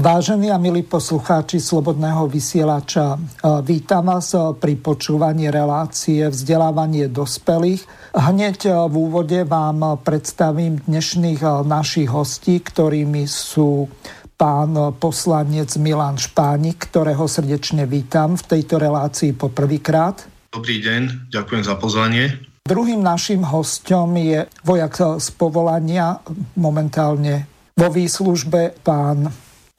Vážení a milí poslucháči Slobodného vysielača, vítam vás pri počúvaní relácie vzdelávanie dospelých. Hneď v úvode vám predstavím dnešných našich hostí, ktorými sú pán poslanec Milan Špánik, ktorého srdečne vítam v tejto relácii poprvýkrát. Dobrý deň, ďakujem za pozvanie. Druhým našim hostom je vojak z povolania, momentálne vo výslužbe pán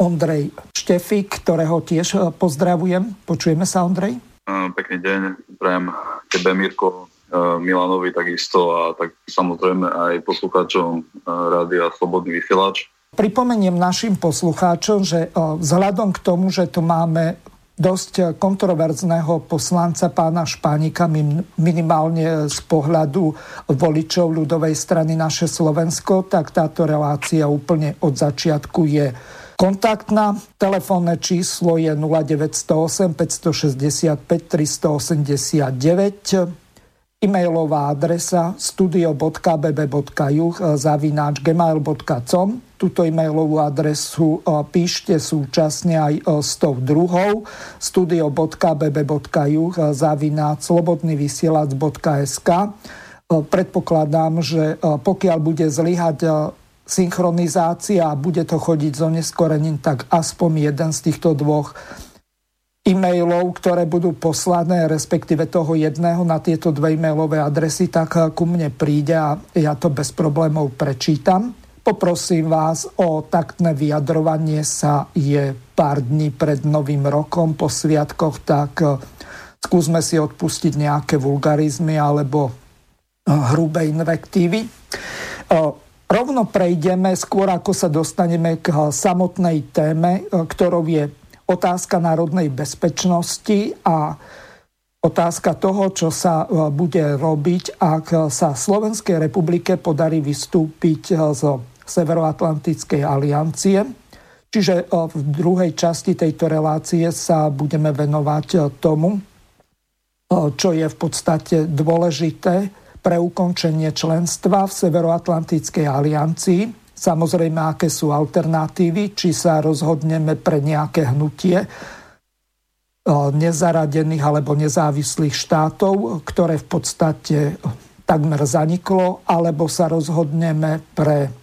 Ondrej Štefik, ktorého tiež e, pozdravujem. Počujeme sa, Ondrej? Pekný deň, prajem tebe, Mirko, e, Milanovi takisto a tak samozrejme aj poslucháčom e, Rádia Slobodný vysielač. Pripomeniem našim poslucháčom, že vzhľadom k tomu, že tu máme dosť kontroverzného poslanca pána Špánika minimálne z pohľadu voličov ľudovej strany naše Slovensko, tak táto relácia úplne od začiatku je kontaktná. Telefónne číslo je 0908 565 389. E-mailová adresa studio.bb.juh zavináč gmail.com Tuto e-mailovú adresu e, píšte súčasne aj e, s tou druhou studio.bb.juh zavináč slobodnyvysielac.sk Predpokladám, že e, pokiaľ bude zlyhať synchronizácia a bude to chodiť so neskorením, tak aspoň jeden z týchto dvoch e-mailov, ktoré budú poslané, respektíve toho jedného na tieto dve e-mailové adresy, tak ku mne príde a ja to bez problémov prečítam. Poprosím vás o taktné vyjadrovanie sa je pár dní pred novým rokom po sviatkoch, tak skúsme si odpustiť nejaké vulgarizmy alebo hrubé invektívy. Rovno prejdeme, skôr ako sa dostaneme k samotnej téme, e, ktorou je otázka národnej bezpečnosti a otázka toho, čo sa e, bude robiť, ak sa Slovenskej republike podarí vystúpiť e, z Severoatlantickej aliancie. Čiže v druhej časti tejto relácie sa budeme venovať tomu, čo je v podstate dôležité pre ukončenie členstva v Severoatlantickej aliancii. Samozrejme, aké sú alternatívy, či sa rozhodneme pre nejaké hnutie e, nezaradených alebo nezávislých štátov, ktoré v podstate takmer zaniklo, alebo sa rozhodneme pre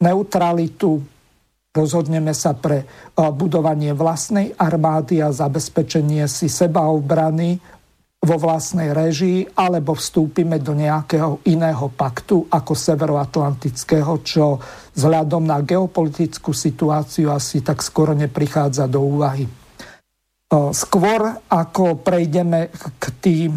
neutralitu, rozhodneme sa pre e, budovanie vlastnej armády a zabezpečenie si sebaobrany vo vlastnej režii, alebo vstúpime do nejakého iného paktu ako severoatlantického, čo vzhľadom na geopolitickú situáciu asi tak skoro neprichádza do úvahy. Skôr ako prejdeme k tým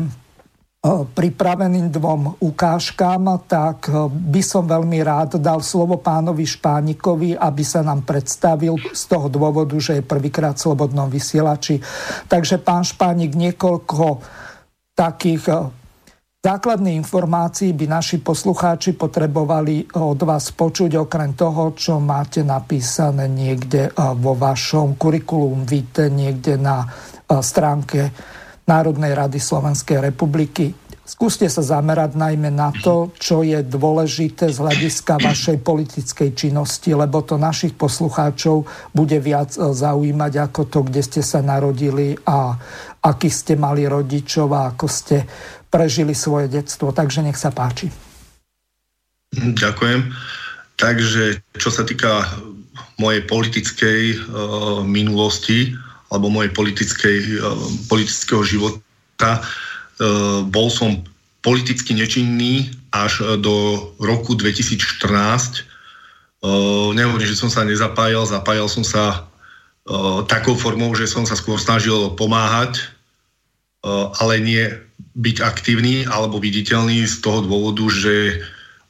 pripraveným dvom ukážkám, tak by som veľmi rád dal slovo pánovi Špánikovi, aby sa nám predstavil z toho dôvodu, že je prvýkrát v Slobodnom vysielači. Takže pán Špánik, niekoľko takých eh, základných informácií by naši poslucháči potrebovali od vás počuť, okrem toho, čo máte napísané niekde eh, vo vašom kurikulum vitae, niekde na eh, stránke Národnej rady Slovenskej republiky. Skúste sa zamerať najmä na to, čo je dôležité z hľadiska vašej politickej činnosti, lebo to našich poslucháčov bude viac zaujímať ako to, kde ste sa narodili a aký ste mali rodičov a ako ste prežili svoje detstvo. Takže nech sa páči. Ďakujem. Takže čo sa týka mojej politickej uh, minulosti alebo mojej politickej, uh, politického života, uh, bol som politicky nečinný až do roku 2014. Uh, nehovorím, že som sa nezapájal, zapájal som sa uh, takou formou, že som sa skôr snažil pomáhať ale nie byť aktívny alebo viditeľný z toho dôvodu, že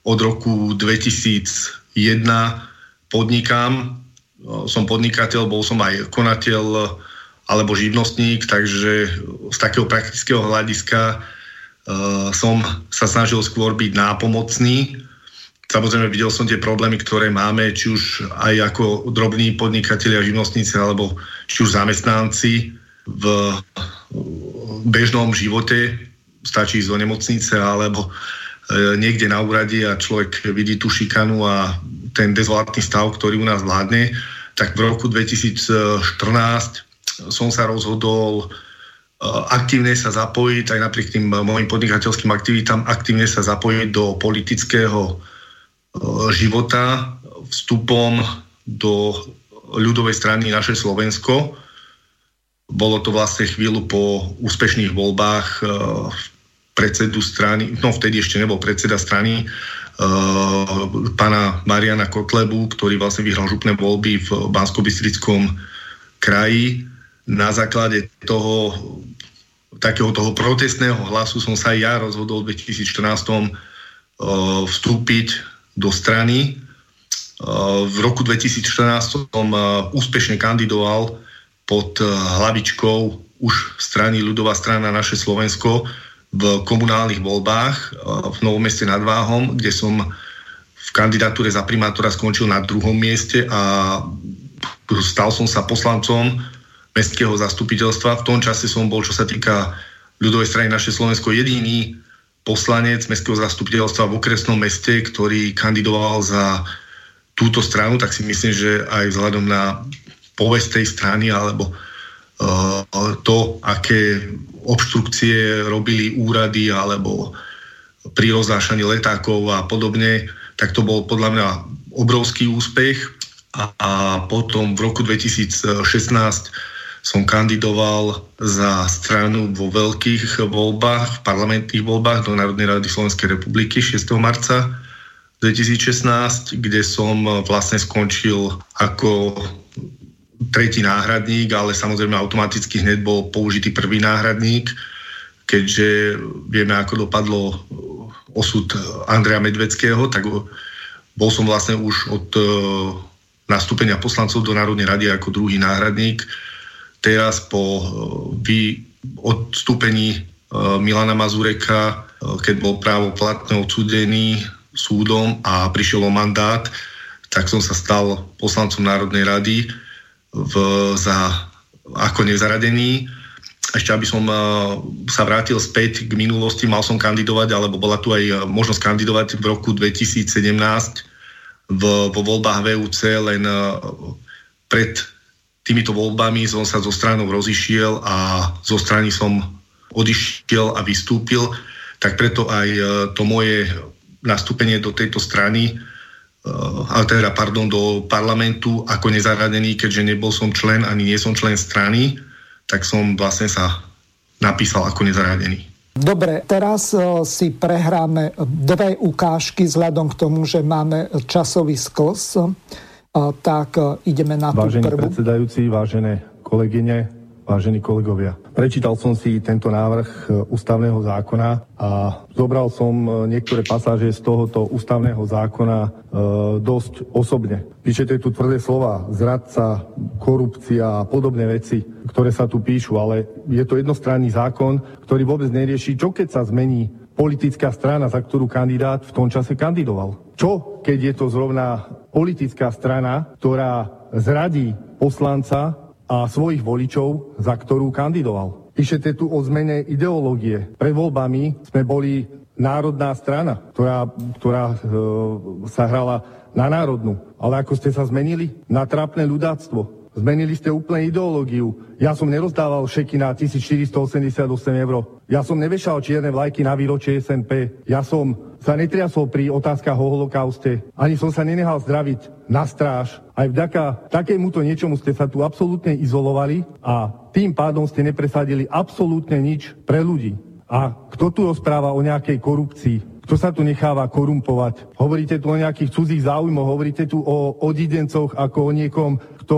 od roku 2001 podnikám, som podnikateľ, bol som aj konateľ alebo živnostník, takže z takého praktického hľadiska som sa snažil skôr byť nápomocný. Samozrejme videl som tie problémy, ktoré máme, či už aj ako drobní podnikatelia, živnostníci alebo či už zamestnanci v bežnom živote. Stačí ísť do nemocnice alebo E, niekde na úrade a človek vidí tú šikanu a ten dezolátny stav, ktorý u nás vládne, tak v roku 2014 som sa rozhodol e, aktívne sa zapojiť, aj napriek tým mojim podnikateľským aktivitám, aktívne sa zapojiť do politického života vstupom do ľudovej strany naše Slovensko. Bolo to vlastne chvíľu po úspešných voľbách v predsedu strany, no vtedy ešte nebol predseda strany, uh, pána Mariana Kotlebu, ktorý vlastne vyhral župné voľby v bansko kraji. Na základe toho takého toho protestného hlasu som sa aj ja rozhodol v 2014 uh, vstúpiť do strany. V roku 2014 som úspešne kandidoval pod uh, hlavičkou už strany ľudová strana naše Slovensko v komunálnych voľbách eh, v Novom meste nad Váhom, kde som v kandidatúre za primátora skončil na druhom mieste a stal som sa poslancom mestského zastupiteľstva. V tom čase som bol, čo sa týka ľudovej strany naše Slovensko, jediný poslanec mestského zastupiteľstva v okresnom meste, ktorý kandidoval za túto stranu, tak si myslím, že aj vzhľadom na povesť tej strany alebo uh, to, aké obštrukcie robili úrady alebo pri roznášaní letákov a podobne, tak to bol podľa mňa obrovský úspech a, a potom v roku 2016 som kandidoval za stranu vo veľkých voľbách, v parlamentných voľbách do Národnej rady Slovenskej republiky 6. marca 2016, kde som vlastne skončil ako tretí náhradník, ale samozrejme automaticky hneď bol použitý prvý náhradník, keďže vieme, ako dopadlo osud Andrea Medveckého, tak bol som vlastne už od nastúpenia poslancov do Národnej rady ako druhý náhradník. Teraz po odstúpení Milana Mazureka, keď bol právo platne odsúdený súdom a prišiel o mandát, tak som sa stal poslancom Národnej rady v, za, ako nezaradený. Ešte aby som uh, sa vrátil späť k minulosti, mal som kandidovať, alebo bola tu aj možnosť kandidovať v roku 2017 v, vo voľbách VUC, len uh, pred týmito voľbami som sa zo stranou rozišiel a zo strany som odišiel a vystúpil, tak preto aj to moje nastúpenie do tejto strany Eh, ale teda, pardon, do parlamentu ako nezaradený, keďže nebol som člen, ani nie som člen strany, tak som vlastne sa napísal ako nezaradený. Dobre, teraz eh, si prehráme dve ukážky vzhľadom k tomu, že máme časový skls, eh, tak ideme na Vážený tú prvú. predsedajúci, vážené kolegyne, vážení kolegovia. Prečítal som si tento návrh e, ústavného zákona a zobral som e, niektoré pasáže z tohoto ústavného zákona e, dosť osobne. Píšete tu tvrdé slova, zradca, korupcia a podobné veci, ktoré sa tu píšu, ale je to jednostranný zákon, ktorý vôbec nerieši, čo keď sa zmení politická strana, za ktorú kandidát v tom čase kandidoval. Čo, keď je to zrovna politická strana, ktorá zradí poslanca a svojich voličov, za ktorú kandidoval. Píšete tu o zmene ideológie. Pred voľbami sme boli národná strana, ktorá, ktorá e, sa hrala na národnú. Ale ako ste sa zmenili? Na trápne ľudáctvo. Zmenili ste úplne ideológiu. Ja som nerozdával šeky na 1488 eur. Ja som nevešal čierne vlajky na výročie SNP. Ja som sa netriasol pri otázkach o holokauste. Ani som sa nenehal zdraviť na stráž. Aj vďaka takémuto niečomu ste sa tu absolútne izolovali a tým pádom ste nepresadili absolútne nič pre ľudí. A kto tu rozpráva o nejakej korupcii? Kto sa tu necháva korumpovať? Hovoríte tu o nejakých cudzích záujmoch, hovoríte tu o odidencoch ako o niekom, kto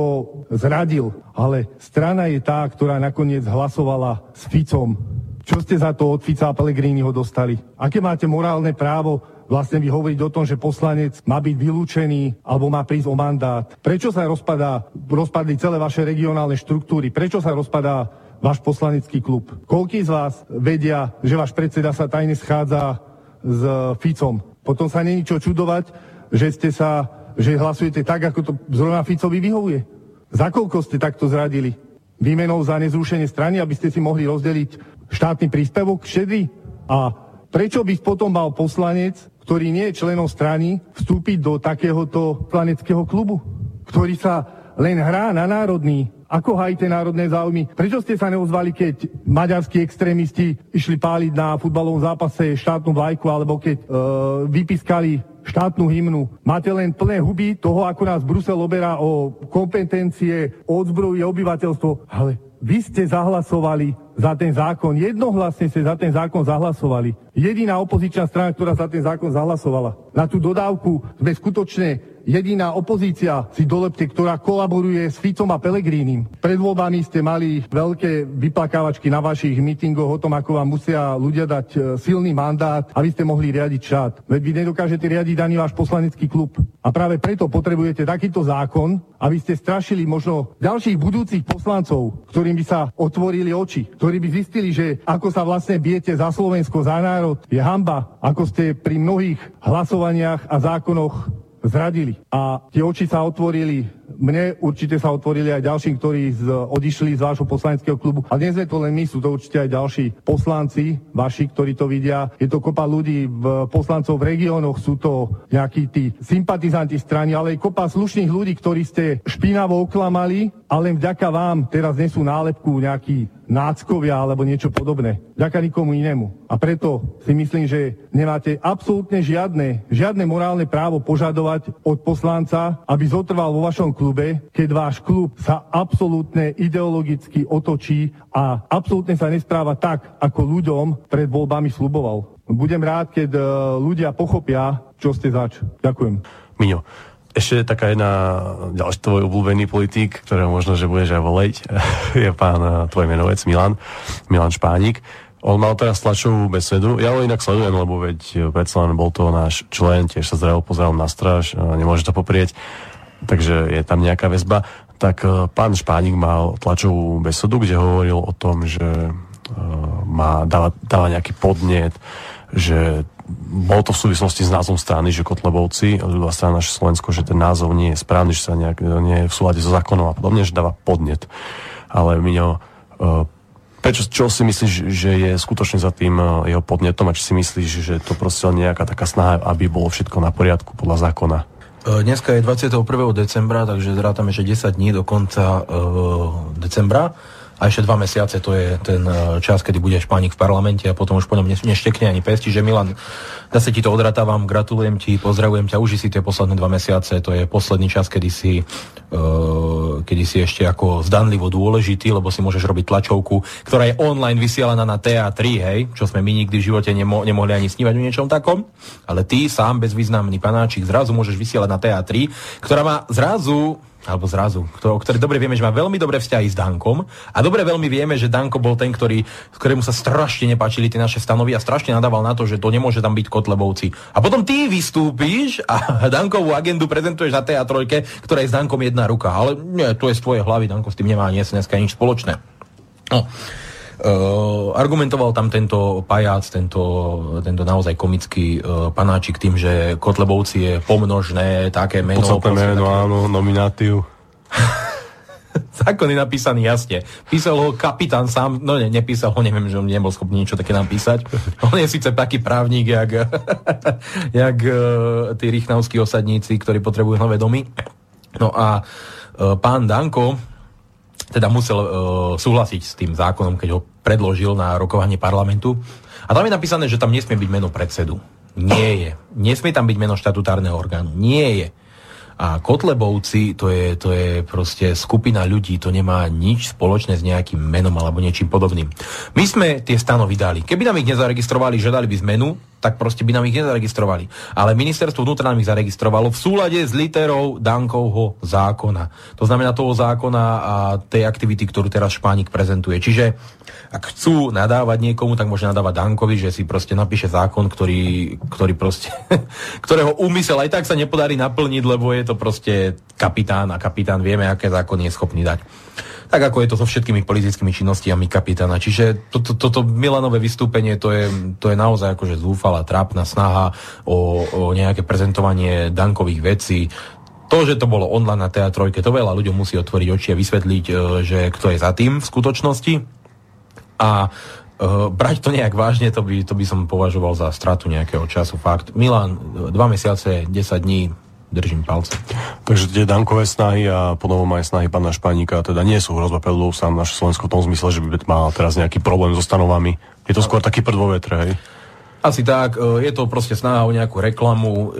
zradil. Ale strana je tá, ktorá nakoniec hlasovala s Ficom. Čo ste za to od Fica a Pellegriniho dostali? Aké máte morálne právo vlastne vy hovoriť o tom, že poslanec má byť vylúčený alebo má prísť o mandát? Prečo sa rozpadá, rozpadli celé vaše regionálne štruktúry? Prečo sa rozpadá váš poslanecký klub? Koľký z vás vedia, že váš predseda sa tajne schádza s Ficom? Potom sa není čo čudovať, že ste sa, že hlasujete tak, ako to zrovna Ficovi vyhovuje. Za koľko ste takto zradili? Výmenou za nezrušenie strany, aby ste si mohli rozdeliť štátny príspevok šedrý? A prečo by potom mal poslanec, ktorý nie je členom strany, vstúpiť do takéhoto planeckého klubu, ktorý sa len hrá na národný ako hajíte národné záujmy? Prečo ste sa neozvali, keď maďarskí extrémisti išli páliť na futbalovom zápase štátnu vlajku, alebo keď e, vypískali štátnu hymnu. Máte len plné huby toho, ako nás Brusel oberá o kompetencie, odzbrojuje obyvateľstvo. Ale vy ste zahlasovali za ten zákon, jednohlasne ste za ten zákon zahlasovali. Jediná opozičná strana, ktorá za ten zákon zahlasovala. Na tú dodávku sme skutočne jediná opozícia si dolepte, ktorá kolaboruje s Ficom a Pelegrínim. Pred voľbami ste mali veľké vyplakávačky na vašich mítingoch o tom, ako vám musia ľudia dať e, silný mandát, aby ste mohli riadiť štát. Veď vy nedokážete riadiť ani váš poslanecký klub. A práve preto potrebujete takýto zákon, aby ste strašili možno ďalších budúcich poslancov, ktorým by sa otvorili oči, ktorí by zistili, že ako sa vlastne bijete za Slovensko, za národ, je hamba, ako ste pri mnohých hlasovaniach a zákonoch zradili. A tie oči sa otvorili mne, určite sa otvorili aj ďalším, ktorí z, odišli z vášho poslaneckého klubu. A dnes je to len my, sú to určite aj ďalší poslanci vaši, ktorí to vidia. Je to kopa ľudí, v poslancov v regiónoch, sú to nejakí tí sympatizanti strany, ale aj kopa slušných ľudí, ktorí ste špinavo oklamali a len vďaka vám teraz nesú nálepku nejaký náckovia alebo niečo podobné. Vďaka nikomu inému. A preto si myslím, že nemáte absolútne žiadne, žiadne morálne právo požadovať od poslanca, aby zotrval vo vašom klube, keď váš klub sa absolútne ideologicky otočí a absolútne sa nespráva tak, ako ľuďom pred voľbami sluboval. Budem rád, keď e, ľudia pochopia, čo ste zač. Ďakujem. Miňo, ešte taká jedna ďalší tvoj obľúbený politik, ktorého možno, že budeš aj voleť, je pán eh, tvoj menovec Milan, Milan Špánik. On mal teraz tlačovú besedu. Ja ho inak sledujem, lebo veď predsa len bol to náš člen, tiež sa zrejal pozerám na stráž, eh, nemôže to poprieť, takže je tam nejaká väzba. Tak pán Špánik mal tlačovú besedu, kde hovoril o tom, že má, dáva, dáva nejaký podnet, že bolo to v súvislosti s názvom strany, že Kotlebovci, ľudová strana naše Slovensko, že ten názov nie je správny, že sa nejak, nie je v súlade so zákonom a podobne, že dáva podnet. Ale Miňo, uh, prečo, čo si myslíš, že je skutočne za tým jeho podnetom a či si myslíš, že to proste nejaká taká snaha, aby bolo všetko na poriadku podľa zákona? E, dneska je 21. decembra, takže zrátame, že 10 dní do konca uh, decembra a ešte dva mesiace to je ten e, čas, kedy bude Špánik v parlamente a potom už po ňom neštekne ani pes. Čiže Milan, zase ti to odratávam, gratulujem ti, pozdravujem ťa, uži si tie posledné dva mesiace, to je posledný čas, kedy si, uh, kedy si ešte ako zdanlivo dôležitý, lebo si môžeš robiť tlačovku, ktorá je online vysielaná na TA3, hej, čo sme my nikdy v živote nemo- nemohli ani snívať o niečom takom, ale ty sám bezvýznamný panáčik zrazu môžeš vysielať na TA3, ktorá má zrazu alebo zrazu, o ktorej dobre vieme, že má veľmi dobré vzťahy s Dankom a dobre veľmi vieme, že Danko bol ten, ktorý, ktorému sa strašne nepáčili tie naše stanovy a strašne nadával na to, že to nemôže tam byť Kotlebovci. A potom ty vystúpíš a Dankovú agendu prezentuješ na tej trojke, ktorá je s Dankom jedna ruka. Ale nie, to je z tvojej hlavy, Danko s tým nemá dnes dneska nič spoločné. No. Uh, argumentoval tam tento pajac, tento, tento naozaj komický uh, panáčik tým, že Kotlebovci je pomnožné, také meno. Podstatné meno, také... áno, nominátiu. Zákon je napísaný jasne. Písal ho kapitán sám, no ne, nepísal ho, neviem, že on nebol schopný niečo také napísať. On je síce taký právnik, jak, jak uh, tí rýchnavskí osadníci, ktorí potrebujú nové domy. No a pán Danko, teda musel uh, súhlasiť s tým zákonom, keď ho predložil na rokovanie parlamentu. A tam je napísané, že tam nesmie byť meno predsedu. Nie je. Nesmie tam byť meno štatutárneho orgánu. Nie je. A Kotlebovci, to je, to je proste skupina ľudí, to nemá nič spoločné s nejakým menom alebo niečím podobným. My sme tie stano vydali. Keby nám ich nezaregistrovali, že dali by zmenu, tak proste by nám ich nezaregistrovali. Ale ministerstvo vnútra nám ich zaregistrovalo v súlade s literou Dankovho zákona. To znamená toho zákona a tej aktivity, ktorú teraz Špánik prezentuje. Čiže ak chcú nadávať niekomu, tak môže nadávať Dankovi, že si proste napíše zákon, ktorý, ktorý proste, ktorého úmysel aj tak sa nepodarí naplniť, lebo je to proste kapitán a kapitán vieme, aké zákony je schopný dať tak ako je to so všetkými politickými činnostiami kapitána. Čiže toto to, to, to Milanové vystúpenie, to je, to je naozaj akože zúfala, trápna snaha o, o nejaké prezentovanie dankových vecí. To, že to bolo online na teatrojke, to veľa ľuďom musí otvoriť oči a vysvetliť, e, že kto je za tým v skutočnosti. A Uh, brať to nejak vážne, to by, to by som považoval za stratu nejakého času. Fakt. Milan, dva mesiace, 10 dní, držím palce. Takže tie dankové snahy a ponovom aj snahy pána Španíka teda nie sú hrozba pre sám naše Slovensko v tom zmysle, že by mal teraz nejaký problém so stanovami. Je to skôr taký prd vo vetre, hej? Asi tak, e, je to proste snaha o nejakú reklamu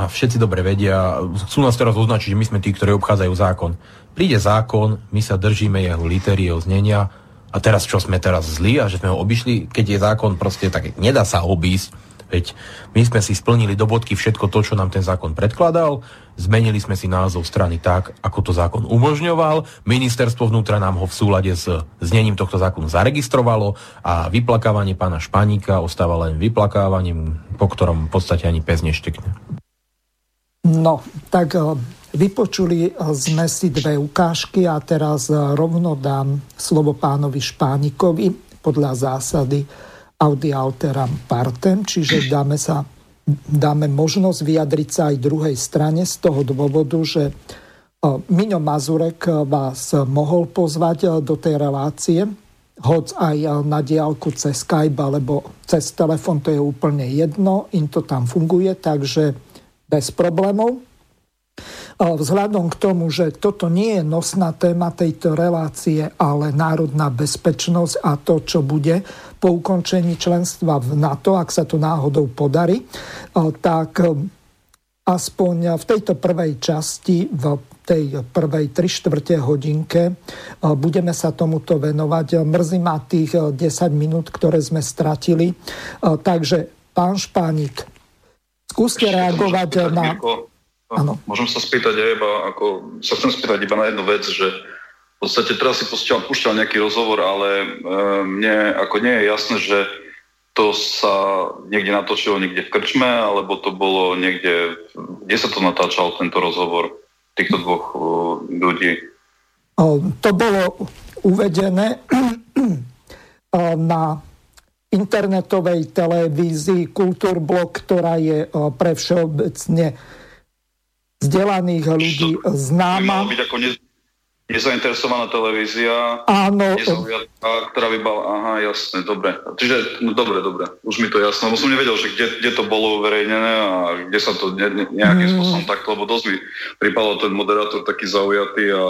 a všetci dobre vedia, chcú nás teraz označiť, že my sme tí, ktorí obchádzajú zákon. Príde zákon, my sa držíme jeho litery, jeho znenia a teraz čo sme teraz zlí a že sme ho obišli, keď je zákon proste tak, nedá sa obísť, Veď my sme si splnili do bodky všetko to, čo nám ten zákon predkladal, zmenili sme si názov strany tak, ako to zákon umožňoval, ministerstvo vnútra nám ho v súlade s znením tohto zákonu zaregistrovalo a vyplakávanie pána Španíka ostáva len vyplakávaním, po ktorom v podstate ani pes neštekne. No, tak eh, vypočuli sme si dve ukážky a teraz eh, rovno dám slovo pánovi Špánikovi podľa zásady audi alteram partem, čiže dáme, sa, dáme možnosť vyjadriť sa aj druhej strane z toho dôvodu, že Miňo Mazurek vás mohol pozvať do tej relácie, hoď aj na diálku cez Skype alebo cez telefon, to je úplne jedno, im to tam funguje, takže bez problémov. Vzhľadom k tomu, že toto nie je nosná téma tejto relácie, ale národná bezpečnosť a to, čo bude po ukončení členstva v NATO, ak sa to náhodou podarí, tak aspoň v tejto prvej časti, v tej prvej 3 štvrte hodinke budeme sa tomuto venovať. Mrzí ma tých 10 minút, ktoré sme stratili. Takže, pán Špánik, skúste reagovať na... Ano. Môžem sa spýtať aj iba, ako, sa chcem spýtať iba na jednu vec, že v podstate teraz si púšťal, púšťal nejaký rozhovor, ale e, mne ako nie je jasné, že to sa niekde natočilo niekde v krčme, alebo to bolo niekde, kde sa to natáčal tento rozhovor týchto dvoch uh, ľudí? To bolo uvedené na internetovej televízii Kultúrblok, ktorá je pre všeobecne vzdelaných ľudí známa. byť ako ne, nezainteresovaná televízia, Áno. ktorá by bola, aha, jasné, dobre. Čiže, no dobre, dobre, už mi to jasné, lebo som nevedel, že kde, kde to bolo uverejnené a kde sa to ne, ne, nejakým mm. spôsobom takto, lebo dosť mi pripadal ten moderátor taký zaujatý a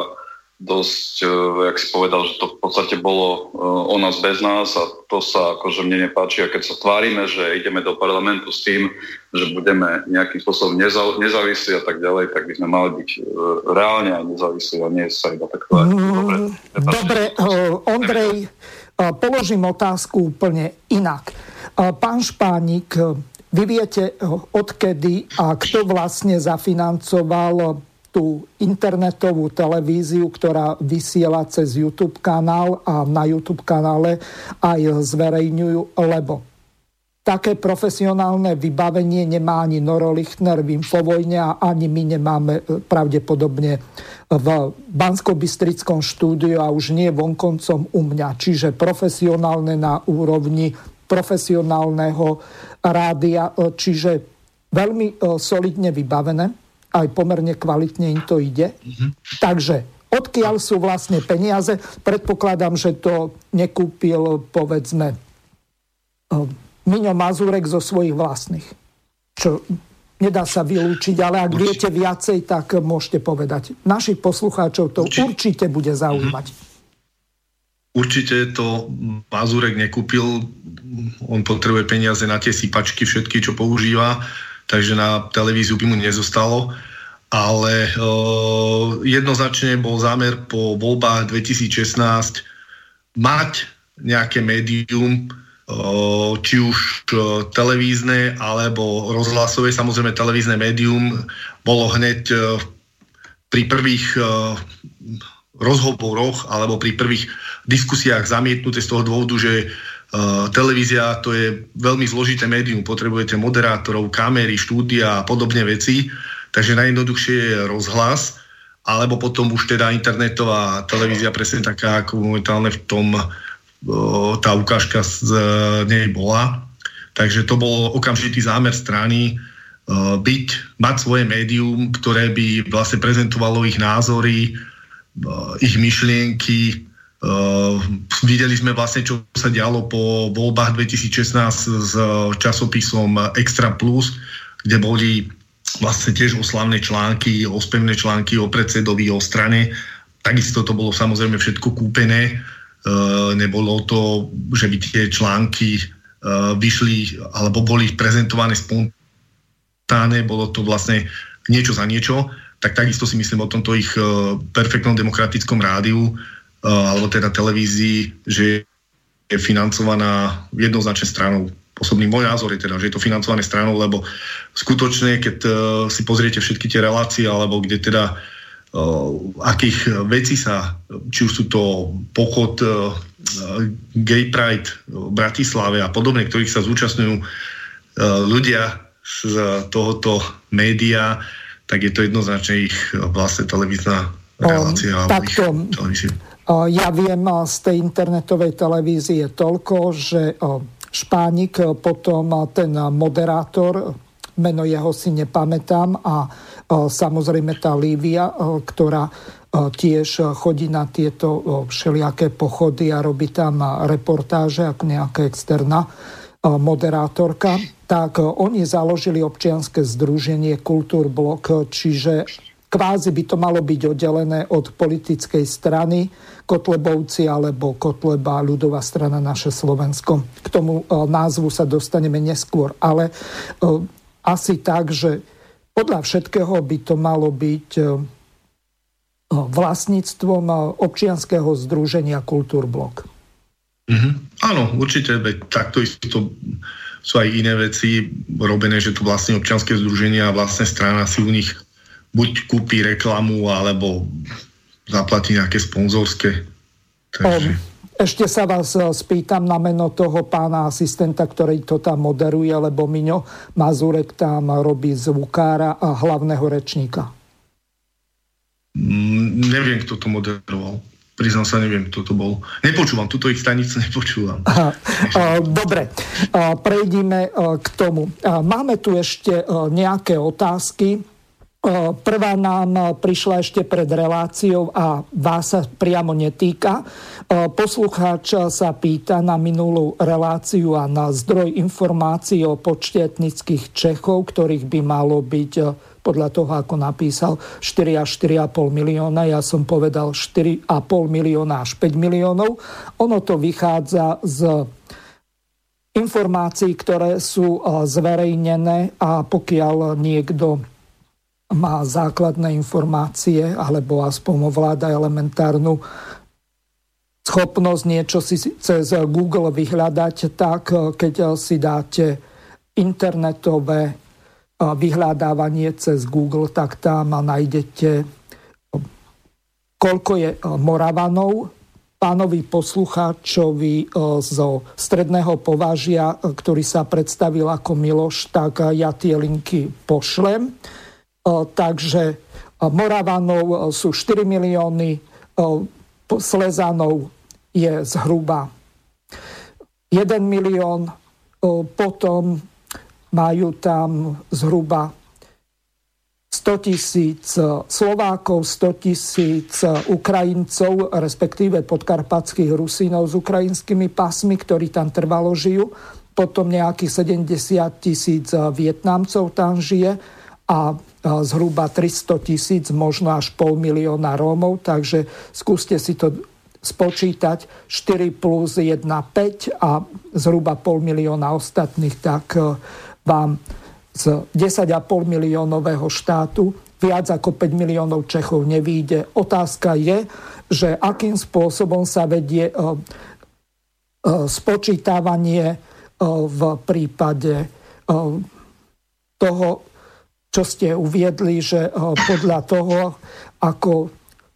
dosť, uh, jak si povedal, že to v podstate bolo uh, o nás bez nás a to sa akože mne nepáči. A keď sa tvárime, že ideme do parlamentu s tým, že budeme nejakým spôsobom neza- nezávislí a tak ďalej, tak by sme mali byť uh, reálne aj nezávislí a nie sa iba tak tvárať. Mm, dobre, Dobre Ondrej, položím otázku úplne inak. Pán Špánik, vy viete, odkedy a kto vlastne zafinancoval tú internetovú televíziu, ktorá vysiela cez YouTube kanál a na YouTube kanále aj zverejňujú, lebo také profesionálne vybavenie nemá ani Noro Lichtner v Infovojne a ani my nemáme e, pravdepodobne v Bansko-Bystrickom štúdiu a už nie vonkoncom u mňa. Čiže profesionálne na úrovni profesionálneho rádia, e, čiže veľmi e, solidne vybavené aj pomerne kvalitne im to ide. Mm-hmm. Takže odkiaľ sú vlastne peniaze? Predpokladám, že to nekúpil, povedzme, eh, Miňo Mazurek zo svojich vlastných. Čo nedá sa vylúčiť, ale ak určite. viete viacej, tak môžete povedať. Našich poslucháčov to určite, určite bude zaujímať. Mhm. Určite to Mazurek nekúpil, on potrebuje peniaze na tie sypačky všetky, čo používa takže na televíziu by mu nezostalo. Ale uh, jednoznačne bol zámer po voľbách 2016 mať nejaké médium, či už televízne alebo rozhlasové. Samozrejme televízne médium bolo hneď pri prvých rozhovoroch alebo pri prvých diskusiách zamietnuté z toho dôvodu, že televízia to je veľmi zložité médium, potrebujete moderátorov, kamery, štúdia a podobne veci, takže najjednoduchšie je rozhlas, alebo potom už teda internetová televízia presne taká, ako momentálne v tom tá ukážka z nej bola. Takže to bol okamžitý zámer strany byť, mať svoje médium, ktoré by vlastne prezentovalo ich názory, ich myšlienky. Videli sme vlastne, čo sa dialo po voľbách 2016 s časopisom Extra Plus, kde boli vlastne tiež oslavné články, ospevné články o predsedovi, o strane. Takisto to bolo samozrejme všetko kúpené Eh, nebolo to, že by tie články eh, vyšli alebo boli prezentované spontánne, bolo to vlastne niečo za niečo, tak takisto si myslím o tomto ich eh, perfektnom demokratickom rádiu alebo teda televízii, že je financovaná jednoznačne stranou. Osobný môj názor je teda, že je to financované stranou, lebo skutočne, keď si pozriete všetky tie relácie, alebo kde teda uh, akých vecí sa, či už sú to pochod Gay Pride v Bratislave a podobne, ktorých sa zúčastňujú ľudia z tohoto média, tak je to jednoznačne ich vlastne televízna relácia. Um, takto, ja viem z tej internetovej televízie toľko, že Špánik, potom ten moderátor, meno jeho si nepamätám a Samozrejme tá Lívia, ktorá tiež chodí na tieto všelijaké pochody a robí tam reportáže ako nejaká externá moderátorka, tak oni založili občianske združenie Kultúrblok, čiže kvázi by to malo byť oddelené od politickej strany Kotlebovci alebo Kotleba ľudová strana naše Slovensko. K tomu názvu sa dostaneme neskôr, ale asi tak, že podľa všetkého by to malo byť e, vlastníctvom e, občianského združenia Kultúrblok. Mm-hmm. Áno, určite, takto isto sú aj iné veci robené, že to vlastne občianske združenia a vlastne strana si u nich buď kúpi reklamu, alebo zaplatí nejaké sponzorské. Takže... Ešte sa vás e, spýtam na meno toho pána asistenta, ktorý to tam moderuje, lebo Miňo Mazurek tam robí zvukára a hlavného rečníka. Mm, neviem, kto to moderoval. Priznám sa, neviem, kto to bol. Nepočúvam, túto ich stanicu nepočúvam. Dobre, prejdime e, k tomu. Máme tu ešte e, nejaké otázky. Prvá nám prišla ešte pred reláciou a vás sa priamo netýka. Poslucháč sa pýta na minulú reláciu a na zdroj informácií o počte etnických Čechov, ktorých by malo byť podľa toho, ako napísal 4 až 4,5 milióna. Ja som povedal 4,5 milióna až 5 miliónov. Ono to vychádza z informácií, ktoré sú zverejnené a pokiaľ niekto má základné informácie alebo aspoň ovláda elementárnu schopnosť niečo si cez Google vyhľadať, tak keď si dáte internetové vyhľadávanie cez Google, tak tam nájdete koľko je Moravanov, pánovi poslucháčovi zo stredného považia, ktorý sa predstavil ako Miloš, tak ja tie linky pošlem. Takže Moravanov sú 4 milióny, Slezanov je zhruba 1 milión, potom majú tam zhruba 100 tisíc Slovákov, 100 tisíc Ukrajincov, respektíve podkarpatských Rusínov s ukrajinskými pasmi, ktorí tam trvalo žijú. Potom nejakých 70 tisíc Vietnamcov tam žije a zhruba 300 tisíc, možno až pol milióna Rómov, takže skúste si to spočítať 4 plus 1, 5 a zhruba pol milióna ostatných, tak e, vám z 10,5 miliónového štátu viac ako 5 miliónov Čechov nevýjde. Otázka je, že akým spôsobom sa vedie e, spočítavanie v prípade toho, čo ste uviedli, že podľa toho, ako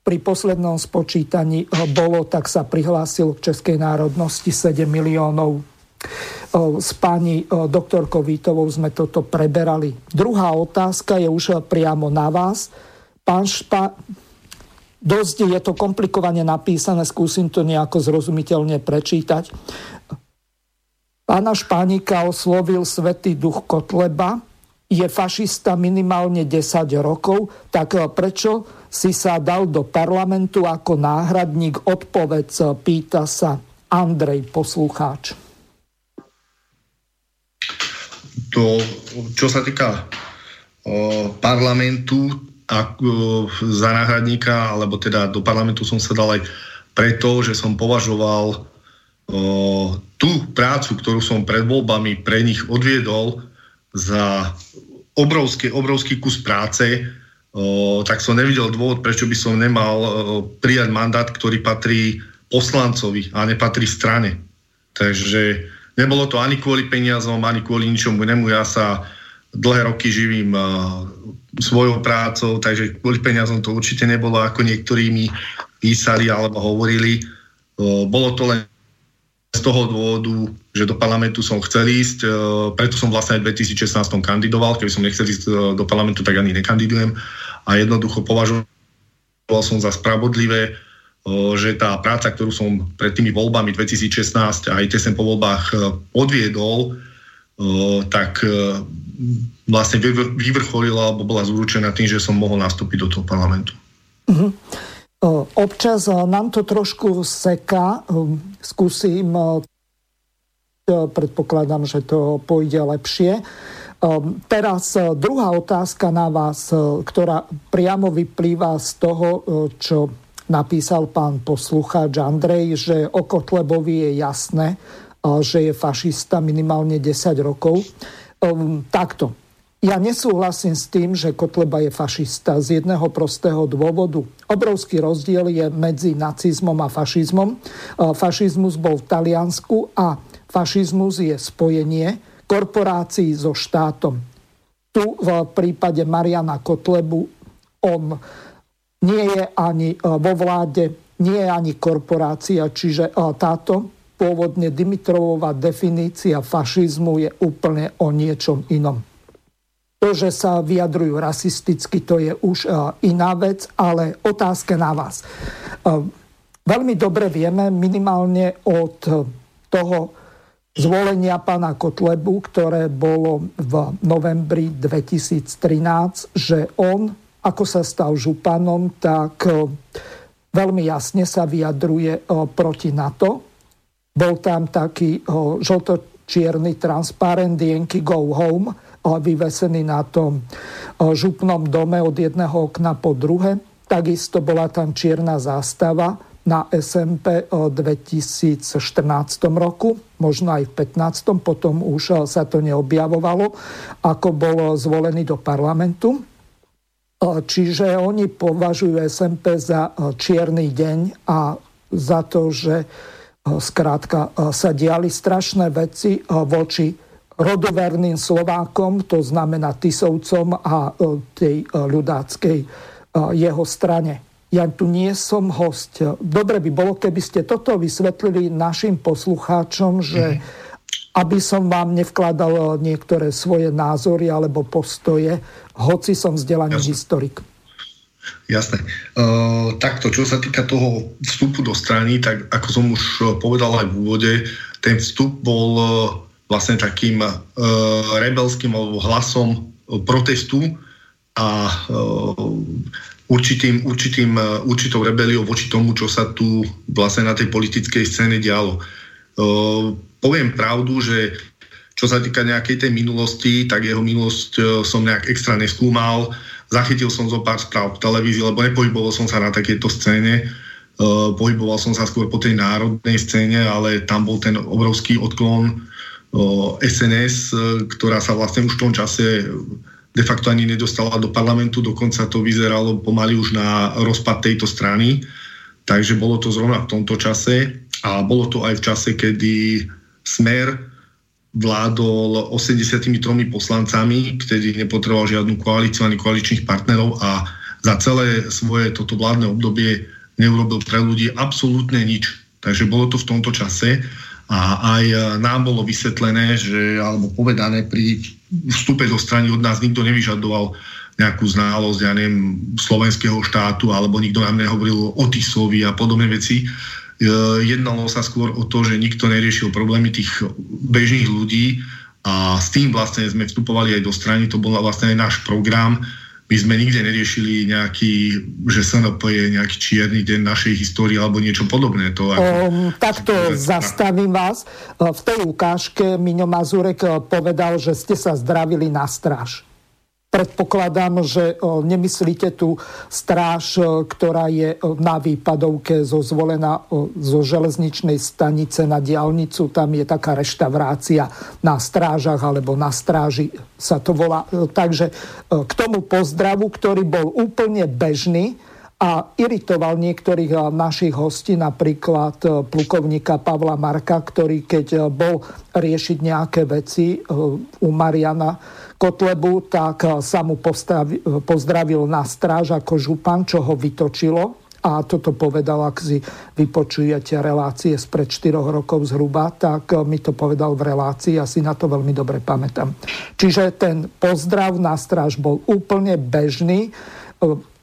pri poslednom spočítaní bolo, tak sa prihlásil k Českej národnosti 7 miliónov. S pani doktorkou Vítovou sme toto preberali. Druhá otázka je už priamo na vás. Pán Špa, dosť je to komplikovane napísané, skúsim to nejako zrozumiteľne prečítať. Pána Špánika oslovil Svetý duch Kotleba, je fašista minimálne 10 rokov, tak prečo si sa dal do parlamentu ako náhradník? Odpovedz, pýta sa Andrej, poslucháč. To, čo sa týka o, parlamentu, ako, za náhradníka, alebo teda do parlamentu som sa dal aj preto, že som považoval o, tú prácu, ktorú som pred voľbami pre nich odviedol, za obrovský, obrovský kus práce, tak som nevidel dôvod, prečo by som nemal prijať mandát, ktorý patrí poslancovi a nepatrí strane. Takže nebolo to ani kvôli peniazom, ani kvôli ničomu inému. Ja sa dlhé roky živím svojou prácou, takže kvôli peniazom to určite nebolo, ako niektorí mi písali alebo hovorili. Bolo to len z toho dôvodu, že do parlamentu som chcel ísť, uh, preto som vlastne aj v 2016 kandidoval, keby som nechcel ísť uh, do parlamentu, tak ani nekandidujem a jednoducho považoval som za spravodlivé, uh, že tá práca, ktorú som pred tými voľbami 2016 a aj tesne po voľbách odviedol, tak vlastne vyvrcholila alebo bola zúručená tým, že som mohol nastúpiť do toho parlamentu. Uh-huh. Občas nám to trošku seká. Skúsim, predpokladám, že to pôjde lepšie. Teraz druhá otázka na vás, ktorá priamo vyplýva z toho, čo napísal pán poslucháč Andrej, že o Kotlebovi je jasné, že je fašista minimálne 10 rokov. Takto. Ja nesúhlasím s tým, že Kotleba je fašista z jedného prostého dôvodu. Obrovský rozdiel je medzi nacizmom a fašizmom. Uh, fašizmus bol v Taliansku a fašizmus je spojenie korporácií so štátom. Tu v prípade Mariana Kotlebu on nie je ani uh, vo vláde, nie je ani korporácia, čiže uh, táto pôvodne Dimitrovová definícia fašizmu je úplne o niečom inom. To, že sa vyjadrujú rasisticky, to je už e, iná vec, ale otázka na vás. E, veľmi dobre vieme minimálne od toho zvolenia pána Kotlebu, ktoré bolo v novembri 2013, že on, ako sa stal županom, tak e, veľmi jasne sa vyjadruje proti NATO, bol tam taký o, žlto-čierny transparent Yankee Go Home, vyvesený na tom o, župnom dome od jedného okna po druhé. Takisto bola tam čierna zástava na SMP v 2014 roku, možno aj v 15. Potom už sa to neobjavovalo, ako bol zvolený do parlamentu. Čiže oni považujú SMP za čierny deň a za to, že Skrátka sa diali strašné veci voči rodoverným Slovákom, to znamená Tisovcom a tej ľudáckej jeho strane. Ja tu nie som host. Dobre by bolo, keby ste toto vysvetlili našim poslucháčom, že mm-hmm. aby som vám nevkladal niektoré svoje názory alebo postoje, hoci som vzdelaný historik. Jasné. Uh, takto, čo sa týka toho vstupu do strany, tak ako som už povedal aj v úvode, ten vstup bol vlastne takým uh, rebelským alebo hlasom protestu a určitým, určitým, určitou rebeliou voči tomu, čo sa tu vlastne na tej politickej scéne dialo. Poviem pravdu, že čo sa týka nejakej tej minulosti, tak jeho minulosť som nejak extra neskúmal. Zachytil som zo pár správ v televízii, lebo nepohyboval som sa na takéto scéne, pohyboval som sa skôr po tej národnej scéne, ale tam bol ten obrovský odklon SNS, uh, ktorá sa vlastne už v tom čase de facto ani nedostala do parlamentu, dokonca to vyzeralo pomaly už na rozpad tejto strany, takže bolo to zrovna v tomto čase a bolo to aj v čase, kedy Smer vládol 83 poslancami, ktorý nepotreboval žiadnu koalíciu ani koaličných partnerov a za celé svoje toto vládne obdobie neurobil pre ľudí absolútne nič. Takže bolo to v tomto čase a aj nám bolo vysvetlené, že, alebo povedané pri vstupe do strany od nás nikto nevyžadoval nejakú znalosť, ja neviem, slovenského štátu, alebo nikto nám nehovoril o Tisovi a podobné veci. E, jednalo sa skôr o to, že nikto neriešil problémy tých bežných ľudí a s tým vlastne sme vstupovali aj do strany, to bol vlastne aj náš program. My sme nikde neriešili nejaký, že SNP je nejaký čierny deň našej histórie alebo niečo podobné. To ako, um, takto zastavím vás. V tej ukážke Miňo Mazurek e, povedal, že ste sa zdravili na stráž. Predpokladám, že nemyslíte tú stráž, ktorá je na výpadovke zozvolená zo železničnej stanice na diálnicu. Tam je taká reštaurácia na strážach alebo na stráži sa to volá. Takže k tomu pozdravu, ktorý bol úplne bežný, a iritoval niektorých našich hostí, napríklad plukovníka Pavla Marka, ktorý keď bol riešiť nejaké veci u Mariana Kotlebu, tak eh, sa mu pozdravil na stráž ako župan, čo ho vytočilo. A toto povedal, ak si vypočujete relácie spred 4 rokov zhruba, tak eh, mi to povedal v relácii, ja si na to veľmi dobre pamätám. Čiže ten pozdrav na stráž bol úplne bežný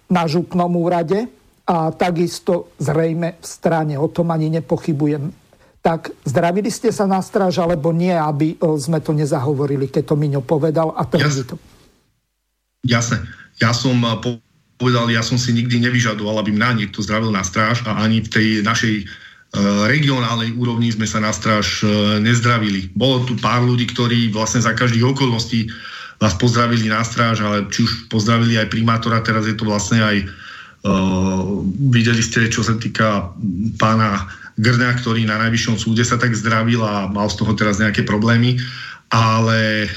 na župnom úrade a takisto zrejme v strane, o tom ani nepochybujem tak zdravili ste sa na stráž, alebo nie, aby e, sme to nezahovorili, keď to Miňo povedal a Jas, to. Jasne. Ja som e, povedal, ja som si nikdy nevyžadoval, aby mňa niekto zdravil na stráž a ani v tej našej e, regionálnej úrovni sme sa na stráž nezdravili. Bolo tu pár ľudí, ktorí vlastne za každých okolností vás pozdravili na stráž, ale či už pozdravili aj primátora, teraz je to vlastne aj uh, videli ste, čo sa týka pána Grňa, ktorý na najvyššom súde sa tak zdravil a mal z toho teraz nejaké problémy. Ale e,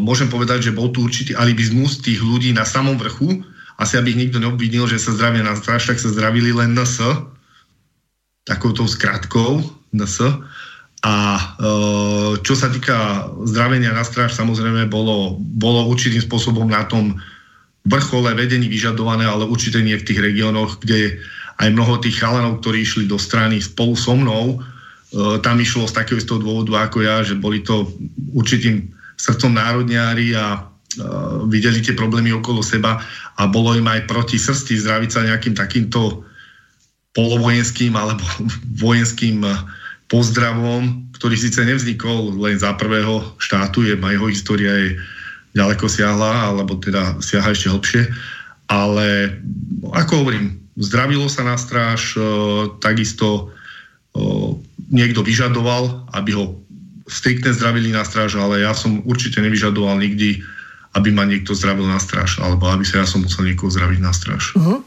môžem povedať, že bol tu určitý alibizmus tých ľudí na samom vrchu. Asi aby ich nikto neobvinil, že sa zdravia na stráž, tak sa zdravili len NS, takouto skratkou NS. A e, čo sa týka zdravenia na stráž, samozrejme bolo, bolo určitým spôsobom na tom vrchole vedení vyžadované, ale určite nie v tých regiónoch, kde aj mnoho tých chalanov, ktorí išli do strany spolu so mnou, e, tam išlo z takého istého dôvodu ako ja, že boli to určitým srdcom národňári a e, videli tie problémy okolo seba a bolo im aj proti srsti zdraviť sa nejakým takýmto polovojenským alebo vojenským e, pozdravom, ktorý síce nevznikol len za prvého štátu, je, jeho história je ďaleko siahla, alebo teda siaha ešte hlbšie, ale ako hovorím, zdravilo sa na stráž, e, takisto e, niekto vyžadoval, aby ho striktne zdravili na stráž, ale ja som určite nevyžadoval nikdy, aby ma niekto zdravil na stráž, alebo aby sa ja som musel niekoho zdraviť na stráž. Uh-huh.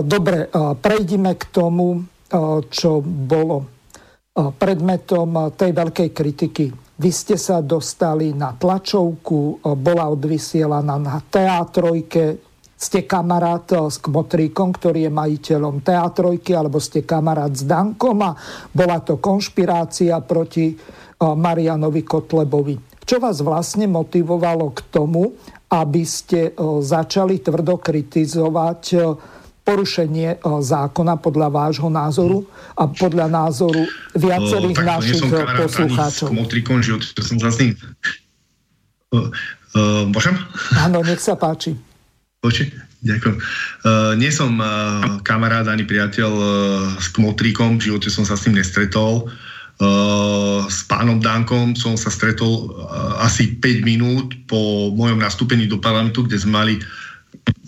Dobre, prejdime k tomu, čo bolo predmetom tej veľkej kritiky. Vy ste sa dostali na tlačovku, bola odvysielaná na teatrojke, ste kamarát eh, s Kmotríkom, ktorý je majiteľom teatrojky, alebo ste kamarát s Dankom a bola to konšpirácia proti eh, Marianovi Kotlebovi. Čo vás vlastne motivovalo k tomu, aby ste eh, začali tvrdo kritizovať porušenie zákona podľa vášho názoru a podľa názoru viacerých uh, našich poslucháčov. S Kmotríkom, že som uh, môžem? Áno, nech sa páči. Oči? Ďakujem. Uh, nie som uh, kamarát ani priateľ uh, s Kmotríkom, v živote som sa s ním nestretol. Uh, s pánom Dankom som sa stretol uh, asi 5 minút po mojom nastúpení do parlamentu, kde sme mali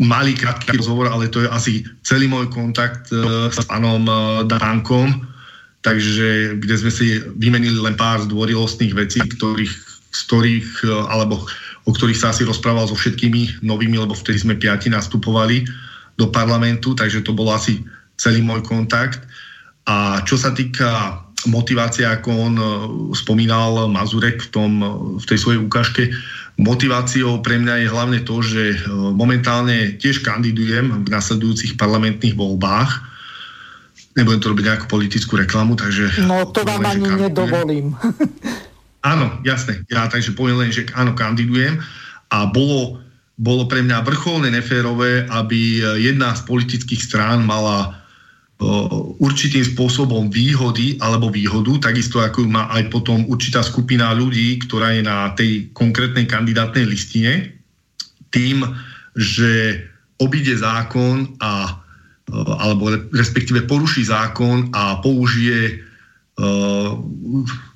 malý krátky rozhovor, ale to je asi celý môj kontakt uh, s pánom uh, Dankom, takže kde sme si vymenili len pár zdvorilostných vecí, ktorých, z ktorých, uh, alebo o ktorých sa asi rozprával so všetkými novými, lebo vtedy sme piati nastupovali do parlamentu, takže to bol asi celý môj kontakt. A čo sa týka motivácie, ako on e, spomínal Mazurek v, tom, v tej svojej ukážke, motiváciou pre mňa je hlavne to, že e, momentálne tiež kandidujem v nasledujúcich parlamentných voľbách. nebudem to robiť nejakú politickú reklamu, takže... No to vám ani nedovolím. Áno, jasné. Ja takže poviem len, že áno, kandidujem a bolo, bolo pre mňa vrcholne neférové, aby jedna z politických strán mala určitým spôsobom výhody alebo výhodu, takisto ako má aj potom určitá skupina ľudí, ktorá je na tej konkrétnej kandidátnej listine, tým, že obíde zákon a alebo respektíve poruší zákon a použije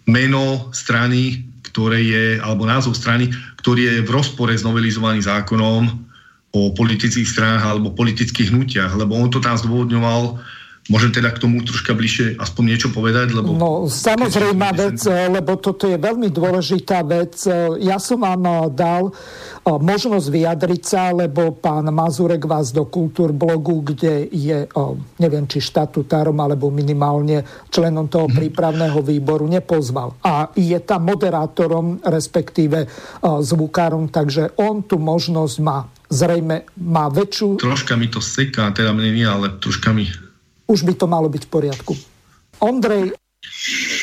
meno strany, ktoré je, alebo názov strany, ktorý je v rozpore s novelizovaným zákonom o politických stranách alebo politických hnutiach, lebo on to tam zdôvodňoval Môžem teda k tomu troška bližšie aspoň niečo povedať? Lebo no, samozrejme vec, lebo toto je veľmi dôležitá vec. Ja som vám eh, dal eh, možnosť vyjadriť sa, lebo pán Mazurek vás do blogu, kde je, eh, neviem, či štatutárom, alebo minimálne členom toho mhm. prípravného výboru, nepozval. A je tam moderátorom, respektíve zvukárom, takže on tu možnosť má zrejme má väčšiu... Troška mi to seká, teda mne nie, ale troška mi už by to malo byť v poriadku. Ondrej,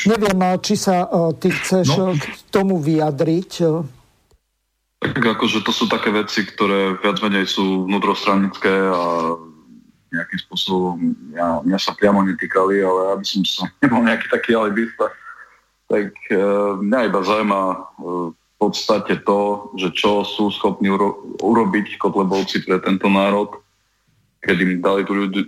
neviem, či sa e, ty chceš no. k tomu vyjadriť. Tak akože to sú také veci, ktoré viac menej sú vnútrostranické a nejakým spôsobom ja, mňa sa priamo netýkali, ale aby som sa nebol nejaký taký alibista, tak e, mňa iba zaujíma e, v podstate to, že čo sú schopní uro- urobiť kotlebovci pre tento národ kedy mi dali tu ľudí,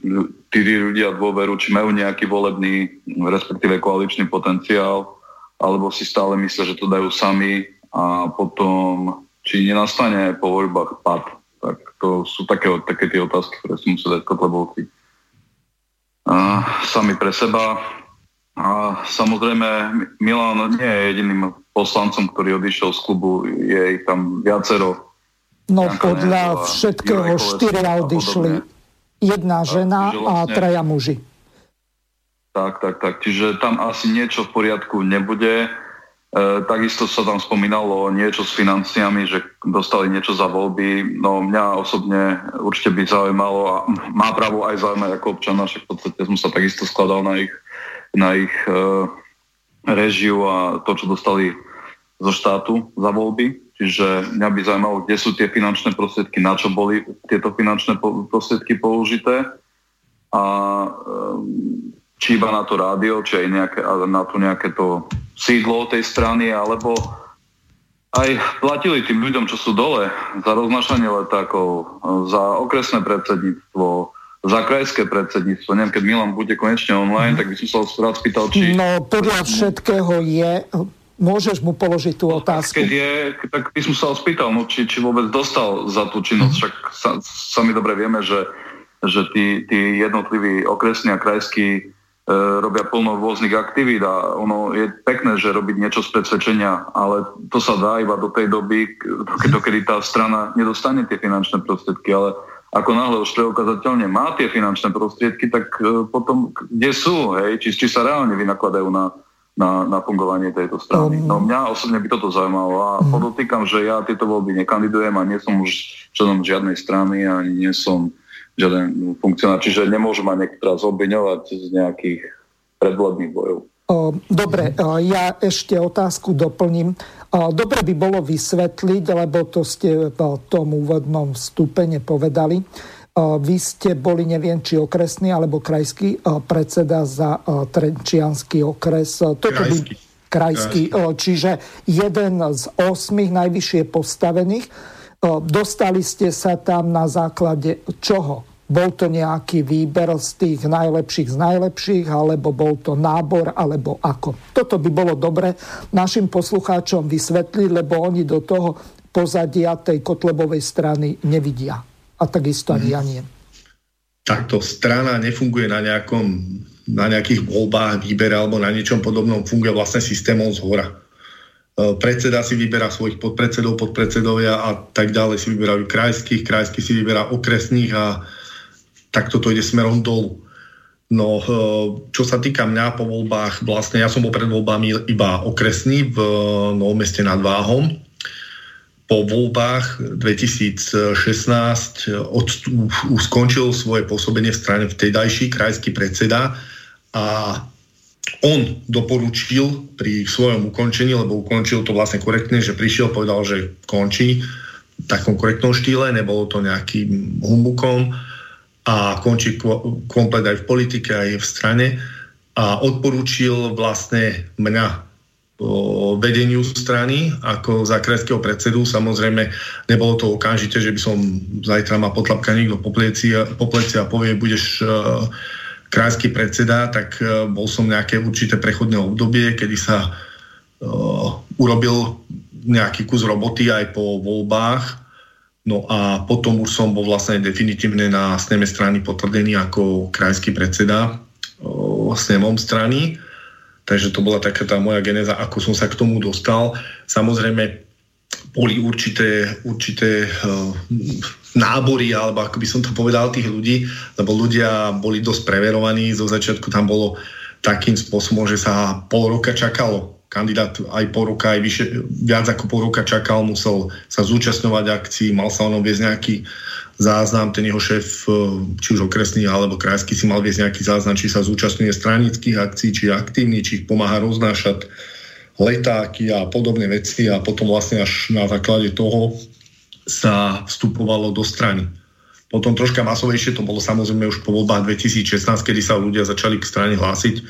tí ľudia dôveru, či majú nejaký volebný, respektíve koaličný potenciál, alebo si stále myslia, že to dajú sami a potom, či nenastane po voľbách pad. Tak to sú také, také tie otázky, ktoré si musia dať Kotlebovci. A, sami pre seba. A samozrejme, Milan nie je jediným poslancom, ktorý odišiel z klubu, je ich tam viacero. No podľa všetkého štyria odišli jedna žena a vlastne... traja muži. Tak, tak, tak. Čiže tam asi niečo v poriadku nebude. E, takisto sa tam spomínalo niečo s financiami, že dostali niečo za voľby. No mňa osobne určite by zaujímalo a má právo aj zaujímať ako občana, však v podstate som sa takisto skladal na ich, na ich e, režiu a to, čo dostali zo štátu za voľby. Čiže mňa by zaujímalo, kde sú tie finančné prostriedky, na čo boli tieto finančné prostriedky použité a ehm, či iba na to rádio, či aj nejaké, na to nejaké to sídlo tej strany, alebo aj platili tým ľuďom, čo sú dole, za roznášanie letákov, za okresné predsedníctvo, za krajské predsedníctvo. Neviem, keď Milan bude konečne online, mm. tak by som sa rád spýtal, či... No, podľa všetkého je môžeš mu položiť tú no, otázku. Keď je, tak by som sa ho spýtal, no, či, či vôbec dostal za tú činnosť. Mm. Však sa, sami dobre vieme, že, že tí, tí jednotliví okresní a krajskí e, robia plno rôznych aktivít a ono je pekné, že robiť niečo z predsvedčenia, ale to sa dá iba do tej doby, dokedy tá strana nedostane tie finančné prostriedky, ale ako náhle už preukazateľne má tie finančné prostriedky, tak e, potom kde sú, hej, či, či sa reálne vynakladajú na, na, na fungovanie tejto strany. Um, no mňa osobne by toto zaujímalo a um, podotýkam, že ja tieto voľby nekandidujem a nie som už členom žiadnej strany a ani nie som žiaden funkcionár, čiže nemôžem ma niekto teraz obviňovať z nejakých predvolebných bojov. Dobre, ja ešte otázku doplním. Dobre by bolo vysvetliť, lebo to ste v tom úvodnom vstupe nepovedali, vy ste boli, neviem, či okresný alebo krajský predseda za Trenčianský okres. Toto krajský. By, krajský, krajský. Čiže jeden z osmých najvyššie postavených. Dostali ste sa tam na základe čoho? Bol to nejaký výber z tých najlepších z najlepších, alebo bol to nábor, alebo ako? Toto by bolo dobre našim poslucháčom vysvetliť, lebo oni do toho pozadia tej Kotlebovej strany nevidia a takisto ani ja nie. Takto strana nefunguje na, nejakom, na nejakých voľbách, výbere alebo na niečom podobnom, funguje vlastne systémom z hora. E, predseda si vyberá svojich podpredsedov, podpredsedovia a tak ďalej si vyberajú krajských, krajský si vyberá okresných a takto to ide smerom dolu. No, e, čo sa týka mňa po voľbách, vlastne ja som bol pred voľbami iba okresný v Novom meste nad Váhom po voľbách 2016 od, skončil svoje pôsobenie v strane vtedajší krajský predseda a on doporučil pri svojom ukončení, lebo ukončil to vlastne korektne, že prišiel, povedal, že končí v takom korektnom štýle, nebolo to nejakým humbukom a končí komplet aj v politike, aj v strane a odporúčil vlastne mňa vedeniu strany ako za krajského predsedu. Samozrejme, nebolo to okamžite, že by som zajtra ma potlapka niekto po pleci, po pleci a povie, budeš uh, krajský predseda, tak uh, bol som nejaké určité prechodné obdobie, kedy sa uh, urobil nejaký kus roboty aj po voľbách. No a potom už som bol vlastne definitívne na sneme strany potvrdený ako krajský predseda snemom strany. Takže to bola taká tá moja geneza, ako som sa k tomu dostal. Samozrejme, boli určité, určité uh, nábory, alebo ako by som to povedal, tých ľudí, lebo ľudia boli dosť preverovaní. Zo začiatku tam bolo takým spôsobom, že sa pol roka čakalo. Kandidát aj pol roka, aj vyše, viac ako pol roka čakal, musel sa zúčastňovať akcií, mal sa onom viesť nejaký záznam, ten jeho šéf, e, či už okresný alebo krajský si mal viesť nejaký záznam, či sa zúčastňuje stranických akcií, či je aktívny, či ich pomáha roznášať letáky a podobné veci a potom vlastne až na základe toho sa vstupovalo do strany. Potom troška masovejšie to bolo samozrejme už po voľbách 2016, kedy sa ľudia začali k strane hlásiť.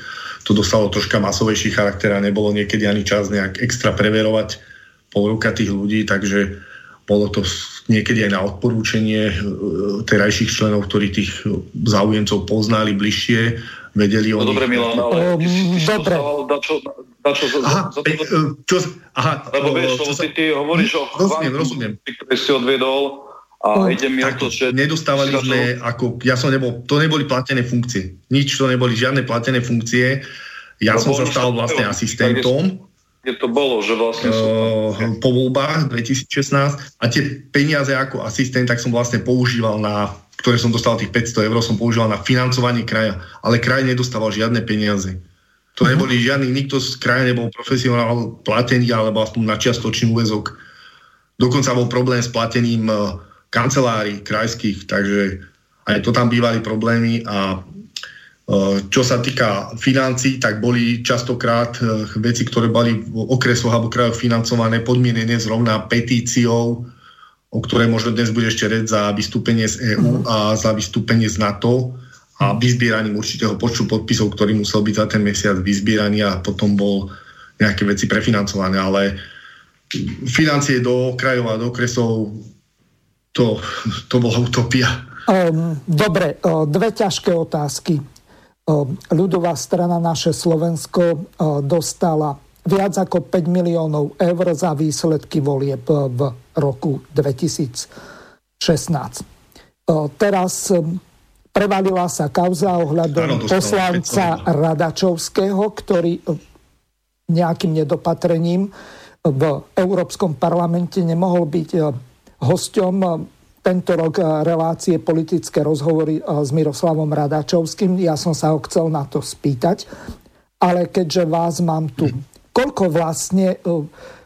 To dostalo troška masovejší charakter a nebolo niekedy ani čas nejak extra preverovať pol roka tých ľudí, takže bolo to niekedy aj na odporúčanie e, terajších členov, ktorí tých záujemcov poznali bližšie, vedeli no, o dobre, Milan, ale ty, ty, ty dobre. Dačo, dačo, za, aha, za, za to, čo, aha, Lebo vieš, čo ty, ty hovoríš o rozumiem, rozumiem. ktorý si odviedol a ide mi tak, to, že... Nedostávali sme, ako, ja som nebol, to neboli platené funkcie. Nič to neboli žiadne platené funkcie. Ja no, som sa stal vlastne asistentom kde to bolo, že vlastne som... Uh, po voľbách 2016 a tie peniaze ako asistent, tak som vlastne používal na, ktoré som dostal tých 500 eur, som používal na financovanie kraja, ale kraj nedostával žiadne peniaze. To uh-huh. neboli žiadny, nikto z kraja nebol profesionál platený alebo aspoň na čiastočný úvezok. Dokonca bol problém s platením uh, kancelárií krajských, takže aj to tam bývali problémy a Eh, čo sa týka financí, tak boli častokrát eh, veci, ktoré boli v okresoch alebo krajoch financované podmienené zrovna petíciou, o ktorej možno dnes bude ešte reť za vystúpenie z EÚ mhm. a za vystúpenie z NATO a vyzbieraním určitého počtu podpisov, ktorý musel byť za ten mesiac vyzbieraný a potom bol nejaké veci prefinancované, ale financie do krajov a do okresov to, to bola utopia. Um, dobre, dve ťažké otázky ľudová strana Naše Slovensko dostala viac ako 5 miliónov eur za výsledky volieb v roku 2016. Teraz prevalila sa kauza ohľadom poslanca Radačovského, ktorý nejakým nedopatrením v Európskom parlamente nemohol byť hosťom tento rok eh, relácie politické rozhovory eh, s Miroslavom Radačovským. Ja som sa ho chcel na to spýtať, ale keďže vás mám tu, koľko vlastne eh,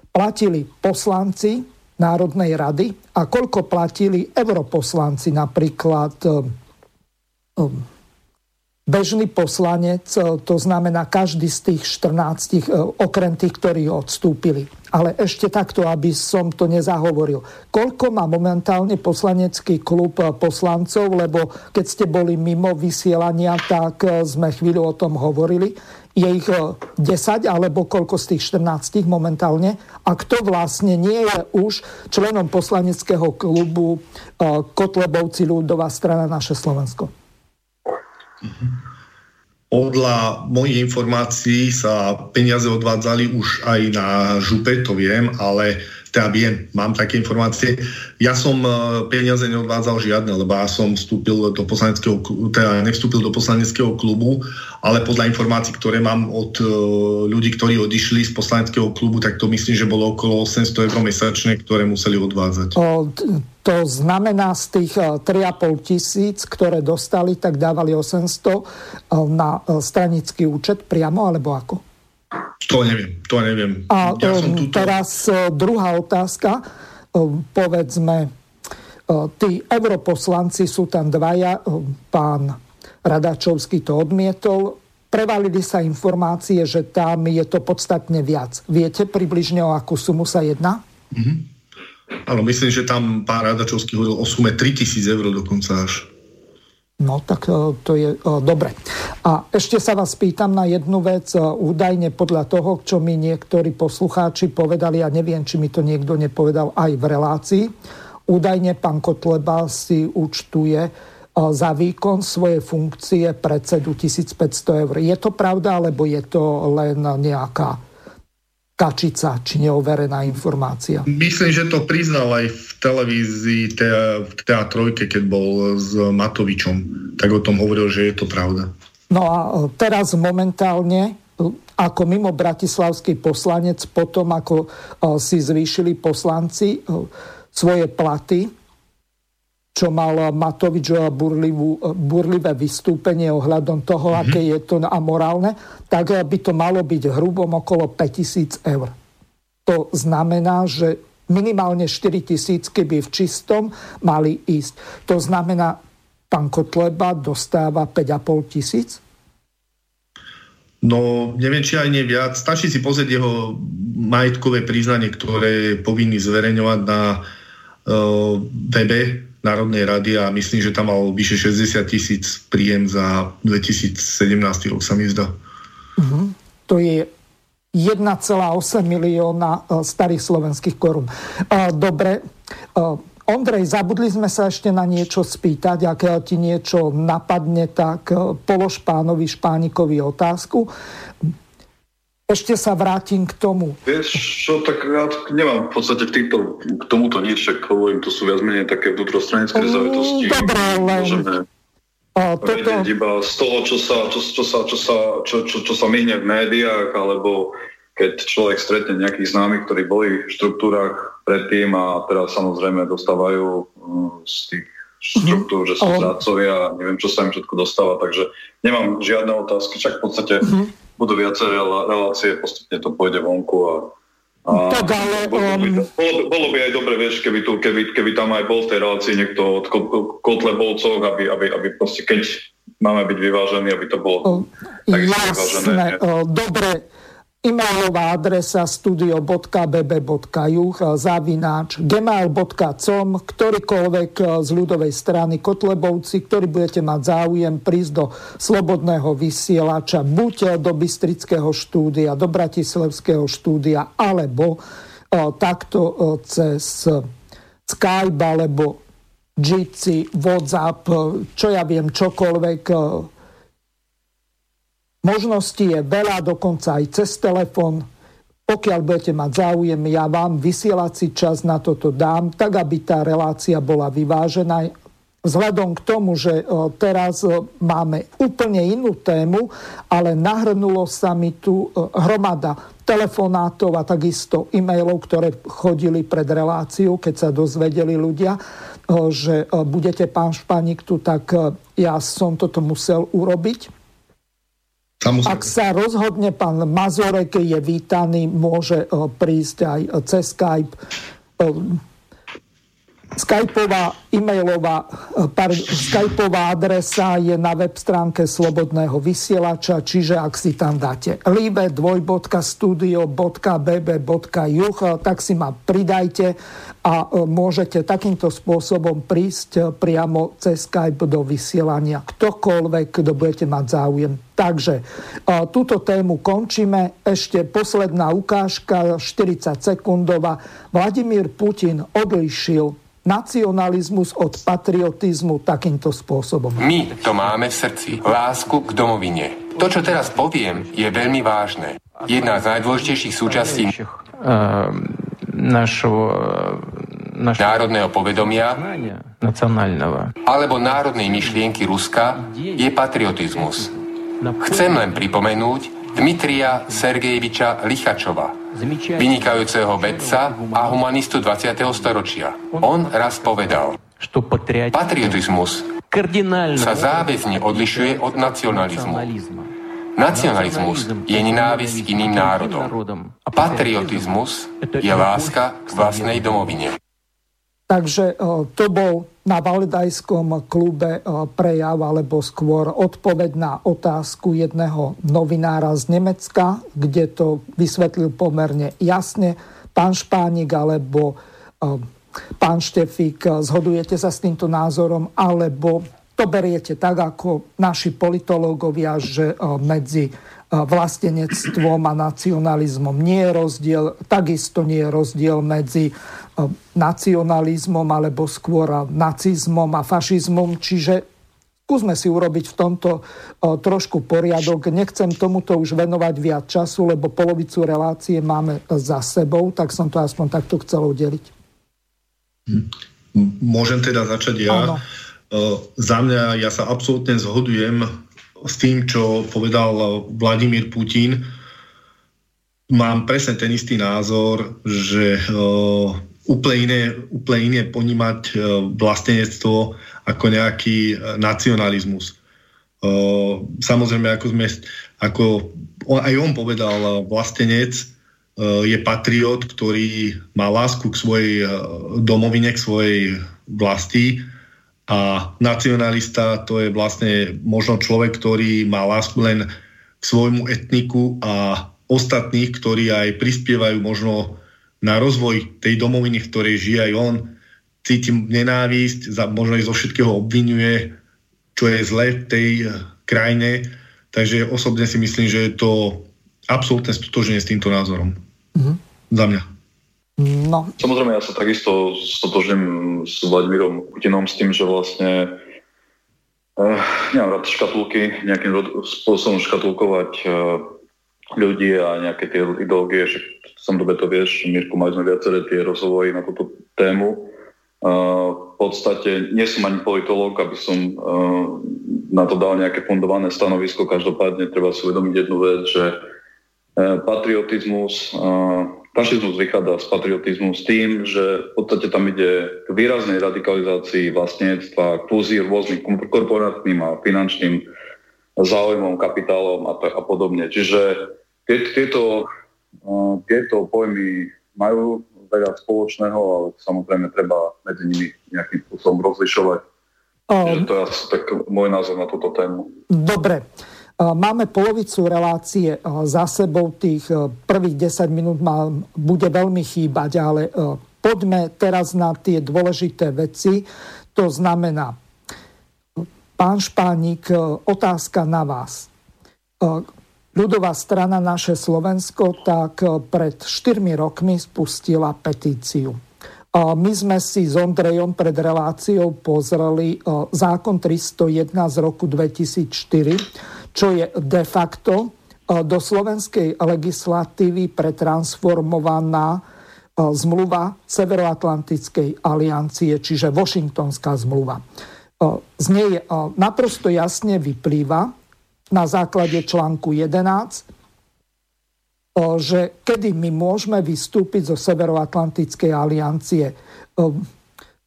platili poslanci Národnej rady a koľko platili europoslanci napríklad bežný poslanec, e, to znamená každý z tých 14, e, okrem tých, ktorí odstúpili. Ale ešte takto, aby som to nezahovoril. Koľko má momentálne poslanecký klub e, poslancov, lebo keď ste boli mimo vysielania, tak sme chvíľu o tom hovorili. Je ich 10 alebo koľko z tých 14 momentálne? A kto vlastne nie je už členom poslaneckého klubu Kotlebovci ľudová strana naše Slovensko? Podľa mojich informácií sa peniaze odvádzali už aj na župe, to viem, ale teda viem, mám také informácie. Ja som e, peniaze neodvádzal žiadne, lebo ja som vstúpil do poslaneckého, teda nevstúpil do poslaneckého klubu, ale podľa informácií, ktoré mám od e, ľudí, ktorí odišli z poslaneckého klubu, tak to myslím, že bolo okolo 800 eur mesačne, ktoré museli odvádzať. O, to znamená z tých 3,5 e, tisíc, ktoré dostali, tak dávali 800 na stranický účet priamo, alebo ako? To neviem, to neviem. A ja som tuto... teraz uh, druhá otázka. Um, povedzme, uh, tí europoslanci sú tam dvaja, pán Radačovský to odmietol. prevalili sa informácie, že tam je to podstatne viac. Viete približne o akú sumu sa jedná? Mm-hmm. Áno, myslím, že tam pán Radačovský hovoril o sume 3000 eur dokonca až. No tak e, to je o, dobre. A ešte sa vás pýtam na jednu vec. E, údajne podľa toho, čo mi niektorí poslucháči povedali, a neviem, či mi to niekto nepovedal aj v relácii, údajne pán Kotleba si účtuje za výkon svojej funkcie predsedu 1500 eur. Je to pravda, alebo je to len nejaká kačica či neoverená informácia? Myslím, že to priznal aj v televízii v teatrojke, keď bol s Matovičom. Tak o tom hovoril, že je to pravda. No a e, teraz momentálne e, ako mimo bratislavský poslanec, potom ako e, si zvýšili poslanci svoje platy, čo mal Matovič burlivú, burlivé vystúpenie ohľadom toho, mm-hmm. aké je to amorálne, tak by to malo byť hrubom okolo 5000 eur. To znamená, že minimálne 4 tisícky by v čistom mali ísť. To znamená, pán Kotleba dostáva 5,5 tisíc? No, neviem, či aj nie viac. Stačí si pozrieť jeho majetkové priznanie, ktoré je povinný zverejňovať na uh, webe Národnej rady a myslím, že tam mal vyše 60 tisíc príjem za 2017 rok, sa mi zdá. Uh-huh. To je 1,8 milióna e, starých slovenských korún. E, dobre. E, Ondrej, zabudli sme sa ešte na niečo spýtať. Ak ti niečo napadne, tak polož pánovi Špánikovi otázku. Ešte sa vrátim k tomu. Vieš čo, tak ja nemám v podstate k, týchto, k tomuto nič, však hovorím, to sú viac menej také vnútrostranické mm, záležitosti. Dobre, len... Môžeme toto... iba z toho, čo sa, čo, čo sa, čo sa, čo, čo, čo sa myhne v médiách, alebo keď človek stretne nejakých známych, ktorí boli v štruktúrach predtým a teraz samozrejme dostávajú mm, z tých štruktúr, že sú zradcovia a neviem, čo sa im všetko dostáva, takže nemám žiadne otázky, čak v podstate mm-hmm budú viaceré relácie, postupne to pôjde vonku a a tak ale... Bolo by, um... bolo, by aj dobre, vieš, keby, tu, keby, keby tam aj bol v tej relácii niekto od Kotlebovcov, aby, aby, aby proste, keď máme byť vyvážení, aby to bolo takisto vyvážené. Dobre, e-mailová adresa studio.bb.juh zavináč gmail.com ktorýkoľvek z ľudovej strany Kotlebovci, ktorý budete mať záujem prísť do slobodného vysielača buď do Bystrického štúdia, do Bratislavského štúdia, alebo takto cez Skype alebo Jitsi, WhatsApp, čo ja viem, čokoľvek Možností je veľa, dokonca aj cez telefón. Pokiaľ budete mať záujem, ja vám vysielací čas na toto dám, tak aby tá relácia bola vyvážená. Vzhľadom k tomu, že teraz máme úplne inú tému, ale nahrnulo sa mi tu hromada telefonátov a takisto e-mailov, ktoré chodili pred reláciu, keď sa dozvedeli ľudia, že budete pán Španik tu, tak ja som toto musel urobiť Samozrejme. Ak sa rozhodne pán Mazorek, je vítaný, môže eh, prísť aj eh, cez Skype. Skypeová, e-mailová, pardon, Skypeová adresa je na web stránke Slobodného vysielača, čiže ak si tam dáte live dvoj.studio.bb.juh, tak si ma pridajte a môžete takýmto spôsobom prísť priamo cez Skype do vysielania. Ktokoľvek, kto budete mať záujem. Takže túto tému končíme. Ešte posledná ukážka, 40 sekundová. Vladimír Putin odlišil nacionalizmus od patriotizmu takýmto spôsobom. My to máme v srdci. Lásku k domovine. To, čo teraz poviem, je veľmi vážne. Jedna z najdôležitejších súčastí našho, našho národného povedomia alebo národnej myšlienky Ruska je patriotizmus. Chcem len pripomenúť Dmitria Sergejeviča Lichačova, vynikajúceho vedca a humanistu 20. storočia. On raz povedal, patriotizmus sa záväzne odlišuje od nacionalizmu. Nacionalizmus je nenávisť iným národom. Patriotizmus je láska k vlastnej domovine. Takže to bol na Valdajskom klube prejav alebo skôr odpoveď na otázku jedného novinára z Nemecka, kde to vysvetlil pomerne jasne. Pán Špánik alebo pán Štefik, zhodujete sa s týmto názorom, alebo to beriete tak, ako naši politológovia, že medzi vlastenectvom a nacionalizmom nie je rozdiel. Takisto nie je rozdiel medzi nacionalizmom alebo skôr nacizmom a fašizmom. Čiže skúsme si urobiť v tomto trošku poriadok. Nechcem tomuto už venovať viac času, lebo polovicu relácie máme za sebou, tak som to aspoň takto chcel udeliť. Môžem teda začať ja. Áno. Za mňa ja sa absolútne zhodujem s tým, čo povedal Vladimír Putin. Mám presne ten istý názor, že úplne iné, úplne iné ponímať e, vlastenectvo ako nejaký e, nacionalizmus. E, samozrejme, ako sme, ako aj on povedal, vlastenec je patriot, ktorý má lásku k svojej domovine, k svojej vlasti a nacionalista to je vlastne možno človek, ktorý má lásku len k svojmu etniku a ostatných, ktorí aj prispievajú možno na rozvoj tej domoviny, v ktorej žije aj on, cíti nenávisť, za, možno aj zo všetkého obvinuje, čo je zle v tej eh, krajine. Takže osobne si myslím, že je to absolútne stotoženie s týmto názorom. Mm-hmm. Za mňa. No. Samozrejme, ja sa takisto stotožním s Vladimírom Putinom s tým, že vlastne uh, nemám rád škatulky, nejakým spôsobom škatulkovať uh, ľudí a nejaké tie ideológie, že som dobe to vieš, Mirku, mali sme viaceré tie rozhovory na túto tému. Uh, v podstate nie som ani politológ, aby som uh, na to dal nejaké fundované stanovisko. Každopádne treba si uvedomiť jednu vec, že patriotizmus, fašizmus vychádza z patriotizmu s tým, že v podstate tam ide k výraznej radikalizácii vlastníctva, k fúzii rôznym korporátnym a finančným záujmom, kapitálom a, a podobne. Čiže tieto tieto pojmy majú veľa spoločného, ale samozrejme treba medzi nimi nejakým spôsobom rozlišovať. Um, to je asi tak môj názor na túto tému. Dobre. Máme polovicu relácie za sebou, tých prvých 10 minút má, bude veľmi chýbať, ale poďme teraz na tie dôležité veci. To znamená, pán Špánik, otázka na vás ľudová strana Naše Slovensko tak pred 4 rokmi spustila petíciu. My sme si s Ondrejom pred reláciou pozreli zákon 301 z roku 2004, čo je de facto eh, do slovenskej legislatívy pretransformovaná zmluva Severoatlantickej aliancie, čiže Washingtonská zmluva. Z nej naprosto jasne vyplýva, na základe článku 11, že kedy my môžeme vystúpiť zo Severoatlantickej aliancie.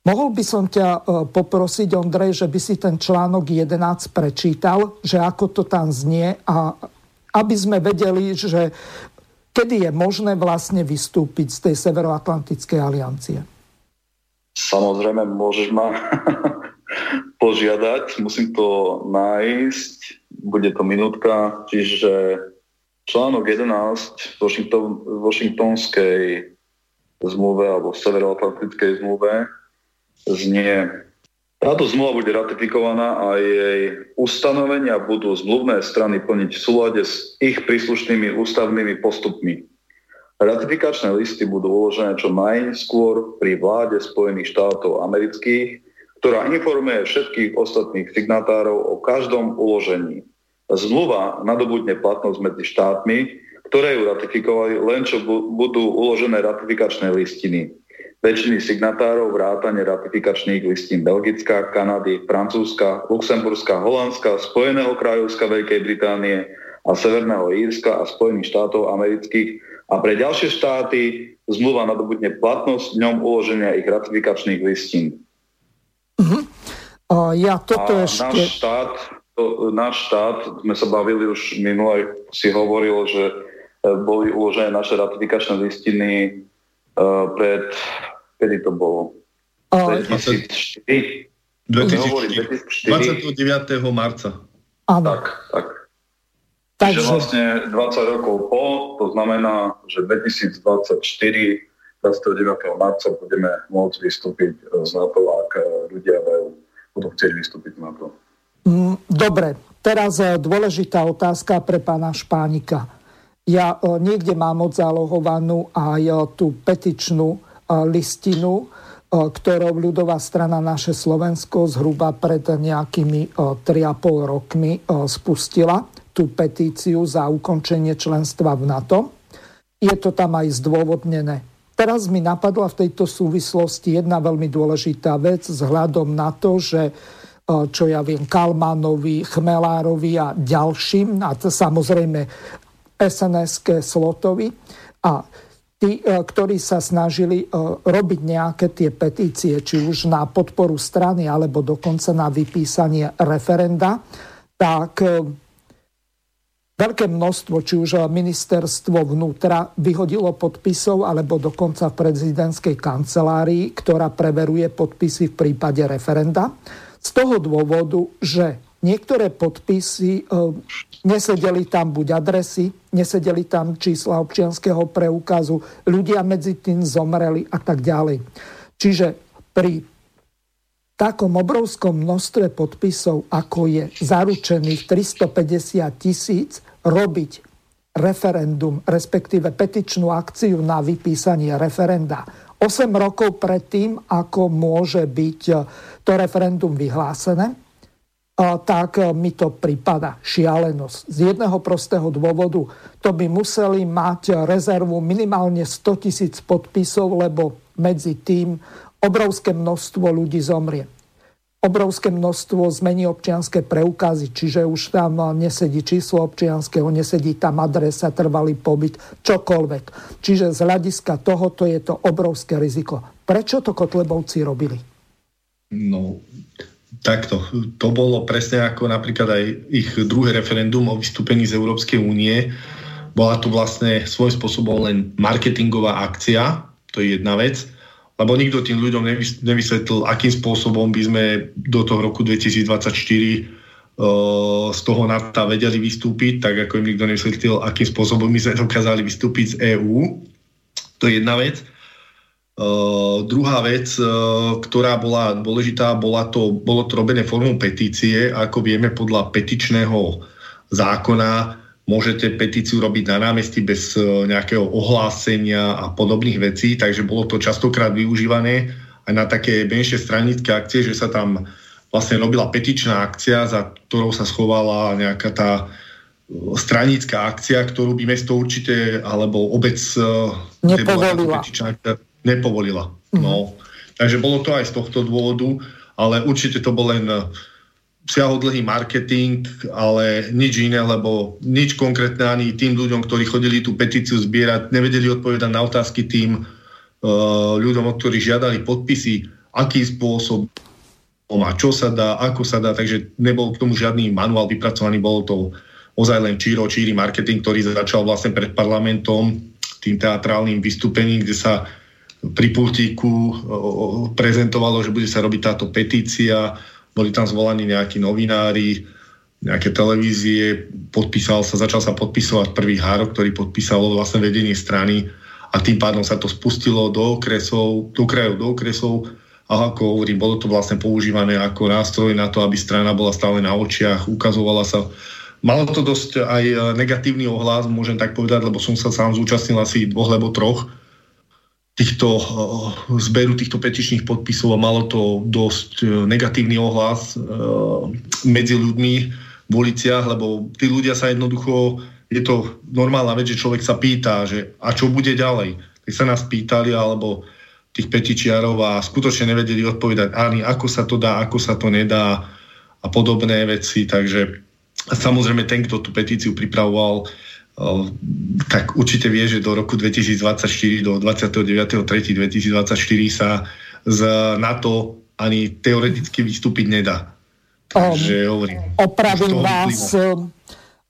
Mohol by som ťa poprosiť, Ondrej, že by si ten článok 11 prečítal, že ako to tam znie a aby sme vedeli, že kedy je možné vlastne vystúpiť z tej Severoatlantickej aliancie. Samozrejme, môžeš ma požiadať, musím to nájsť bude to minútka, čiže článok 11 Washington, Washingtonskej zmluve alebo Severoatlantickej zmluve znie táto zmluva bude ratifikovaná a jej ustanovenia budú zmluvné strany plniť v súlade s ich príslušnými ústavnými postupmi. Ratifikačné listy budú uložené čo najskôr pri vláde Spojených štátov amerických, ktorá informuje všetkých ostatných signatárov o každom uložení. Zmluva nadobudne platnosť medzi štátmi, ktoré ju ratifikovali, len čo budú uložené ratifikačné listiny. Väčšiny signatárov vrátane ratifikačných listín Belgická, Kanady, Francúzska, Luxemburská, Holandska, Spojeného kráľovska Veľkej Británie a Severného Írska a Spojených štátov amerických a pre ďalšie štáty zmluva nadobudne platnosť ňom uloženia ich ratifikačných listín. Uh-huh. Uh, ja toto a ešte... Náš štát to, náš štát, sme sa bavili už minule, si hovoril, že e, boli uložené naše ratifikačné listiny uh, pred, kedy to bolo? 2004? 2004. 29. marca. Áno. Tak, tak. Takže... Čiže vlastne 20 rokov po, to znamená, že 2024 29. marca budeme môcť vystúpiť z NATO, ak ľudia budú chcieť vystúpiť z NATO. Mm, dobre, teraz eh, dôležitá otázka pre pána Špánika. Ja niekde mám odzálohovanú aj tú petičnú listinu, ktorou ľudová strana naše Slovensko zhruba pred nejakými 3,5 rokmi spustila tú petíciu za ukončenie členstva v NATO. Je to tam aj zdôvodnené. Teraz mi napadla v tejto súvislosti jedna veľmi dôležitá vec vzhľadom na to, že e, čo ja viem, Kalmanovi, Chmelárovi a ďalším, a to samozrejme sns Slotovi. A tí, e, ktorí sa snažili e, robiť nejaké tie petície, či už na podporu strany, alebo dokonca na vypísanie referenda, tak Veľké množstvo, či už ministerstvo vnútra vyhodilo podpisov, alebo dokonca v prezidentskej kancelárii, ktorá preveruje podpisy v prípade referenda. Z toho dôvodu, že niektoré podpisy e, nesedeli tam buď adresy, nesedeli tam čísla občianského preukazu, ľudia medzi tým zomreli a tak ďalej. Čiže pri takom obrovskom množstve podpisov, ako je zaručených 350 tisíc, robiť referendum, respektíve petičnú akciu na vypísanie referenda 8 rokov predtým, ako môže byť e, to referendum vyhlásené, tak e, mi to prípada šialenosť. Z jedného prostého dôvodu to by museli mať rezervu minimálne 100 tisíc podpisov, lebo medzi tým obrovské množstvo ľudí zomrie obrovské množstvo zmení občianské preukazy, čiže už tam nesedí číslo občianského, nesedí tam adresa, trvalý pobyt, čokoľvek. Čiže z hľadiska tohoto je to obrovské riziko. Prečo to Kotlebovci robili? No, takto. To bolo presne ako napríklad aj ich druhé referendum o vystúpení z Európskej únie. Bola to vlastne svojím spôsobom len marketingová akcia, to je jedna vec lebo nikto tým ľuďom nevysvetlil, akým spôsobom by sme do toho roku 2024 uh, z toho NATO vedeli vystúpiť, tak ako im nikto nevysvetlil, akým spôsobom by sme dokázali vystúpiť z EÚ. To je jedna vec. Uh, druhá vec, uh, ktorá bola dôležitá, bola to, bolo to robené formou petície. Ako vieme, podľa petičného zákona môžete petíciu robiť na námestí bez e, nejakého ohlásenia a podobných vecí, takže bolo to častokrát využívané aj na také menšie stranické akcie, že sa tam vlastne robila petičná akcia, za ktorou sa schovala nejaká tá stranická akcia, ktorú by mesto určite, alebo obec nepovolila. Nepovolila. No. Takže bolo to aj z tohto dôvodu, ale určite to bol len siahodlhý marketing, ale nič iné, lebo nič konkrétne ani tým ľuďom, ktorí chodili tú petíciu zbierať, nevedeli odpovedať na otázky tým uh, ľuďom, od ktorých žiadali podpisy, aký spôsob a čo sa dá, ako sa dá, takže nebol k tomu žiadny manuál vypracovaný, bol to ozaj len číro, číri marketing, ktorý začal vlastne pred parlamentom tým teatrálnym vystúpením, kde sa pri pultíku prezentovalo, že bude sa robiť táto petícia, boli tam zvolaní nejakí novinári, nejaké televízie, podpísal sa, začal sa podpisovať prvý hárok, ktorý podpísalo vlastne vedenie strany a tým pádom sa to spustilo do okresov, do krajov, do okresov a ako hovorím, bolo to vlastne používané ako nástroj na to, aby strana bola stále na očiach, ukazovala sa. Malo to dosť aj negatívny ohlas, môžem tak povedať, lebo som sa sám zúčastnil asi dvoch alebo troch týchto eh, zberu týchto petičných podpisov a malo to dosť eh, negatívny ohlas eh, medzi ľuďmi v uliciach, lebo tí ľudia sa jednoducho, je to normálna vec, že človek sa pýta, že a čo bude ďalej. Tak sa nás pýtali, alebo tých petičiarov a skutočne nevedeli odpovedať ani ako sa to dá, ako sa to nedá a podobné veci. Takže samozrejme ten, kto tú petíciu pripravoval, tak určite vie, že do roku 2024, do 29.3.2024 sa z NATO ani teoreticky vystúpiť nedá. Takže hovorím. Opravím vás.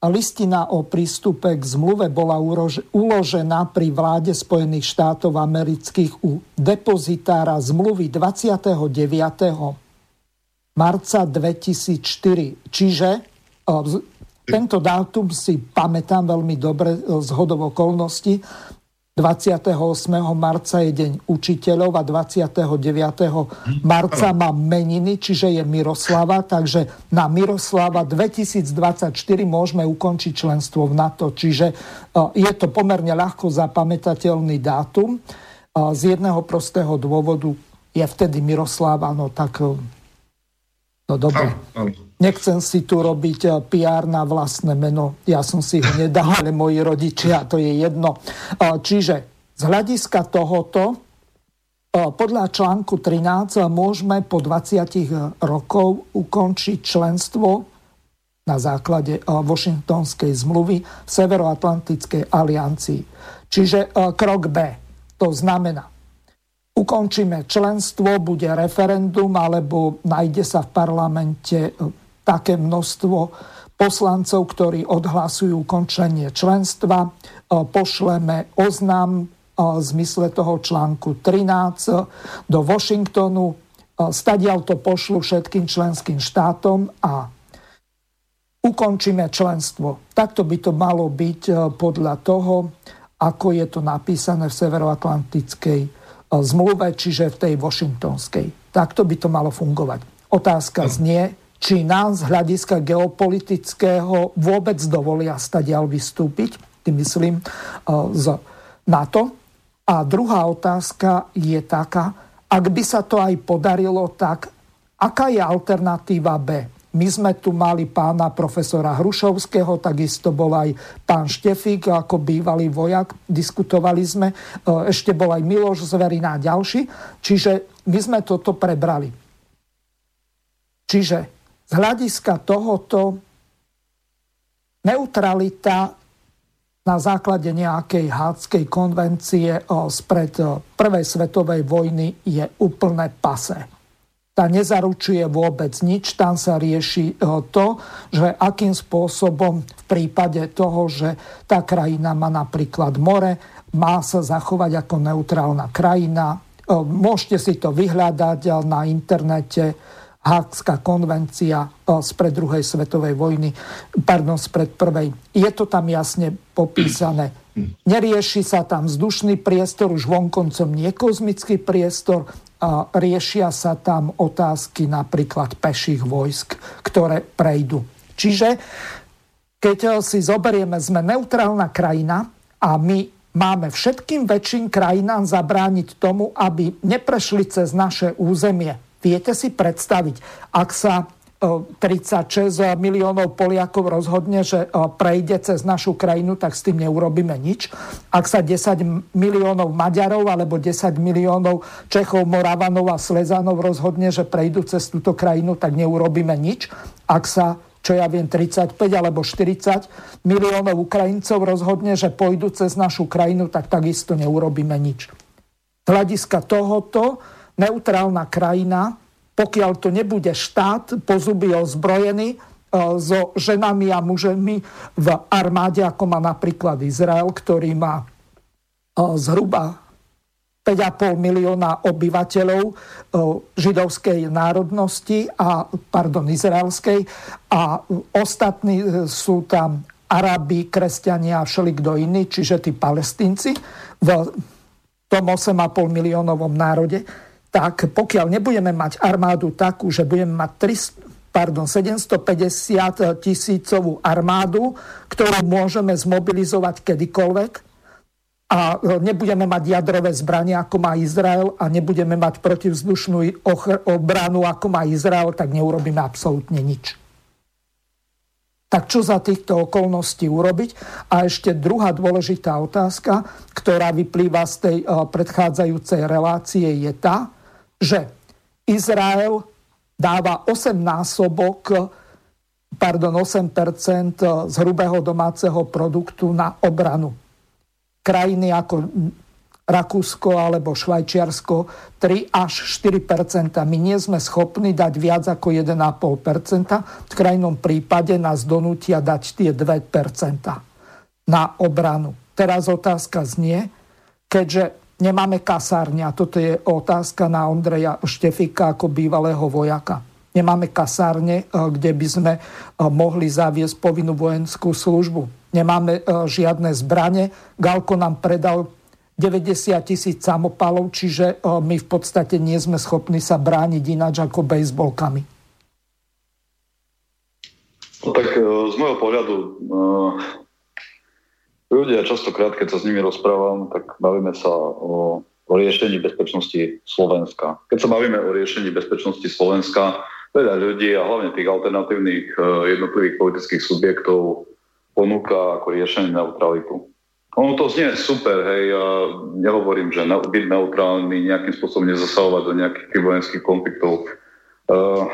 Listina o prístupe k zmluve bola uložená pri vláde Spojených štátov amerických u depozitára zmluvy 29. marca 2004. Čiže tento dátum si pamätám veľmi dobre z hodov okolností. 28. marca je deň učiteľov a 29. marca má meniny, čiže je Miroslava, takže na Miroslava 2024 môžeme ukončiť členstvo v NATO, čiže e, je to pomerne ľahko zapamätateľný dátum. E, z jedného prostého dôvodu je vtedy Miroslava, no tak e, no dobre. Nechcem si tu robiť PR na vlastné meno. Ja som si ho nedal, ale moji rodičia, to je jedno. Čiže z hľadiska tohoto, podľa článku 13 môžeme po 20 rokov ukončiť členstvo na základe Washingtonskej zmluvy v Severoatlantickej aliancii. Čiže krok B. To znamená, ukončíme členstvo, bude referendum, alebo nájde sa v parlamente také množstvo poslancov, ktorí odhlasujú ukončenie členstva. E, pošleme oznam e, v zmysle toho článku 13 do Washingtonu. E, stadial to pošlu všetkým členským štátom a ukončíme členstvo. Takto by to malo byť podľa toho, ako je to napísané v Severoatlantickej zmluve, čiže v tej Washingtonskej. Takto by to malo fungovať. Otázka znie, či nám z hľadiska geopolitického vôbec dovolia stadiaľ vystúpiť, tým myslím e, z NATO. A druhá otázka je taká, ak by sa to aj podarilo, tak aká je alternatíva B? My sme tu mali pána profesora Hrušovského, takisto bol aj pán Štefik ako bývalý vojak, diskutovali sme, e, ešte bol aj Miloš Zverina a ďalší, čiže my sme toto prebrali. Čiže z hľadiska tohoto neutralita na základe nejakej hádskej konvencie spred prvej svetovej vojny je úplne pase. Tá nezaručuje vôbec nič, tam sa rieši to, že akým spôsobom v prípade toho, že tá krajina má napríklad more, má sa zachovať ako neutrálna krajina. Môžete si to vyhľadať na internete Hákská konvencia spred druhej svetovej vojny, pardon, spred prvej. Je to tam jasne popísané. Nerieši sa tam vzdušný priestor, už vonkoncom nie kozmický priestor, a riešia sa tam otázky napríklad peších vojsk, ktoré prejdú. Čiže keď si zoberieme, sme neutrálna krajina a my máme všetkým väčším krajinám zabrániť tomu, aby neprešli cez naše územie Viete si predstaviť, ak sa 36 e, miliónov Poliakov rozhodne, že e, prejde cez našu krajinu, tak s tým neurobíme nič. Ak sa 10 miliónov Maďarov alebo 10 miliónov Čechov, Moravanov a Slezanov rozhodne, že prejdú cez túto krajinu, tak neurobíme nič. Ak sa čo ja viem, 35 alebo 40 miliónov Ukrajincov rozhodne, že pôjdu cez našu krajinu, tak takisto neurobíme nič. Z hľadiska tohoto neutrálna krajina, pokiaľ to nebude štát pozuby ozbrojený e, so ženami a mužemi v armáde, ako má napríklad Izrael, ktorý má e, zhruba 5,5 milióna obyvateľov e, židovskej národnosti a, pardon, izraelskej. A ostatní sú tam Arabi, kresťania a všelikto iný, čiže tí palestínci v tom 8,5 miliónovom národe tak pokiaľ nebudeme mať armádu takú, že budeme mať 300, pardon, 750 tisícovú armádu, ktorú môžeme zmobilizovať kedykoľvek a nebudeme mať jadrové zbranie, ako má Izrael a nebudeme mať protivzdušnú obranu, ako má Izrael, tak neurobíme absolútne nič. Tak čo za týchto okolností urobiť? A ešte druhá dôležitá otázka, ktorá vyplýva z tej predchádzajúcej relácie, je tá, že Izrael dáva 8 násobok, pardon, 8 z hrubého domáceho produktu na obranu. Krajiny ako Rakúsko alebo Švajčiarsko 3 až 4% My nie sme schopní dať viac ako 1,5% V krajnom prípade nás donútia dať tie 2% na obranu. Teraz otázka znie, keďže nemáme kasárne. A toto je otázka na Ondreja Štefika ako bývalého vojaka. Nemáme kasárne, kde by sme mohli zaviesť povinnú vojenskú službu. Nemáme žiadne zbranie. Galko nám predal 90 tisíc samopalov, čiže my v podstate nie sme schopní sa brániť ináč ako bejsbolkami. No tak z môjho pohľadu ľudia častokrát, keď sa s nimi rozprávam, tak bavíme sa o o riešení bezpečnosti Slovenska. Keď sa bavíme o riešení bezpečnosti Slovenska, veľa ľudí a hlavne tých alternatívnych e, jednotlivých politických subjektov ponúka ako riešenie neutralitu. Ono to znie super, hej, ja nehovorím, že byť neutrálny, nejakým spôsobom nezasahovať do nejakých vojenských konfliktov. Uh,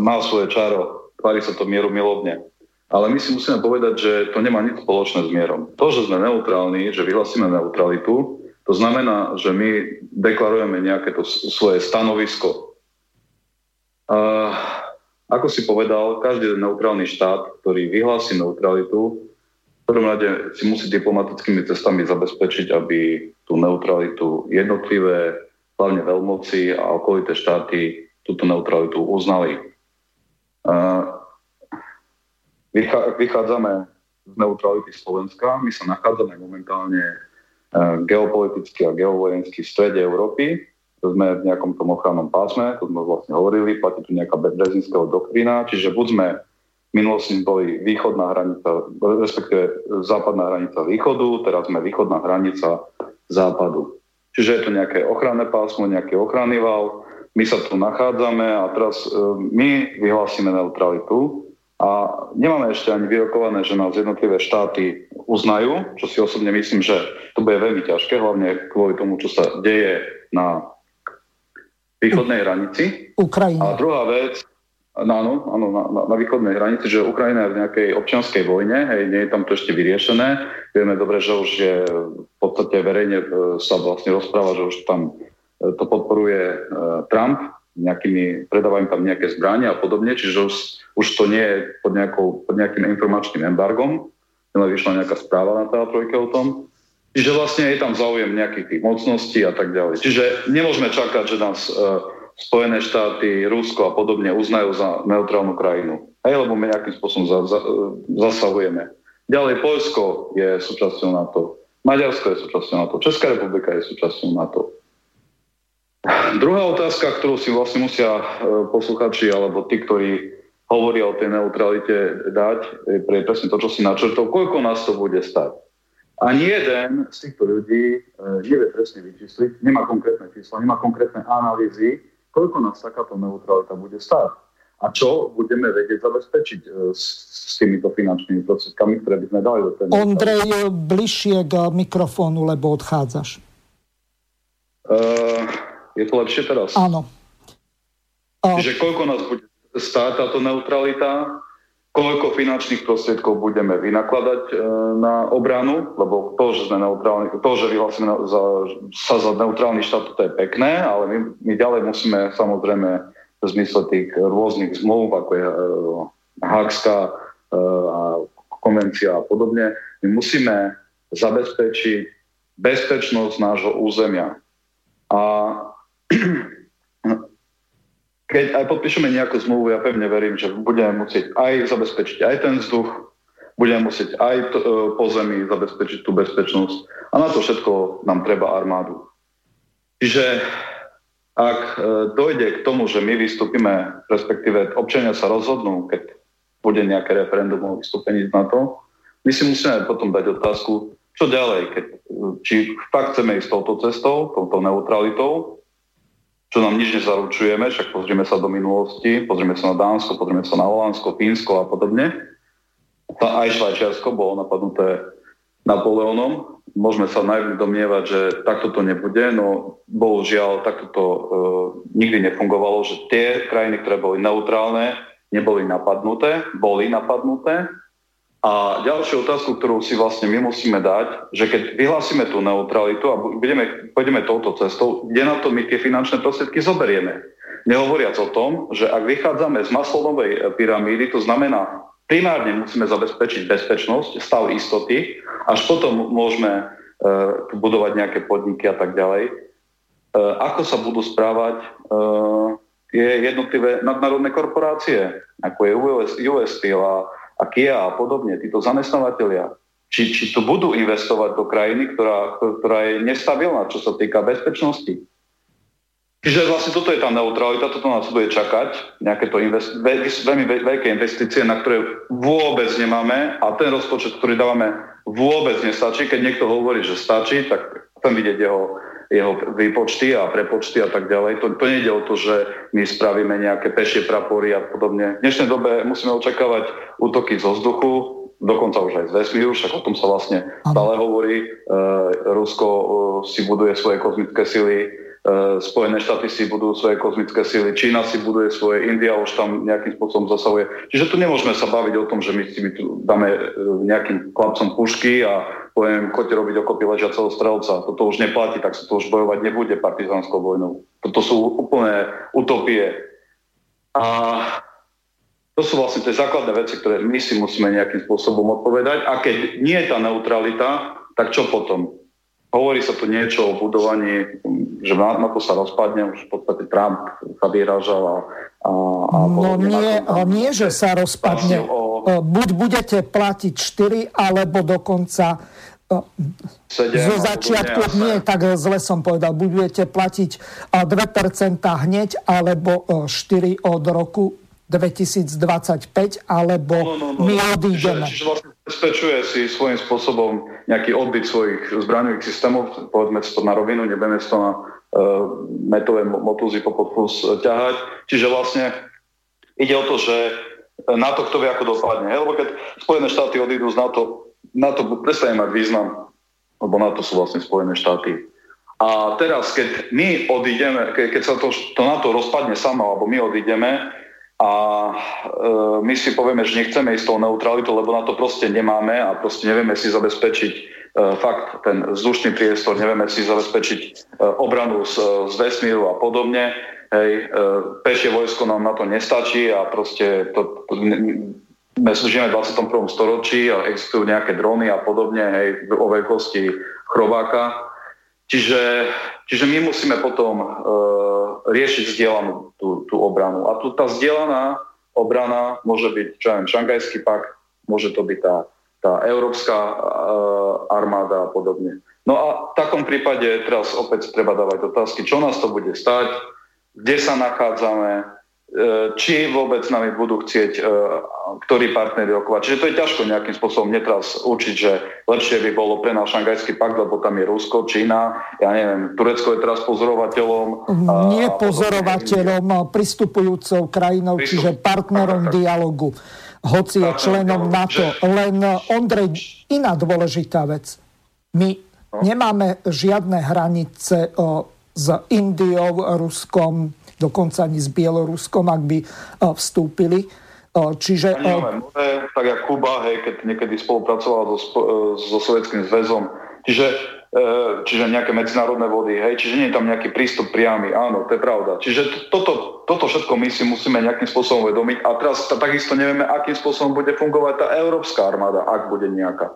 má svoje čaro, tvári sa to mieru milovne. Ale my si musíme povedať, že to nemá nič spoločné s mierom. To, že sme neutrálni, že vyhlasíme neutralitu, to znamená, že my deklarujeme nejaké to svoje stanovisko. A ako si povedal, každý neutrálny štát, ktorý vyhlási neutralitu, v prvom rade si musí diplomatickými cestami zabezpečiť, aby tú neutralitu jednotlivé, hlavne veľmoci a okolité štáty túto neutralitu uznali. Vychádzame z neutrality Slovenska, my sa nachádzame momentálne geopoliticky a geovojensky v strede Európy. Sme v nejakom tom ochrannom pásme, to sme vlastne hovorili, platí tu nejaká brezinského doktrína, čiže buď sme v minulosti boli východná hranica, respektíve západná hranica východu, teraz sme východná hranica západu. Čiže je to nejaké ochranné pásmo, nejaký ochranný val, my sa tu nachádzame a teraz e, my vyhlásime neutralitu a nemáme ešte ani vyrokované, že nás jednotlivé štáty uznajú, čo si osobne myslím, že to bude veľmi ťažké, hlavne kvôli tomu, čo sa deje na východnej hranici. Ukrajina. A druhá vec, áno, áno na, na, na východnej hranici, že Ukrajina je v nejakej občianskej vojne, hej, nie je tam to ešte vyriešené. Vieme dobre, že už je v podstate verejne e, sa vlastne rozpráva, že už tam e, to podporuje e, Trump, nejakými, predávajú tam nejaké zbrania a podobne, čiže už, už to nie je pod, nejakou, pod nejakým informačným embargom, len vyšla nejaká správa na TA3 o tom. Čiže vlastne je tam záujem nejakých tých mocností a tak ďalej. Čiže nemôžeme čakať, že nás uh, Spojené štáty, Rusko a podobne uznajú za neutrálnu krajinu. Hej, lebo my nejakým spôsobom za, za, zasahujeme. Ďalej Poľsko je súčasťou NATO. Maďarsko je súčasťou NATO. Česká republika je súčasťou NATO. Druhá otázka, ktorú si vlastne musia e, posluchači alebo tí, ktorí hovoria o tej neutralite dať, je presne to, čo si načrtol, koľko nás to bude stať. Ani jeden z týchto ľudí e, nevie presne vyčísliť, nemá konkrétne čísla, nemá konkrétne analýzy, koľko nás takáto neutralita bude stať. A čo budeme vedieť zabezpečiť e, s, s týmito finančnými prostriedkami, ktoré by sme dali do tej Ondrej, bližšie k mikrofónu, lebo odchádzaš. Uh, je to lepšie teraz? Áno. Čiže koľko nás bude stáť táto neutralita, koľko finančných prostriedkov budeme vynakladať e, na obranu, lebo to, že sme neutrálni, to, že vyhlasíme za, sa za neutrálny štát, to je pekné, ale my, my ďalej musíme samozrejme v zmysle tých rôznych zmluv, ako je e, Hagská e, a konvencia a podobne, my musíme zabezpečiť bezpečnosť nášho územia. A keď aj podpíšeme nejakú zmluvu, ja pevne verím, že budeme musieť aj zabezpečiť aj ten vzduch, budeme musieť aj to, e, po zemi zabezpečiť tú bezpečnosť a na to všetko nám treba armádu. Čiže ak e, dojde k tomu, že my vystúpime, respektíve občania sa rozhodnú, keď bude nejaké referendum o vystúpení z NATO, my si musíme potom dať otázku, čo ďalej, keď, či fakt chceme ísť touto cestou, touto neutralitou, čo nám nič nezaručujeme, však pozrieme sa do minulosti, pozrieme sa na Dánsko, pozrieme sa na Holandsko, Fínsko a podobne. Aj Švajčiarsko bolo napadnuté Napoleonom. Môžeme sa najmä domnievať, že takto to nebude, no bohužiaľ takto to e, nikdy nefungovalo, že tie krajiny, ktoré boli neutrálne, neboli napadnuté, boli napadnuté a ďalšiu otázku, ktorú si vlastne my musíme dať, že keď vyhlásime tú neutralitu a budeme, pôjdeme touto cestou, kde na to my tie finančné prostriedky zoberieme? Nehovoriac o tom, že ak vychádzame z maslonovej e, pyramídy, to znamená, primárne musíme zabezpečiť bezpečnosť, stav istoty, až potom môžeme uh, budovať nejaké podniky a tak ďalej. Uh, ako sa budú správať uh, tie jednotlivé nadnárodné korporácie, ako je US, US Steel a, a Kia a podobne, títo zamestnávateľia, či, či tu budú investovať do krajiny, ktorá, ktorá je nestabilná, čo sa týka bezpečnosti. Čiže vlastne toto je tá neutralita, toto nás bude čakať, nejaké to invest- veľmi veľké investície, na ktoré vôbec nemáme a ten rozpočet, ktorý dávame, vôbec nestačí. Keď niekto hovorí, že stačí, tak tam vidieť jeho, jeho výpočty a prepočty a tak ďalej. To, to nejde o to, že my spravíme nejaké pešie prapory a podobne. V dnešnej dobe musíme očakávať útoky zo vzduchu, dokonca už aj z vesmíru, však o tom sa vlastne stále hovorí. E, Rusko e, si buduje svoje kozmické sily, Spojené štáty si budú svoje kozmické sily, Čína si buduje svoje, India už tam nejakým spôsobom zasahuje. Čiže tu nemôžeme sa baviť o tom, že my si tu dáme e, nejakým chlapcom pušky a poviem, choďte robiť okopy ležiaceho strelca. Toto už neplatí, tak sa to už bojovať nebude partizánskou vojnou. Toto sú úplné utopie. A to sú vlastne tie základné veci, ktoré my si musíme nejakým spôsobom odpovedať. A keď nie je tá neutralita, tak čo potom? Hovorí sa tu niečo o budovaní, že na, to sa rozpadne, už v podstate Trump sa vyražal a, a, a No nie, tom, nie, že sa rozpadne. O... E, buď budete platiť 4, alebo dokonca 7, e, zo začiatku, nie, tak zle som povedal, budete platiť 2% e, hneď, alebo 4 od roku 2025, alebo no, no, no, my odídeme. Čiže, čiže vlastne zabezpečuje si svojím spôsobom nejaký odbyt svojich zbraňových systémov, povedzme to na rovinu, nebudeme to na uh, metové motúzy po podfus ťahať. Čiže vlastne ide o to, že na to, kto vie, ako dopadne. Lebo keď Spojené štáty odídu z NATO, NATO prestane mať význam, lebo NATO sú vlastne Spojené štáty. A teraz, keď my odídeme, keď sa to, to NATO rozpadne samo, alebo my odídeme, a e, my si povieme, že nechceme ísť tou neutralitou, lebo na to proste nemáme a proste nevieme si zabezpečiť e, fakt ten vzdušný priestor, nevieme si zabezpečiť e, obranu z, z vesmíru a podobne. Hej, pešie vojsko nám na to nestačí a proste to, to, my žijeme v 21. storočí a existujú nejaké drony a podobne hej, o veľkosti chrobáka. Čiže, čiže my musíme potom e, riešiť vzdielanú tú, tú obranu. A tu tá vzdelaná obrana môže byť, čo viem, Šangajský pakt, môže to byť tá, tá európska e, armáda a podobne. No a v takom prípade teraz opäť treba dávať otázky, čo nás to bude stať, kde sa nachádzame, či vôbec nami budú chcieť e, ktorí partnery rokovať. Čiže to je ťažko nejakým spôsobom netras učiť, že lepšie by bolo pre náš šangajský pakt, lebo tam je Rusko, Čína, ja neviem, Turecko je teraz pozorovateľom. Nie pozorovateľom, pristupujúcou krajinou, Pristup... čiže partnerom tak, tak. dialogu. Hoci je členom NATO. Len Ondrej, iná dôležitá vec. My no. nemáme žiadne hranice s Indiou, Ruskom, dokonca ani s Bieloruskom, ak by vstúpili. Čiže... Ani tak ako Kuba, hej, keď niekedy spolupracovala so, e, so Sovietským zväzom. Čiže, e, čiže nejaké medzinárodné vody, hej, čiže nie je tam nejaký prístup priamy, áno, to je pravda. Čiže toto, toto všetko my si musíme nejakým spôsobom uvedomiť a teraz takisto nevieme, akým spôsobom bude fungovať tá európska armáda, ak bude nejaká.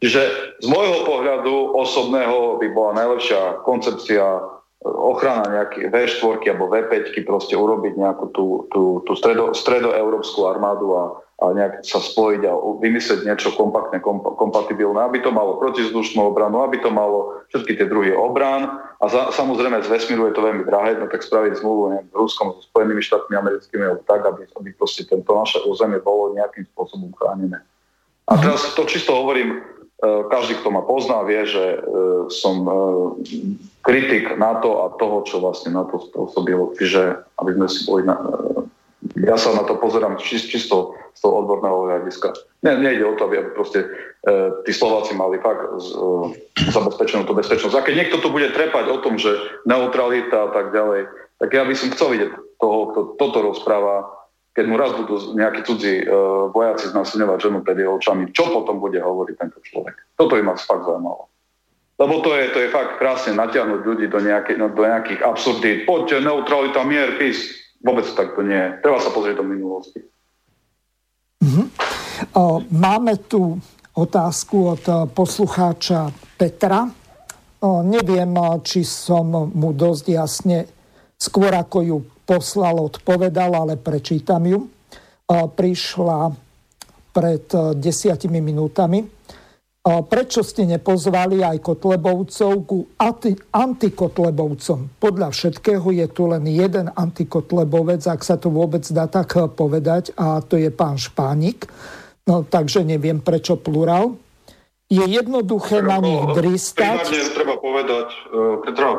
Čiže z môjho pohľadu osobného by bola najlepšia koncepcia ochrana nejaké V4 alebo V5 proste urobiť nejakú tú, tú, tú stredo, stredoeurópsku armádu a, a nejak sa spojiť a vymyslieť niečo kompaktne, komp, kompatibilné, aby to malo protizdušnú obranu, aby to malo všetky tie druhy obrán a za, samozrejme z vesmíru je to veľmi drahé, no tak spraviť zmluvu neviem, Ruskom so Spojenými štátmi americkými alebo tak, aby, aby proste tento naše územie bolo nejakým spôsobom chránené. A teraz to čisto hovorím E, každý, kto ma pozná, vie, že e, som e, kritik NATO a toho, čo vlastne NATO spôsobilo. Čiže, aby sme si boli na, ja sa na to pozerám čisto, čisto z toho odborného hľadiska. Nie, nejde o to, aby proste e, tí Slováci mali fakt z, e, zabezpečenú tú bezpečnosť. A keď niekto tu bude trepať o tom, že neutralita a tak ďalej, tak ja by som chcel vidieť toho, kto toto rozpráva, keď mu raz budú nejakí cudzí uh, vojaci znasilňovať ženu pred jeho očami, čo potom bude hovoriť tento človek? Toto by ma fakt zaujímalo. Lebo to je, to je fakt krásne natiahnuť ľudí do, nejaké, no, do nejakých absurdít. Poďte, neutralita, mier, pís. Vôbec tak to nie je. Treba sa pozrieť do minulosti. Mm-hmm. O, máme tu otázku od poslucháča Petra. O, neviem, či som mu dosť jasne skôr ako ju poslal, odpovedal, ale prečítam ju. Prišla pred desiatimi minútami prečo ste nepozvali aj Kotlebovcov ku anti, antikotlebovcom? Podľa všetkého je tu len jeden antikotlebovec, ak sa to vôbec dá tak povedať, a to je pán Špánik. No, takže neviem, prečo plurál. Je jednoduché na nich dristať. Treba povedať, e, treba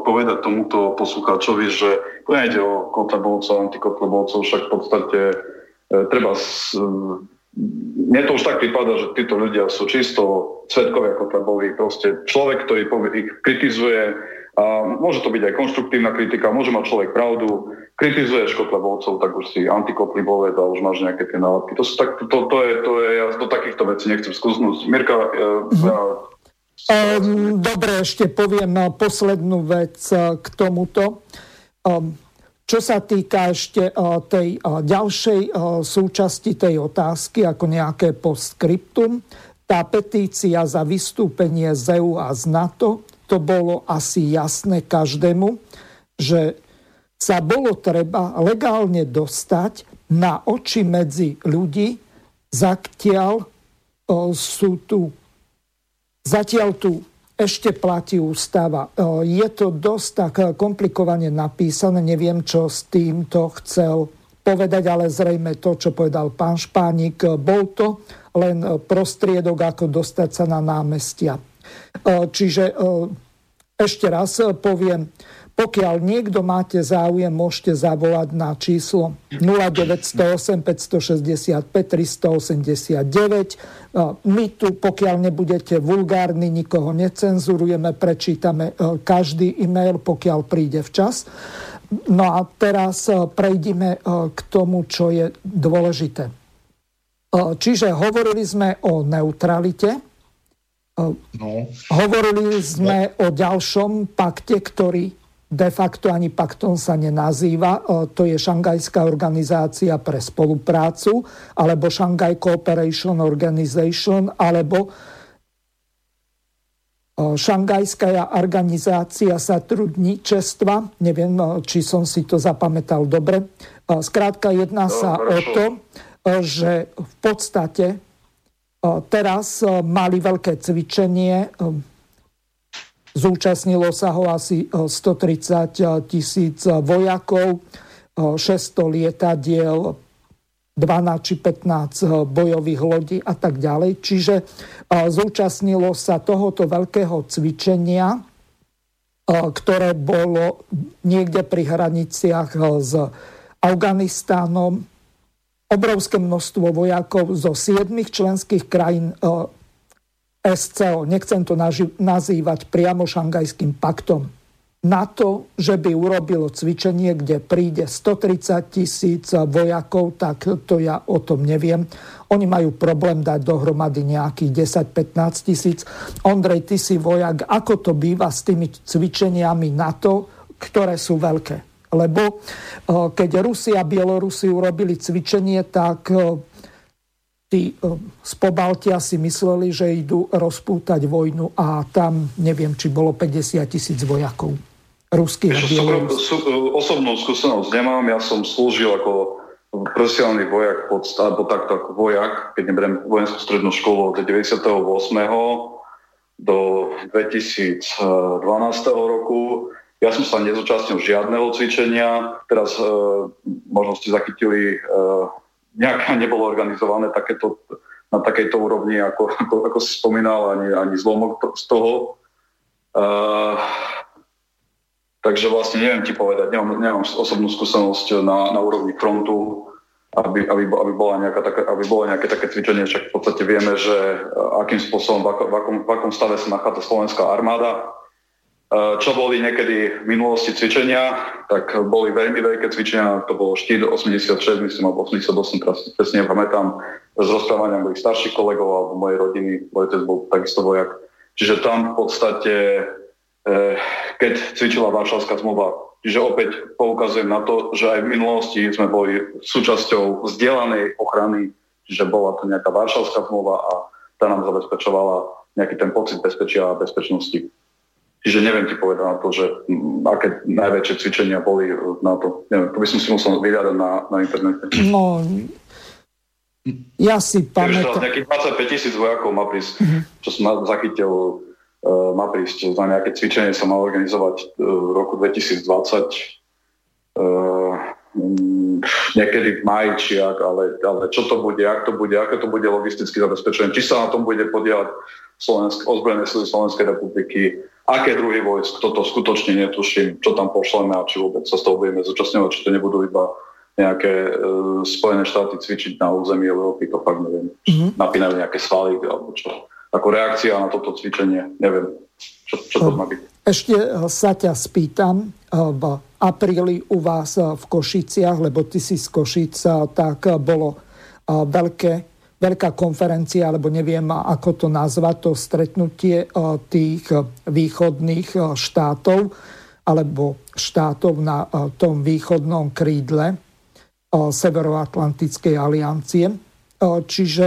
odpovedať tomuto poslucháčovi, že nejde o kotlebovcov, antikotlebovcov, však v podstate e, treba mne to už tak vypadá, že títo ľudia sú čisto svetkovia Kotlebovi. Proste človek, ktorý ich kritizuje a môže to byť aj konštruktívna kritika, môže mať človek pravdu, kritizuješ Kotlebovcov, tak už si antikotlibovec a už máš nejaké tie nálepky. To, sú tak, to, to, je, to je, ja do takýchto vecí nechcem skúsnuť. Mirka, ja, Um, dobre, ešte poviem poslednú vec k tomuto. Um, čo sa týka ešte tej ďalšej súčasti tej otázky, ako nejaké postscriptum, tá petícia za vystúpenie z EU a z NATO, to bolo asi jasné každému, že sa bolo treba legálne dostať na oči medzi ľudí, zatiaľ sú tu, zatiaľ tu ešte platí ústava. E, je to dosť tak komplikovane napísané, neviem, čo s týmto chcel povedať, ale zrejme to, čo povedal pán Špánik, e, bol to len prostriedok, ako dostať sa na námestia. E, čiže ešte raz poviem, pokiaľ niekto máte záujem, môžete zavolať na číslo 0908 565 389. My tu, pokiaľ nebudete vulgárni, nikoho necenzurujeme, prečítame e, každý e-mail, pokiaľ príde včas. No a teraz e, prejdime e, k tomu, čo je dôležité. Čiže hovorili sme o neutralite, no. hovorili sme o ďalšom pakte, ktorý de facto ani paktom sa nenazýva. To je Šangajská organizácia pre spoluprácu, alebo Shanghai Cooperation Organization, alebo Šangajská organizácia satrudničestva. Neviem, či som si to zapamätal dobre. Skrátka, jedná no, sa o to, že v podstate teraz mali veľké cvičenie Zúčastnilo sa ho asi 130 eh, tisíc vojakov, 600 eh, lietadiel, 12 či 15 eh, bojových lodí a tak ďalej. Čiže zúčastnilo sa tohoto veľkého cvičenia, ktoré bolo niekde pri hraniciach s Afganistánom. Obrovské množstvo vojakov zo 7 členských krajín SCO, nechcem to nazývať priamo šangajským paktom, na to, že by urobilo cvičenie, kde príde 130 tisíc vojakov, tak to ja o tom neviem. Oni majú problém dať dohromady nejakých 10-15 tisíc. Ondrej, ty si vojak, ako to býva s tými cvičeniami NATO, ktoré sú veľké? Lebo eh, keď Rusia a Bielorusi urobili cvičenie, tak eh, tí e, z Pobaltia si mysleli, že idú rozpútať vojnu a tam neviem, či bolo 50 tisíc vojakov ruských bieloruských. Osobnú skúsenosť nemám, ja som slúžil ako profesionálny vojak, pod, alebo takto ako vojak, keď neberiem vojenskú strednú školu od 98. do 2012 roku. Ja som sa nezúčastnil žiadneho cvičenia. Teraz e, možno ste zachytili e, nejaká nebolo organizované takéto, na takejto úrovni, ako, ako, ako si spomínal, ani, ani zlomok z toho. Uh, takže vlastne neviem ti povedať, nemám, nemám osobnú skúsenosť na, na úrovni frontu, aby, aby, aby, bola nejaká taká, aby bolo nejaké také cvičenie, však v podstate vieme, že akým spôsobom, v, v, akom, v akom stave sa nachádza slovenská armáda čo boli niekedy v minulosti cvičenia, tak boli veľmi veľké cvičenia, to bolo 4 86, myslím, alebo 88, teraz presne pamätám, s rozprávaním mojich starších kolegov alebo mojej rodiny, môj otec bol takisto vojak. Čiže tam v podstate, eh, keď cvičila Varšavská zmluva, čiže opäť poukazujem na to, že aj v minulosti sme boli súčasťou vzdielanej ochrany, čiže bola to nejaká Varšavská zmluva a tá nám zabezpečovala nejaký ten pocit bezpečia a bezpečnosti. Čiže neviem ti povedať na to, že aké najväčšie cvičenia boli na to. Neviem, to by som si musel vyhľadať na, na internete. No, ja si pamätám... Nejakých 25 tisíc vojakov má prísť, mm-hmm. čo som zachytil, uh, má prísť za nejaké cvičenie sa má organizovať uh, v roku 2020. Uh, mm, niekedy v maji, či ak, ale, ale čo to bude, ak to bude, aké to bude logisticky zabezpečené, či sa na tom bude podielať Slovensk, ozbrojené sily Slovenskej republiky, aké druhy vojsk, toto skutočne netuším, čo tam pošleme a či vôbec sa z toho budeme zúčastňovať, či to nebudú iba nejaké e, Spojené štáty cvičiť na území Európy, to fakt neviem. Mm-hmm. Napínajú nejaké svaly alebo čo. Ako reakcia na toto cvičenie, neviem, čo, čo to má byť. Ešte e, sa ťa spýtam, e, v apríli u vás e, v Košiciach, lebo ty si z Košic, tak bolo veľké, veľká konferencia, alebo neviem, ako to nazvať, to stretnutie tých východných štátov, alebo štátov na tom východnom krídle Severoatlantickej aliancie. Čiže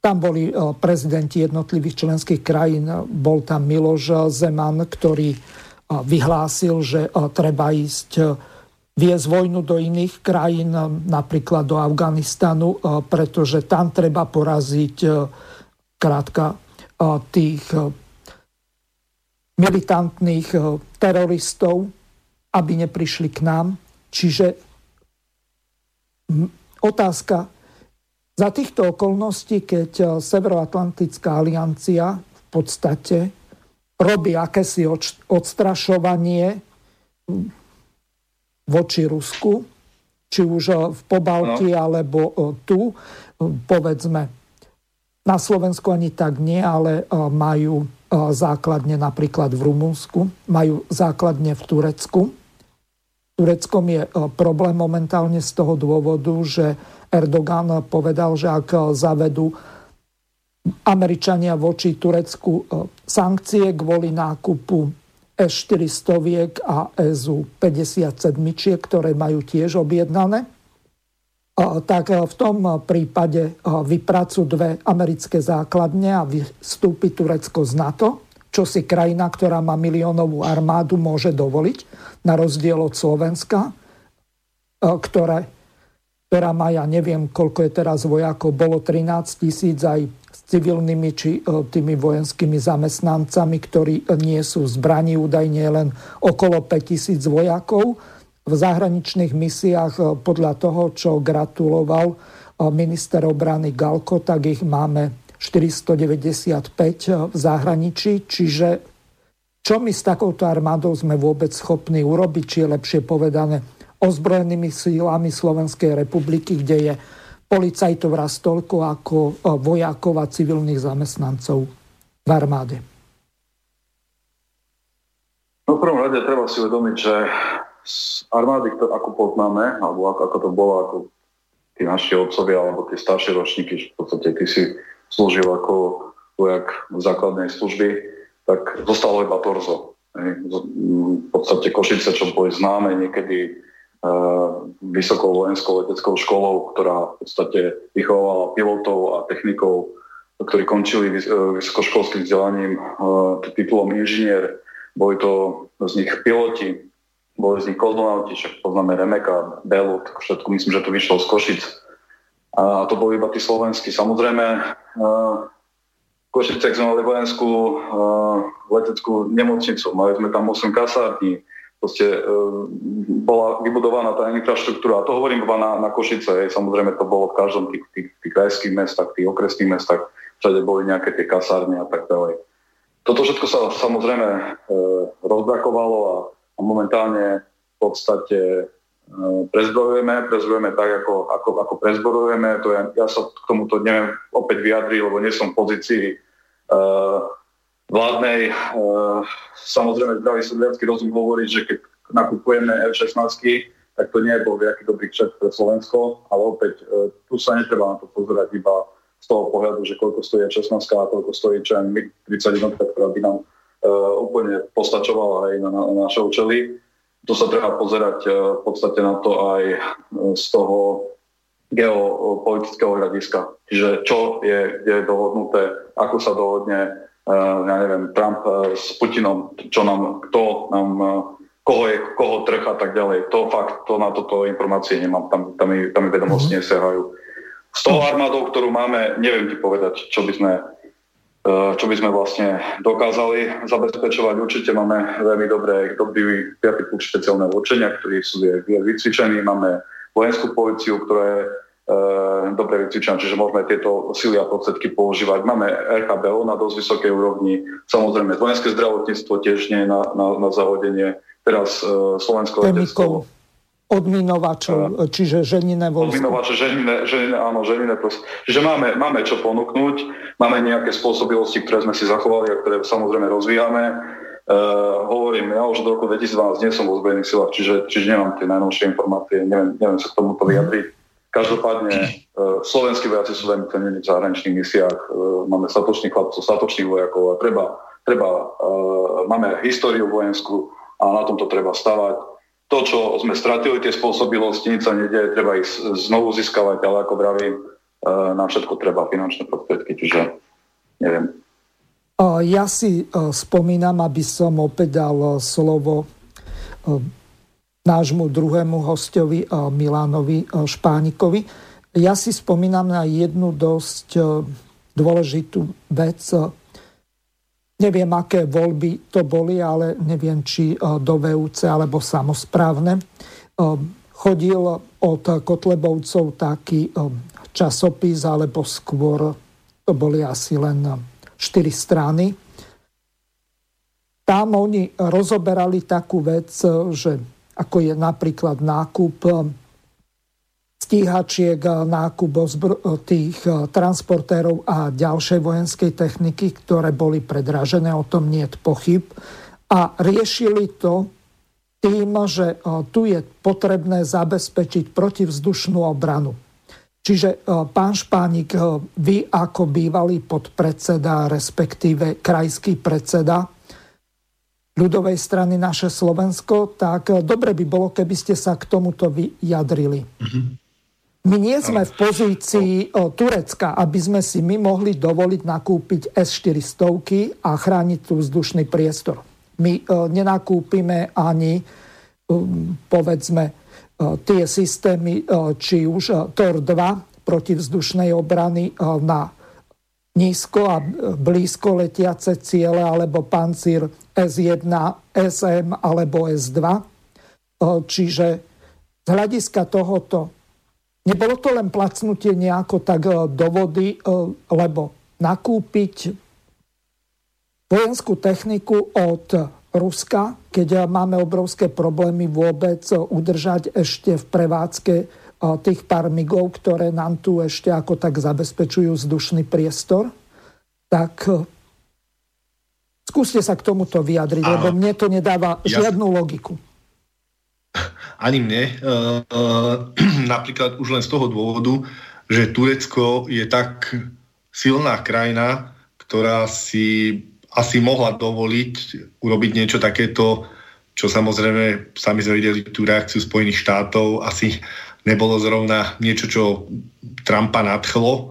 tam boli prezidenti jednotlivých členských krajín. Bol tam Miloš Zeman, ktorý vyhlásil, že treba ísť viesť vojnu do iných krajín, napríklad do Afganistanu, pretože tam treba poraziť krátka tých militantných teroristov, aby neprišli k nám. Čiže otázka, za týchto okolností, keď e, Severoatlantická aliancia v podstate robí akési odstrašovanie voči Rusku, či už e, v Pobalti no. alebo e, tu, povedzme, na Slovensku ani tak nie, ale majú základne napríklad v Rumunsku, majú základne v Turecku. Tureckom je e, problém momentálne z toho dôvodu, že Erdogan povedal, že ak zavedú Američania voči Turecku e, sankcie kvôli nákupu S-400 a SU-57, ktoré majú tiež objednané, e, tak v tom prípade vypracujú dve americké základne a vystúpi Turecko z NATO čo si krajina, ktorá má miliónovú armádu, môže dovoliť, na rozdiel od Slovenska, e, ktoré, ktorá má, ja neviem, koľko je teraz vojakov, bolo 13 tisíc aj civilnými či e, tými vojenskými zamestnancami, ktorí nie sú zbraní, údajne len okolo 5 tisíc vojakov. V zahraničných misiách e, podľa toho, čo gratuloval minister obrany Galko, tak ich máme 495 v zahraničí, čiže čo my s takouto armádou sme vôbec schopní urobiť, či je lepšie povedané ozbrojenými sílami Slovenskej republiky, kde je policajtov raz toľko ako e, vojakov a civilných zamestnancov v armáde. No v prvom rade treba si uvedomiť, že z armády, ako poznáme, alebo ako, to bolo, ako tí naši otcovia, alebo tie staršie ročníky, že v podstate ty si slúžil ako vojak základnej služby, tak zostalo iba torzo. V podstate Košice, čo boli známe niekedy vysokou vojenskou leteckou školou, ktorá v podstate vychovala pilotov a technikov, ktorí končili vys- vysokoškolským vzdelaním uh, titulom inžinier. Boli to z nich piloti, boli z nich kozmonauti, však poznáme Remeka, Belu, všetko myslím, že to vyšlo z Košic. A to boli iba tí slovenskí. Samozrejme, v Košicech sme mali vojenskú leteckú nemocnicu, mali sme tam 8 kasární, proste e, bola vybudovaná tá infraštruktúra. A to hovorím iba na, na Košice, hej. samozrejme to bolo v každom tých, tých, tých krajských mestách, tých okresných mestách, všade boli nejaké tie kasárne a tak ďalej. Toto všetko sa samozrejme e, rozbrakovalo a, a momentálne v podstate prezbrojujeme, prezbrojujeme tak, ako, ako, ako prezbrojujeme. To ja, ja sa k tomuto neviem opäť vyjadriť, lebo nie som v pozícii uh, vládnej. Uh, samozrejme, zdravý sedliacký rozum hovorí, že keď nakupujeme F-16, tak to nie je bol nejaký dobrý kšet pre Slovensko, ale opäť uh, tu sa netreba na to pozerať iba z toho pohľadu, že koľko stojí F-16 a koľko stojí čo MiG-31, ktorá by nám uh, úplne postačovala aj na, na, na naše účely to sa treba pozerať v podstate na to aj z toho geopolitického hľadiska. Čiže čo je, je dohodnuté, ako sa dohodne, ja neviem, Trump s Putinom, čo nám, kto nám, koho je, koho trh a tak ďalej. To fakt, to na toto informácie nemám, tam, tam, mi, tam mi vedomosti mm-hmm. nesehajú. S tou armádou, ktorú máme, neviem ti povedať, čo by sme čo by sme vlastne dokázali zabezpečovať. Určite máme veľmi dobré, dobrý 5. klub špeciálne určenia, ktorí sú vycvičení. Máme vojenskú policiu, ktorá je dobre vycvičená, čiže môžeme tieto sily a prostriedky používať. Máme RKBO na dosť vysokej úrovni, samozrejme vojenské zdravotníctvo tiež nie na, na, na zahodenie. Teraz e, Slovensko letectvo odminovačov, uh, čiže ženinné vojsko. Odminovače, ženinné, ženinné, áno, proste. Čiže máme, máme čo ponúknuť, máme nejaké spôsobilosti, ktoré sme si zachovali a ktoré samozrejme rozvíjame. Uh, hovorím, ja už od roku 2012 nie som vo zbojných silách, čiže, čiže nemám tie najnovšie informácie, neviem, neviem sa k tomuto vyjadriť. Každopádne uh, slovenskí vojaci sú veľmi cenení v zahraničných misiách, uh, máme statočných chlapcov, statočných vojakov a treba, treba uh, máme históriu vojenskú a na tomto treba stavať to, čo sme stratili, tie spôsobilosti, nič sa nedieje, treba ich znovu získavať, ale ako vravím, e, na všetko treba finančné prostriedky, čiže neviem. Ja si e, spomínam, aby som opäť dal e, slovo nášmu druhému hostovi Milánovi Špánikovi. Ja si spomínam na jednu dosť dôležitú vec, Neviem, aké voľby to boli, ale neviem, či do VUC alebo samozprávne. Chodil od Kotlebovcov taký časopis, alebo skôr to boli asi len 4 strany. Tam oni rozoberali takú vec, že ako je napríklad nákup stíhačiek, nákup tých e, transportérov a ďalšej vojenskej techniky, ktoré boli predražené, o tom nie je pochyb. A riešili to tým, že tu je potrebné zabezpečiť protivzdušnú obranu. Čiže pán Špánik, vy ako bývalý podpredseda, respektíve krajský predseda ľudovej strany naše Slovensko, tak dobre by bolo, keby ste sa k tomuto vyjadrili. Mm-hmm. My nie sme v pozícii Turecka, aby sme si my mohli dovoliť nakúpiť S-400 a chrániť tu vzdušný priestor. My nenakúpime ani, povedzme, tie systémy, či už TOR-2 protivzdušnej obrany na nízko a blízko letiace ciele, alebo pancír S1, SM alebo S2. Čiže z hľadiska tohoto Nebolo to len placnutie nejako tak e, do vody, e, lebo nakúpiť vojenskú techniku od Ruska, keď máme obrovské problémy vôbec udržať ešte v prevádzke e, tých pár migov, ktoré nám tu ešte ako tak zabezpečujú vzdušný priestor, tak skúste sa k tomuto vyjadriť, lebo mne to nedáva žiadnu logiku. Ani mne. E, e, napríklad už len z toho dôvodu, že Turecko je tak silná krajina, ktorá si asi mohla dovoliť urobiť niečo takéto, čo samozrejme, sami sme videli tú reakciu Spojených štátov, asi nebolo zrovna niečo, čo Trumpa nadchlo, e,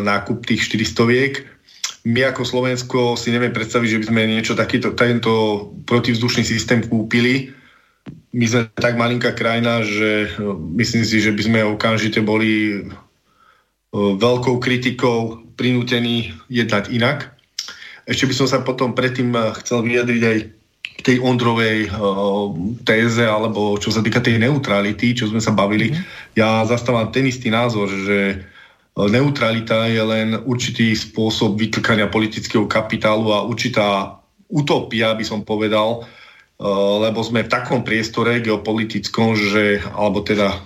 nákup tých 400 viek. My ako Slovensko si neviem predstaviť, že by sme niečo takýto, tento protivzdušný systém kúpili, my sme tak malinká krajina, že no, myslím si, že by sme okamžite boli veľkou kritikou prinútení jednať inak. Ešte by som sa potom predtým chcel vyjadriť aj k tej Ondrovej téze, alebo čo sa týka tej neutrality, čo sme sa bavili. Mm. Ja zastávam ten istý názor, že neutralita je len určitý spôsob vytlkania politického kapitálu a určitá utopia, by som povedal, Eh, lebo sme v takom priestore geopolitickom, že, alebo teda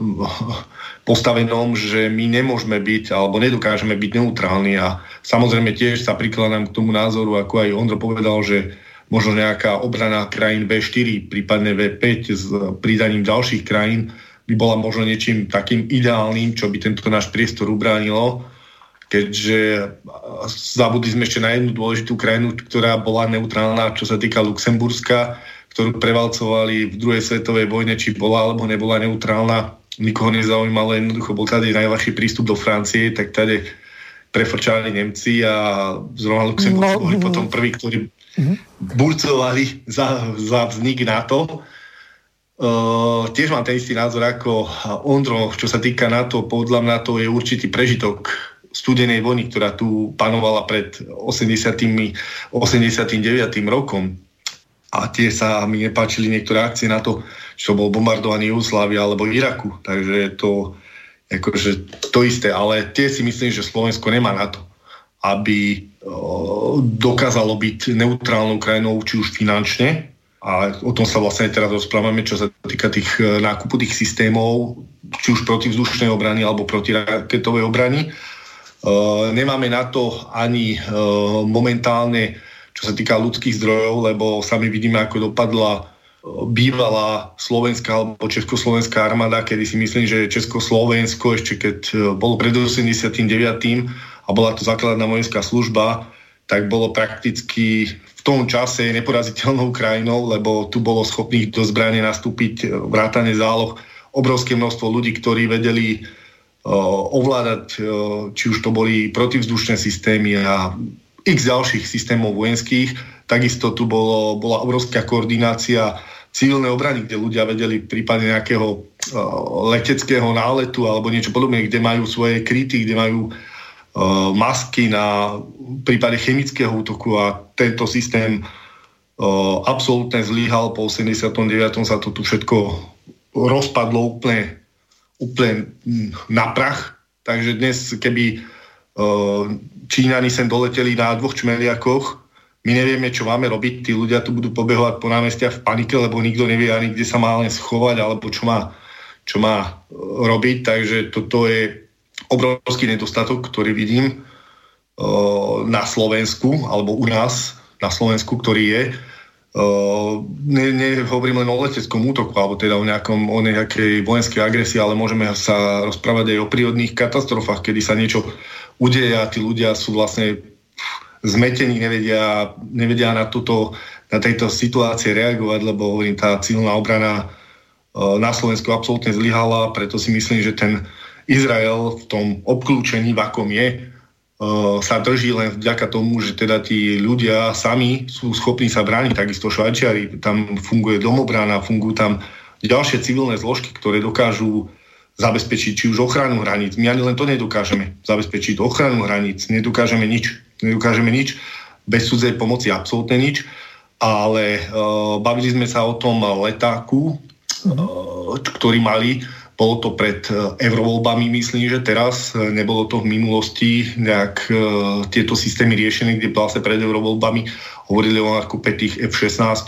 postavenom, že my nemôžeme byť, alebo nedokážeme byť neutrálni. A samozrejme tiež sa prikladám k tomu názoru, ako aj Ondro povedal, že možno nejaká obrana krajín V4, prípadne V5 s pridaním ďalších krajín by bola možno niečím takým ideálnym, čo by tento náš priestor ubránilo, keďže zabudli sme ešte na jednu dôležitú krajinu, ktorá bola neutrálna, čo sa týka Luxemburska, ktorú prevalcovali v druhej svetovej vojne, či bola alebo nebola neutrálna, nikoho nezaujímalo, jednoducho bol tady najľahší prístup do Francie, tak tady prefrčali Nemci a zrovna Luxemburg no, boli no. potom prví, ktorí mm-hmm. burcovali za, za vznik NATO. Uh, tiež mám ten istý názor ako Ondro, čo sa týka NATO, podľa mňa to je určitý prežitok studenej vojny, ktorá tu panovala pred 80. 89. rokom. A tie sa mi nepáčili niektoré akcie na to, čo bol bombardovaný Jugoslávia alebo Iraku. Takže to akože to isté. Ale tie si myslím, že Slovensko nemá na to, aby dokázalo byť neutrálnou krajinou, či už finančne, a o tom sa vlastne teraz rozprávame, čo sa týka tých e, nákupu tých systémov, či už protivzdušnej obrany alebo protiraketovej obrany. E, nemáme na to ani e, momentálne, čo sa týka ľudských zdrojov, lebo sami vidíme, ako dopadla e, bývalá slovenská alebo československá armáda, kedy si myslím, že Československo ešte keď e, bolo pred 89. a bola to základná vojenská služba, tak bolo prakticky v tom čase neporaziteľnou krajinou, lebo tu bolo schopných do zbrane nastúpiť e, vrátane záloh obrovské množstvo ľudí, ktorí vedeli uh, ovládať, uh, či už to boli protivzdušné systémy a x ďalších systémov vojenských. Takisto tu bolo, bola obrovská koordinácia civilnej obrany, kde ľudia vedeli v prípade nejakého leteckého náletu alebo niečo podobné, kde majú svoje kryty, kde majú uh, masky na prípade chemického útoku a tento systém uh, absolútne zlyhal. Po 89. sa to tu všetko rozpadlo úplne, úplne na prach. Takže dnes, keby uh, Číňani sem doleteli na dvoch čmeliakoch, my nevieme, čo máme robiť, tí ľudia tu budú pobehovať po námestiach v panike, lebo nikto nevie ani, kde sa má len schovať, alebo čo má, čo má robiť, takže toto je obrovský nedostatok, ktorý vidím uh, na Slovensku, alebo u nás na Slovensku, ktorý je. Uh, ne, nehovorím len o leteckom útoku, alebo teda o, nejakom, o nejakej vojenskej agresii, ale môžeme sa rozprávať aj o prírodných katastrofách, kedy sa niečo udeje a tí ľudia sú vlastne zmetení, nevedia, nevedia na, túto, na tejto situácie reagovať, lebo hovorím, tá civilná obrana uh, na Slovensku absolútne zlyhala, preto si myslím, že ten Izrael v tom obklúčení, v akom je, e, sa drží len vďaka tomu, že teda tí ľudia sami sú schopní sa brániť, takisto Švajčiari, tam funguje domobrana, fungujú tam ďalšie civilné zložky, ktoré dokážu zabezpečiť či už ochranu hraníc. My ani len to nedokážeme zabezpečiť ochranu hraníc, nedokážeme nič, nedokážeme nič, bez cudzej pomoci absolútne nič, ale uh, bavili sme sa o tom letáku, uh, ktorý mali bolo to pred e, eurovoľbami, myslím, že teraz e, nebolo to v minulosti nejak e, tieto systémy riešené, kde vlastne pred eurovoľbami hovorili o nákupe tých F-16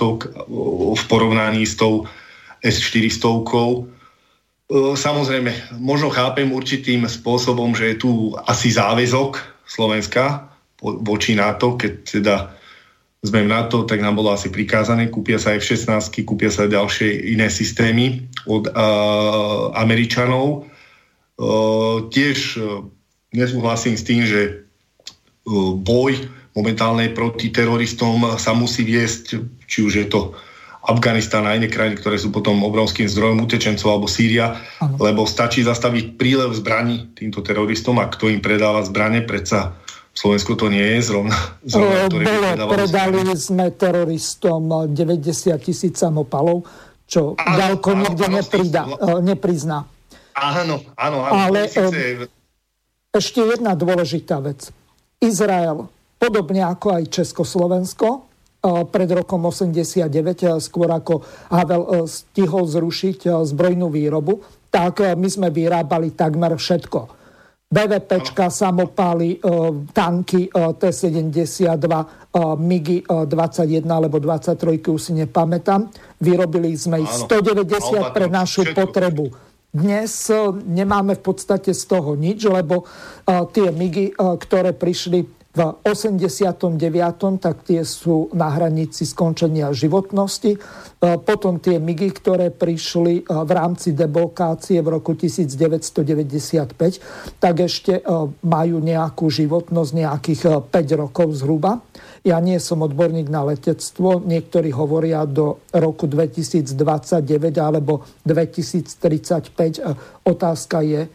v porovnaní s tou S-400. Samozrejme, možno chápem určitým spôsobom, že je tu asi záväzok Slovenska voči NATO, keď teda sme v NATO, tak nám bolo asi prikázané, kúpia sa aj F-16, kúpia sa aj ďalšie iné systémy od uh, Američanov. Uh, tiež uh, nesúhlasím s tým, že uh, boj momentálne proti teroristom sa musí viesť, či už je to Afganistán a iné krajiny, ktoré sú potom obrovským zdrojom utečencov alebo Sýria, ano. lebo stačí zastaviť prílev zbraní týmto teroristom a kto im predáva zbranie, predsa Slovensku to nie je zrovna. zrovna ktoré Bolo, predali sme teroristom 90 tisíc samopalov, čo áno, ďalko áno, nikto áno, nepridá, áno. neprizná. Áno, áno, áno. Ale síce... ešte jedna dôležitá vec. Izrael, podobne ako aj Československo, pred rokom 89, skôr ako Havel stihol zrušiť zbrojnú výrobu, tak my sme vyrábali takmer všetko BVPčka, samopály, e, tanky e, T-72, e, MIGI 21 alebo 23, už si nepamätám. Vyrobili sme ich 190 pre našu potrebu. Dnes nemáme v podstate z toho nič, lebo tie MIGI, ktoré prišli v 89. tak tie sú na hranici skončenia životnosti. E, potom tie MIGy, ktoré prišli e, v rámci deblokácie v roku 1995, tak ešte e, majú nejakú životnosť nejakých 5 rokov zhruba. Ja nie som odborník na letectvo, niektorí hovoria do roku 2029 alebo 2035. Otázka je,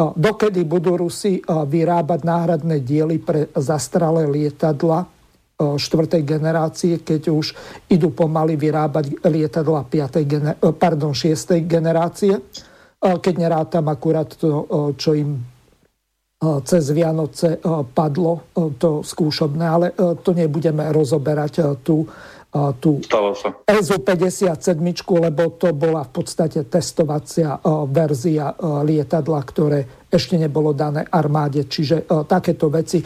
dokedy budú Rusi vyrábať náhradné diely pre zastralé lietadla štvrtej generácie, keď už idú pomaly vyrábať lietadla 5. Gener- pardon, 6. generácie, keď nerátam akurát to, čo im cez Vianoce padlo, to skúšobné, ale to nebudeme rozoberať tu tú EZU 57, lebo to bola v podstate testovacia verzia lietadla, ktoré ešte nebolo dané armáde. Čiže takéto veci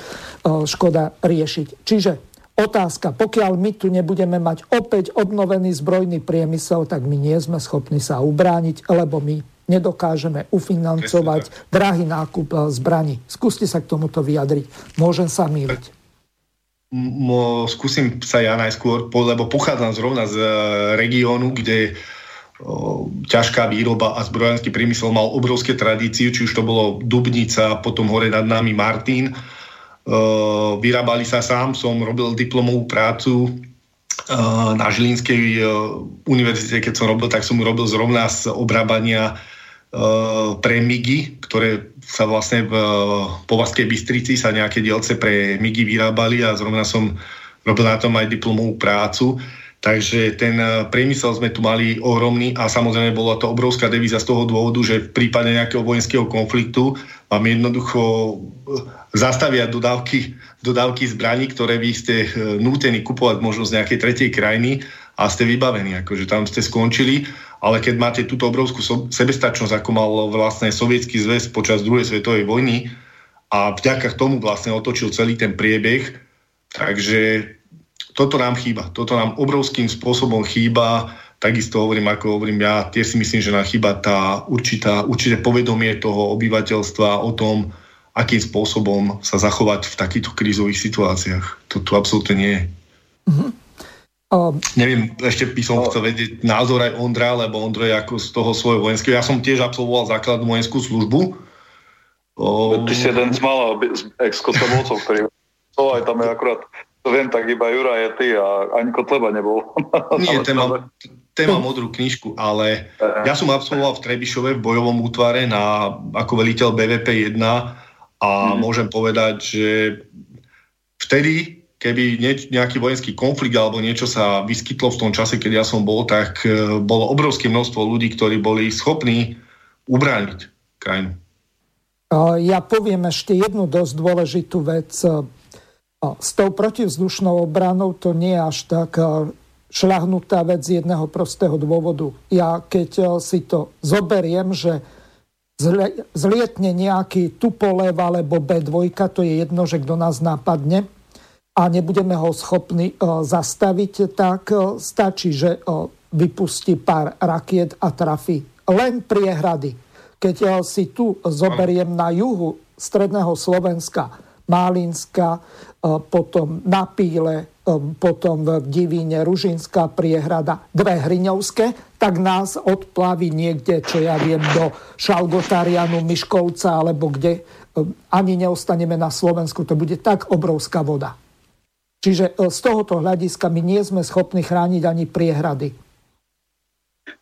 škoda riešiť. Čiže otázka, pokiaľ my tu nebudeme mať opäť obnovený zbrojný priemysel, tak my nie sme schopní sa ubrániť, lebo my nedokážeme ufinancovať drahý nákup zbraní. Skúste sa k tomuto vyjadriť. Môžem sa míliť mo, skúsim sa ja najskôr, lebo pochádzam zrovna z e, regiónu, kde o, ťažká výroba a zbrojársky priemysel mal obrovské tradície, či už to bolo Dubnica, potom hore nad nami Martin. O, vyrábali sa sám, som robil diplomovú prácu na Žilinskej univerzite, keď som robil, tak som robil zrovna z obrábania pre MIGI, ktoré sa vlastne v Povazkej Bystrici sa nejaké dielce pre MIGI vyrábali a zrovna som robil na tom aj diplomovú prácu. Takže ten priemysel sme tu mali ohromný a samozrejme bola to obrovská devíza z toho dôvodu, že v prípade nejakého vojenského konfliktu vám jednoducho zastavia dodávky, dodávky zbraní, ktoré vy ste nútení kupovať možno z nejakej tretej krajiny a ste vybavení, akože tam ste skončili ale keď máte túto obrovskú sebestačnosť, ako mal vlastne sovietský zväz počas druhej svetovej vojny a vďaka tomu vlastne otočil celý ten priebeh, takže toto nám chýba. Toto nám obrovským spôsobom chýba. Takisto hovorím, ako hovorím ja, tiež si myslím, že nám chýba tá určitá, určité povedomie toho obyvateľstva o tom, akým spôsobom sa zachovať v takýchto krízových situáciách. To tu absolútne nie je. Mm-hmm. Um, Neviem, ešte by som chcel vedieť názor aj Ondra, lebo Ondro je ako z toho svojho vojenského. Ja som tiež absolvoval základnú vojenskú službu. Um, Ty si jeden z malá ex-kotlebovcov, ktorý aj tam je akurát to viem, tak iba Jura je ty a ani Kotleba nebol. Nie, ten mám, ten mám modrú knižku, ale ja som absolvoval v Trebišove v bojovom útvare na, ako veliteľ BVP 1 a mm. môžem povedať, že vtedy keby nejaký vojenský konflikt alebo niečo sa vyskytlo v tom čase, keď ja som bol, tak e, bolo obrovské množstvo ľudí, ktorí boli schopní ubrániť krajinu. Ja poviem ešte jednu dosť dôležitú vec. E, s tou protivzdušnou obranou to nie je až tak e, šľahnutá vec z jedného prostého dôvodu. Ja keď si to zoberiem, že zlietne nejaký Tupolev alebo B2, to je jedno, že kto nás napadne, a nebudeme ho schopní e, zastaviť, tak e, stačí, že e, vypustí pár rakiet a trafí len priehrady. Keď si tu zoberiem na juhu stredného Slovenska, Málinska, potom na Píle, potom v Divíne, Ružinská priehrada, dve Hriňovské, tak nás odplaví niekde, čo ja viem, do Šalgotarianu, Miškovca, alebo kde ani neostaneme na Slovensku. To bude tak obrovská voda. Čiže e, z tohoto hľadiska my nie sme schopní chrániť ani priehrady.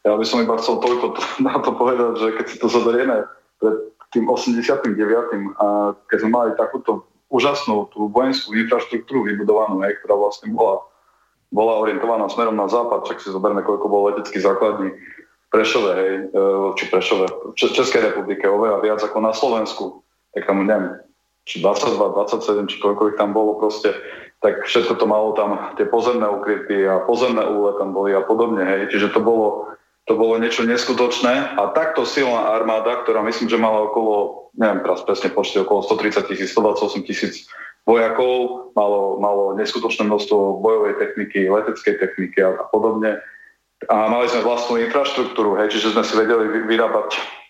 Ja by som iba chcel toľko na to povedať, že keď si to zoberieme pred tým 89. a keď sme mali takúto úžasnú tú vojenskú infraštruktúru vybudovanú, aj, ktorá vlastne bola, bola orientovaná smerom na západ, čak si zoberme, koľko bolo letecký základní Prešove, hej, e, či Prešove, Českej republike, oveľa viac ako na Slovensku. Tak tam, neviem, či 22, 27, či koľko ich tam bolo proste tak všetko to malo tam, tie pozemné ukryty a pozemné úle tam boli a podobne, hej. Čiže to bolo, to bolo niečo neskutočné a takto silná armáda, ktorá myslím, že mala okolo, neviem teraz presne počty, okolo 130 tisíc, 128 tisíc vojakov, malo, malo neskutočné množstvo bojovej techniky, leteckej techniky a, a podobne. A mali sme vlastnú infraštruktúru, hej, čiže sme si vedeli vyrábať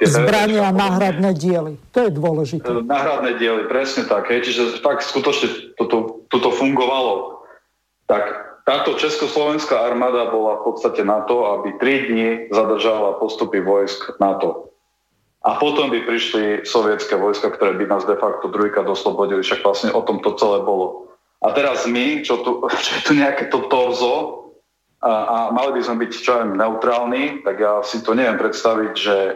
Zbrania a náhradné diely. To je dôležité. Náhradné diely, presne tak. Hej. Čiže tak skutočne toto, toto fungovalo. Tak táto československá armáda bola v podstate na to, aby 3 dní zadržala postupy vojsk NATO. A potom by prišli sovietské vojska, ktoré by nás de facto druhýka doslobodili. Však vlastne o tom to celé bolo. A teraz my, čo tu, čo je tu nejaké to torzo, a, a mali by sme byť čo aj neutrálni, tak ja si to neviem predstaviť, že e,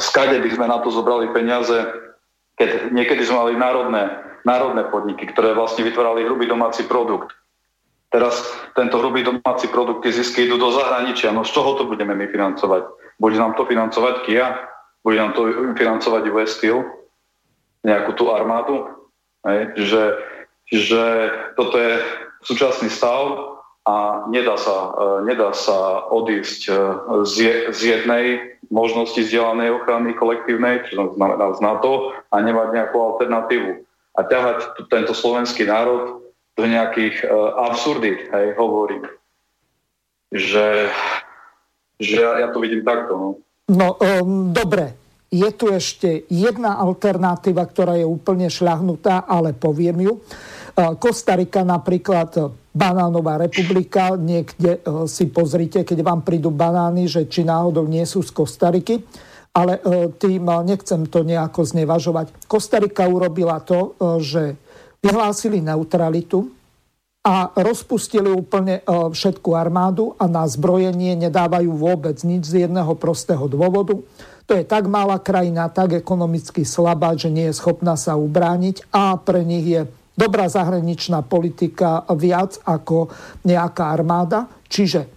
skade by sme na to zobrali peniaze, keď niekedy sme mali národné, národné podniky, ktoré vlastne vytvárali hrubý domáci produkt. Teraz tento hrubý domáci produkt, zisky idú do zahraničia. No z čoho to budeme my financovať? Bude nám to financovať Kia? Bude nám to financovať US Steel? Nejakú tú armádu? Hej? Že, že toto je súčasný stav a nedá sa, e, nedá sa odísť e, z, jednej možnosti vzdelanej ochrany kolektívnej, čo znamená z NATO, a nemať nejakú alternatívu. A ťahať tento slovenský národ do nejakých uh, absurdít, hej, hovorím. Že, že ja, ja to vidím takto. No, no um, dobre. Je tu ešte jedna alternatíva, ktorá je úplne šľahnutá, ale poviem ju. Kostarika napríklad banánová republika, niekde e, si pozrite, keď vám prídu banány, že či náhodou nie sú z Kostariky, ale e, tým e, nechcem to nejako znevažovať. Kostarika urobila to, že vyhlásili neutralitu a rozpustili úplne všetku armádu a na zbrojenie nedávajú vôbec nič z jedného prostého dôvodu. To je tak malá krajina, tak ekonomicky slabá, že nie je schopná sa ubrániť a pre nich je dobrá zahraničná politika viac ako nejaká armáda. Čiže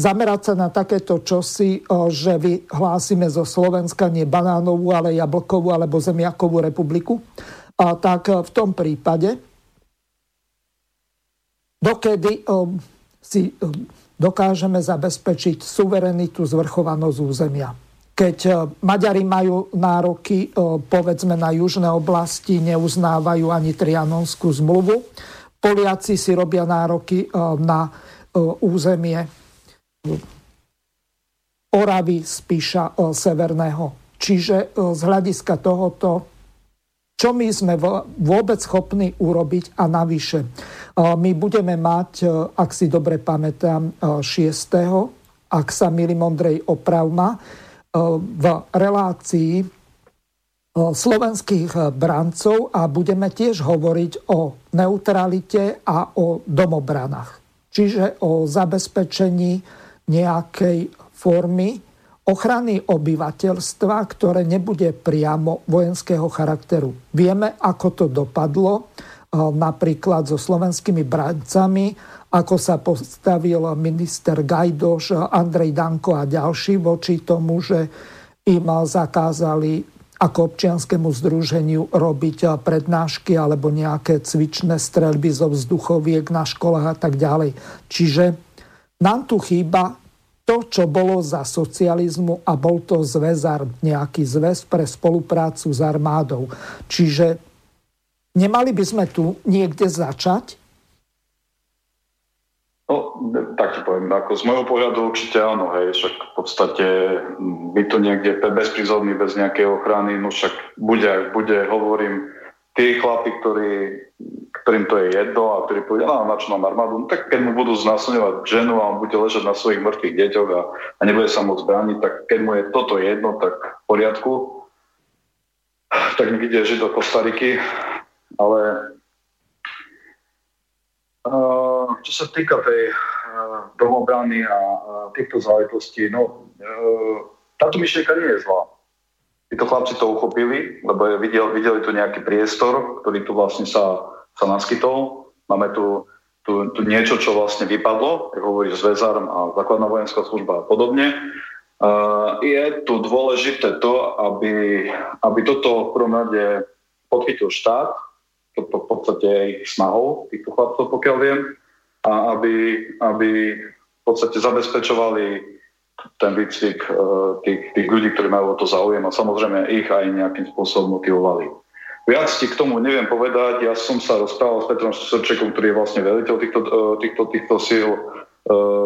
zamerať sa na takéto čosi, že vyhlásime zo Slovenska nie banánovú, ale jablkovú alebo zemiakovú republiku, tak v tom prípade dokedy si dokážeme zabezpečiť suverenitu, zvrchovanosť územia. Keď e, Maďari majú nároky, e, povedzme, na južné oblasti, neuznávajú ani Trianonskú zmluvu. Poliaci si robia nároky e, na územie Oravy, Spíša, Severného. Čiže z hľadiska tohoto, čo my sme vôbec schopní urobiť a navyše. My budeme mať, ak si dobre pamätám, 6. ak sa milí Mondrej opravma, v relácii slovenských brancov a budeme tiež hovoriť o neutralite a o domobranách. Čiže o zabezpečení nejakej formy ochrany obyvateľstva, ktoré nebude priamo vojenského charakteru. Vieme, ako to dopadlo napríklad so slovenskými brancami ako sa postavil minister Gajdoš, Andrej Danko a ďalší voči tomu, že im zakázali ako občianskému združeniu robiť prednášky alebo nejaké cvičné streľby zo vzduchoviek na školách a tak ďalej. Čiže nám tu chýba to, čo bolo za socializmu a bol to zväzar, nejaký zväz pre spoluprácu s armádou. Čiže nemali by sme tu niekde začať No, tak ti poviem, ako z môjho pohľadu určite áno, hej, však v podstate byť to niekde bezprizorný, bez nejakej ochrany, no však bude, bude, hovorím, tí chlapi, ktorí, ktorým to je jedno a ktorí povedia, no, na čo nám armádu, no, tak keď mu budú znásilňovať ženu a on bude ležať na svojich mŕtvych deťoch a, a nebude sa môcť brániť, tak keď mu je toto jedno, tak v poriadku, tak nech ide žiť do Kostariky, ale Uh, čo sa týka tej uh, domobrany a týchto záležitostí, no uh, táto myšlienka nie je zlá. Títo chlapci to uchopili, lebo videl, videli tu nejaký priestor, ktorý tu vlastne sa, sa naskytol. Máme tu, tu, tu niečo, čo vlastne vypadlo, ako hovorí Zväzarm a základná vojenská služba a podobne. Uh, je tu dôležité to, aby, aby toto v prvom rade podchytil štát, to v podstate ich snahou týchto chlapcov, pokiaľ viem, a aby, aby v podstate zabezpečovali ten výcvik e, tých, tých ľudí, ktorí majú o to záujem a samozrejme ich aj nejakým spôsobom motivovali. Viac ti k tomu neviem povedať. Ja som sa rozprával s Petrom Srčekom, ktorý je vlastne veliteľ týchto, e, týchto, týchto síl. E,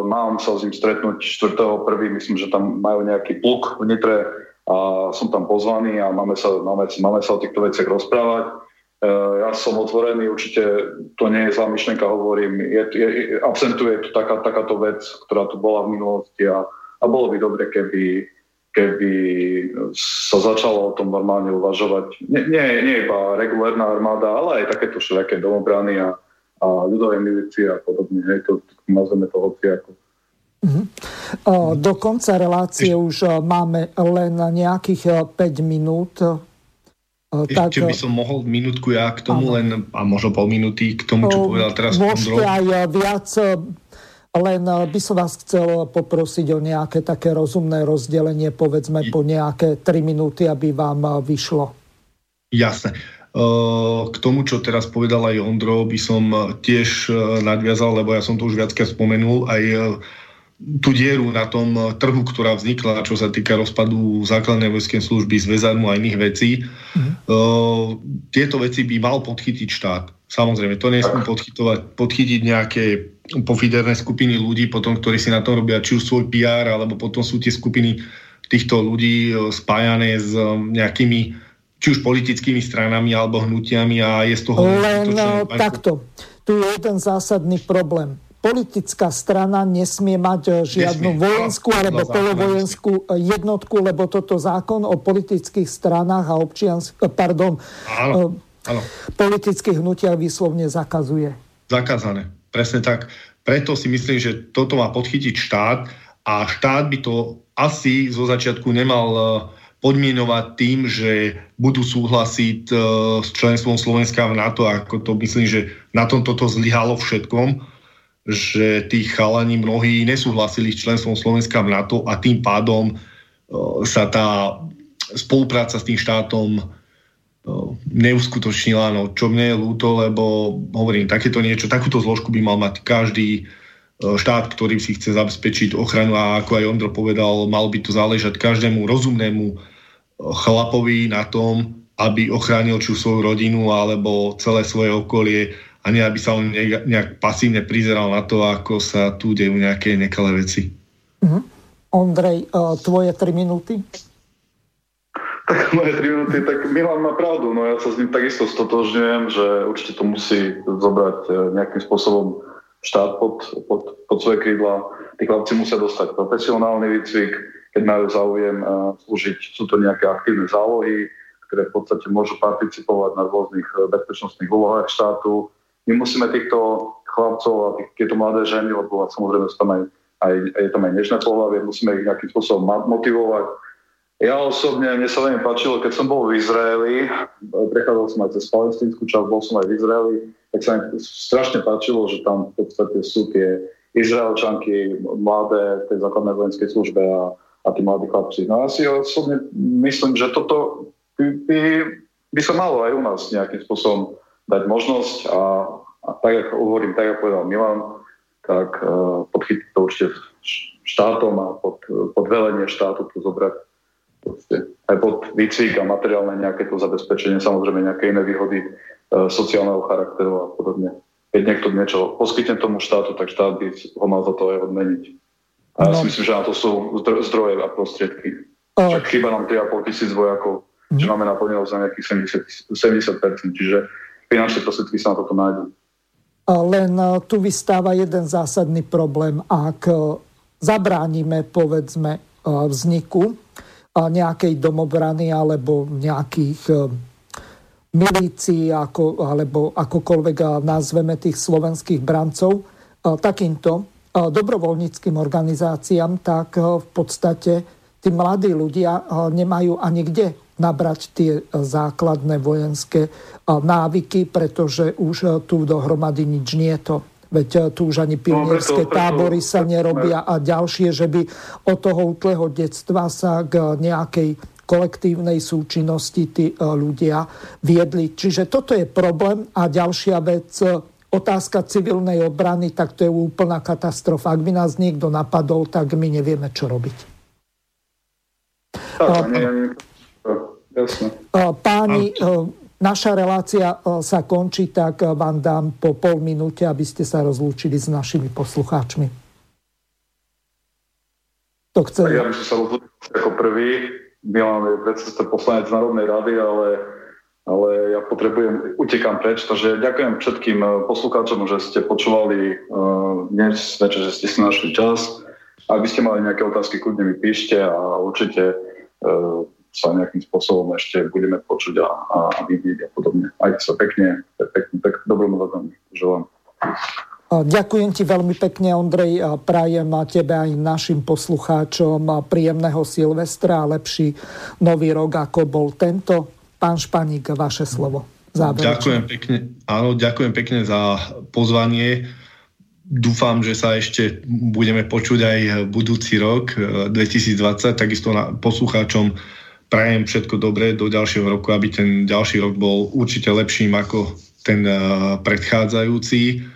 mám sa s ním stretnúť 4.1. Myslím, že tam majú nejaký pluk v Nitre a som tam pozvaný a máme sa, máme, máme sa o týchto veciach rozprávať. Eh, ja som otvorený, určite to nie je zlá myšlenka, hovorím, je, je, absentuje tu taká, takáto vec, ktorá tu bola v minulosti a, a bolo by dobre, keby, keby sa začalo o tom normálne uvažovať. Nie, nie, nie iba regulárna armáda, ale aj takéto všelijaké domobrany a, a ľudové milície a podobne. Hej, to, nazveme to hoci ako. Mm-hmm. Do konca relácie už máme len nejakých 5 minút. Tak, Ešte by som mohol minútku ja k tomu áno. len, a možno pol minúty k tomu, čo povedal teraz Môžete aj viac, len by som vás chcel poprosiť o nejaké také rozumné rozdelenie, povedzme po nejaké 3 minúty, aby vám vyšlo. Jasné. K tomu, čo teraz povedal aj Ondro, by som tiež nadviazal, lebo ja som to už viackrát spomenul, aj tú dieru na tom trhu, ktorá vznikla, čo sa týka rozpadu základnej vojskej služby, zväzarmu a iných vecí. Mm. Uh, tieto veci by mal podchytiť štát. Samozrejme, to nesmú podchytovať, podchytiť nejaké pofiderné skupiny ľudí, potom, ktorí si na tom robia či už svoj PR, alebo potom sú tie skupiny týchto ľudí spájané s nejakými či už politickými stranami alebo hnutiami a je z toho... Len to, takto. Tu je jeden zásadný problém. Politická strana nesmie mať e, žiadnu nesmie. vojenskú no, alebo no, polovojenskú e, jednotku, lebo toto zákon o politických stranách a občiansk... E, pardon, áno, áno. politických hnutiach výslovne zakazuje. Zakázané, presne tak. Preto si myslím, že toto má podchytiť štát a štát by to asi zo začiatku nemal podmienovať tým, že budú súhlasiť s členstvom Slovenska v NATO, ako to myslím, že na tom toto zlyhalo všetkom, že tí chalani mnohí nesúhlasili s členstvom Slovenska v NATO a tým pádom e, sa tá spolupráca s tým štátom e, neuskutočnila, no čo mne je ľúto, lebo hovorím, takéto niečo, takúto zložku by mal mať každý štát, ktorý si chce zabezpečiť ochranu a ako aj Ondro povedal, mal by to záležať každému rozumnému chlapovi na tom, aby ochránil či svoju rodinu alebo celé svoje okolie a nie aby sa on nejak pasívne prizeral na to, ako sa tu dejú nejaké nekalé veci. Mm-hmm. Ondrej, uh, tvoje tri minúty? Tak moje tri minúty, tak Milan má pravdu, no ja sa s ním takisto stotožňujem, že určite to musí zobrať e, nejakým spôsobom štát pod, pod, pod svoje krídla. Tí chlapci musia dostať profesionálny výcvik, keď majú záujem eh, slúžiť. Sú to nejaké aktívne zálohy, ktoré v podstate môžu participovať na rôznych bezpečnostných úlohách štátu. My musíme týchto chlapcov a tieto mladé ženy, lebo samozrejme sú tam aj, aj, je tam aj nežné pohľavie, musíme ich nejakým spôsobom motivovať. Ja osobne, mne sa veľmi páčilo, keď som bol v Izraeli, prechádzal som aj cez palestínsku časť, bol som aj v Izraeli, tak sa mi strašne páčilo, že tam v podstate sú tie Izraelčanky mladé v tej základnej vojenskej službe a a tí mladí chlapci. No ja si osobne myslím, že toto by, by, by sa malo aj u nás nejakým spôsobom dať možnosť a, a tak, ako hovorím, tak ako povedal Milan, tak uh, podchytiť to určite štátom a pod, pod velenie štátu to zobrať aj pod výcvik a materiálne nejaké to zabezpečenie, samozrejme nejaké iné výhody uh, sociálneho charakteru a podobne. Keď niekto niečo poskytne tomu štátu, tak štát by ho mal za to aj odmeniť. A ja no. si myslím, že na to sú zdroje a prostriedky. Však chýba nám 3,5 tisíc vojakov, mm. čo máme naplnenosť za nejakých 70, 70%, čiže finančné prostriedky sa na toto nájdú. Len e, tu vystáva jeden zásadný problém. Ak e, zabránime, povedzme, e, vzniku nejakej domobrany alebo nejakých milícií, ako, alebo akokoľvek nazveme tých slovenských brancov, takýmto dobrovoľníckým organizáciám, tak v podstate tí mladí ľudia nemajú ani kde nabrať tie eh, základné vojenské návyky, pretože už tu dohromady nič nie je to. Veď tu už ani pionierské tábory sa nerobia a ďalšie, že by od toho útleho detstva sa k nejakej kolektívnej súčinnosti tí ľudia viedli. Čiže toto je problém. A ďalšia vec, otázka civilnej obrany, tak to je úplná katastrofa. Ak by nás niekto napadol, tak my nevieme, čo robiť. Páni, naša relácia sa končí, tak vám dám po pol minúte, aby ste sa rozlúčili s našimi poslucháčmi. To chce... Ja by som sa rozlúčil ako prvý. Milan je predsedca poslanec Národnej rady, ale ale ja potrebujem, utekám preč, takže ďakujem všetkým poslucháčom, že ste počúvali dnes večer, že ste si našli čas. Ak by ste mali nejaké otázky, kľudne mi píšte a určite sa nejakým spôsobom ešte budeme počuť a, a, a vidieť a podobne. Aj sa pekne, pekne, dobrú noc želám. Ďakujem ti veľmi pekne, Ondrej. Prajem tebe aj našim poslucháčom príjemného Silvestra a lepší nový rok, ako bol tento. Pán Španík, vaše slovo. Záverečne. Ďakujem pekne. Áno, ďakujem pekne za pozvanie. Dúfam, že sa ešte budeme počuť aj budúci rok 2020. Takisto na poslucháčom prajem všetko dobré do ďalšieho roku, aby ten ďalší rok bol určite lepším ako ten predchádzajúci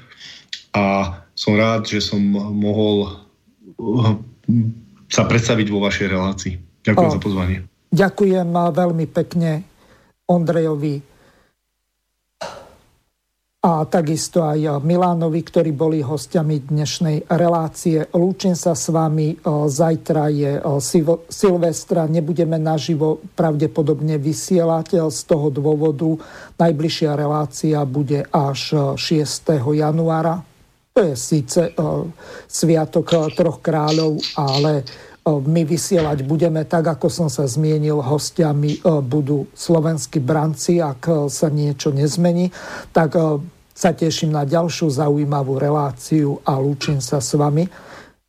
a som rád, že som mohol uh, sa predstaviť vo vašej relácii. Ďakujem o, za pozvanie. Ďakujem veľmi pekne Ondrejovi a takisto aj Milánovi, ktorí boli hostiami dnešnej relácie. Lúčim sa s vami. Zajtra je Silvestra, nebudeme naživo pravdepodobne vysielať z toho dôvodu. Najbližšia relácia bude až 6. januára to je síce sviatok troch kráľov, ale my vysielať budeme, tak ako som sa zmienil, hostiami budú slovenskí branci, ak sa niečo nezmení, tak sa teším na ďalšiu zaujímavú reláciu a lúčim sa s vami.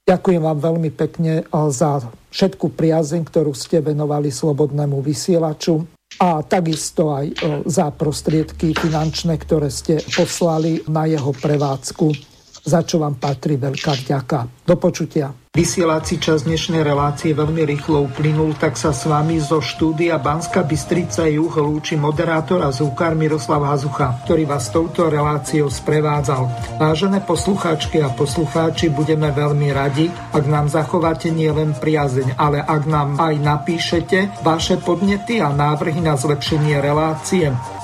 Ďakujem vám veľmi pekne za všetku priazeň, ktorú ste venovali slobodnému vysielaču a takisto aj za prostriedky finančné, ktoré ste poslali na jeho prevádzku za čo vám patrí veľká vďaka. Do počutia. Vysielací čas dnešnej relácie veľmi rýchlo uplynul, tak sa s vami zo štúdia Banska Bystrica Juh lúči moderátor a zúkar Miroslav Hazucha, ktorý vás touto reláciou sprevádzal. Vážené poslucháčky a poslucháči, budeme veľmi radi, ak nám zachováte nielen priazeň, ale ak nám aj napíšete vaše podnety a návrhy na zlepšenie relácie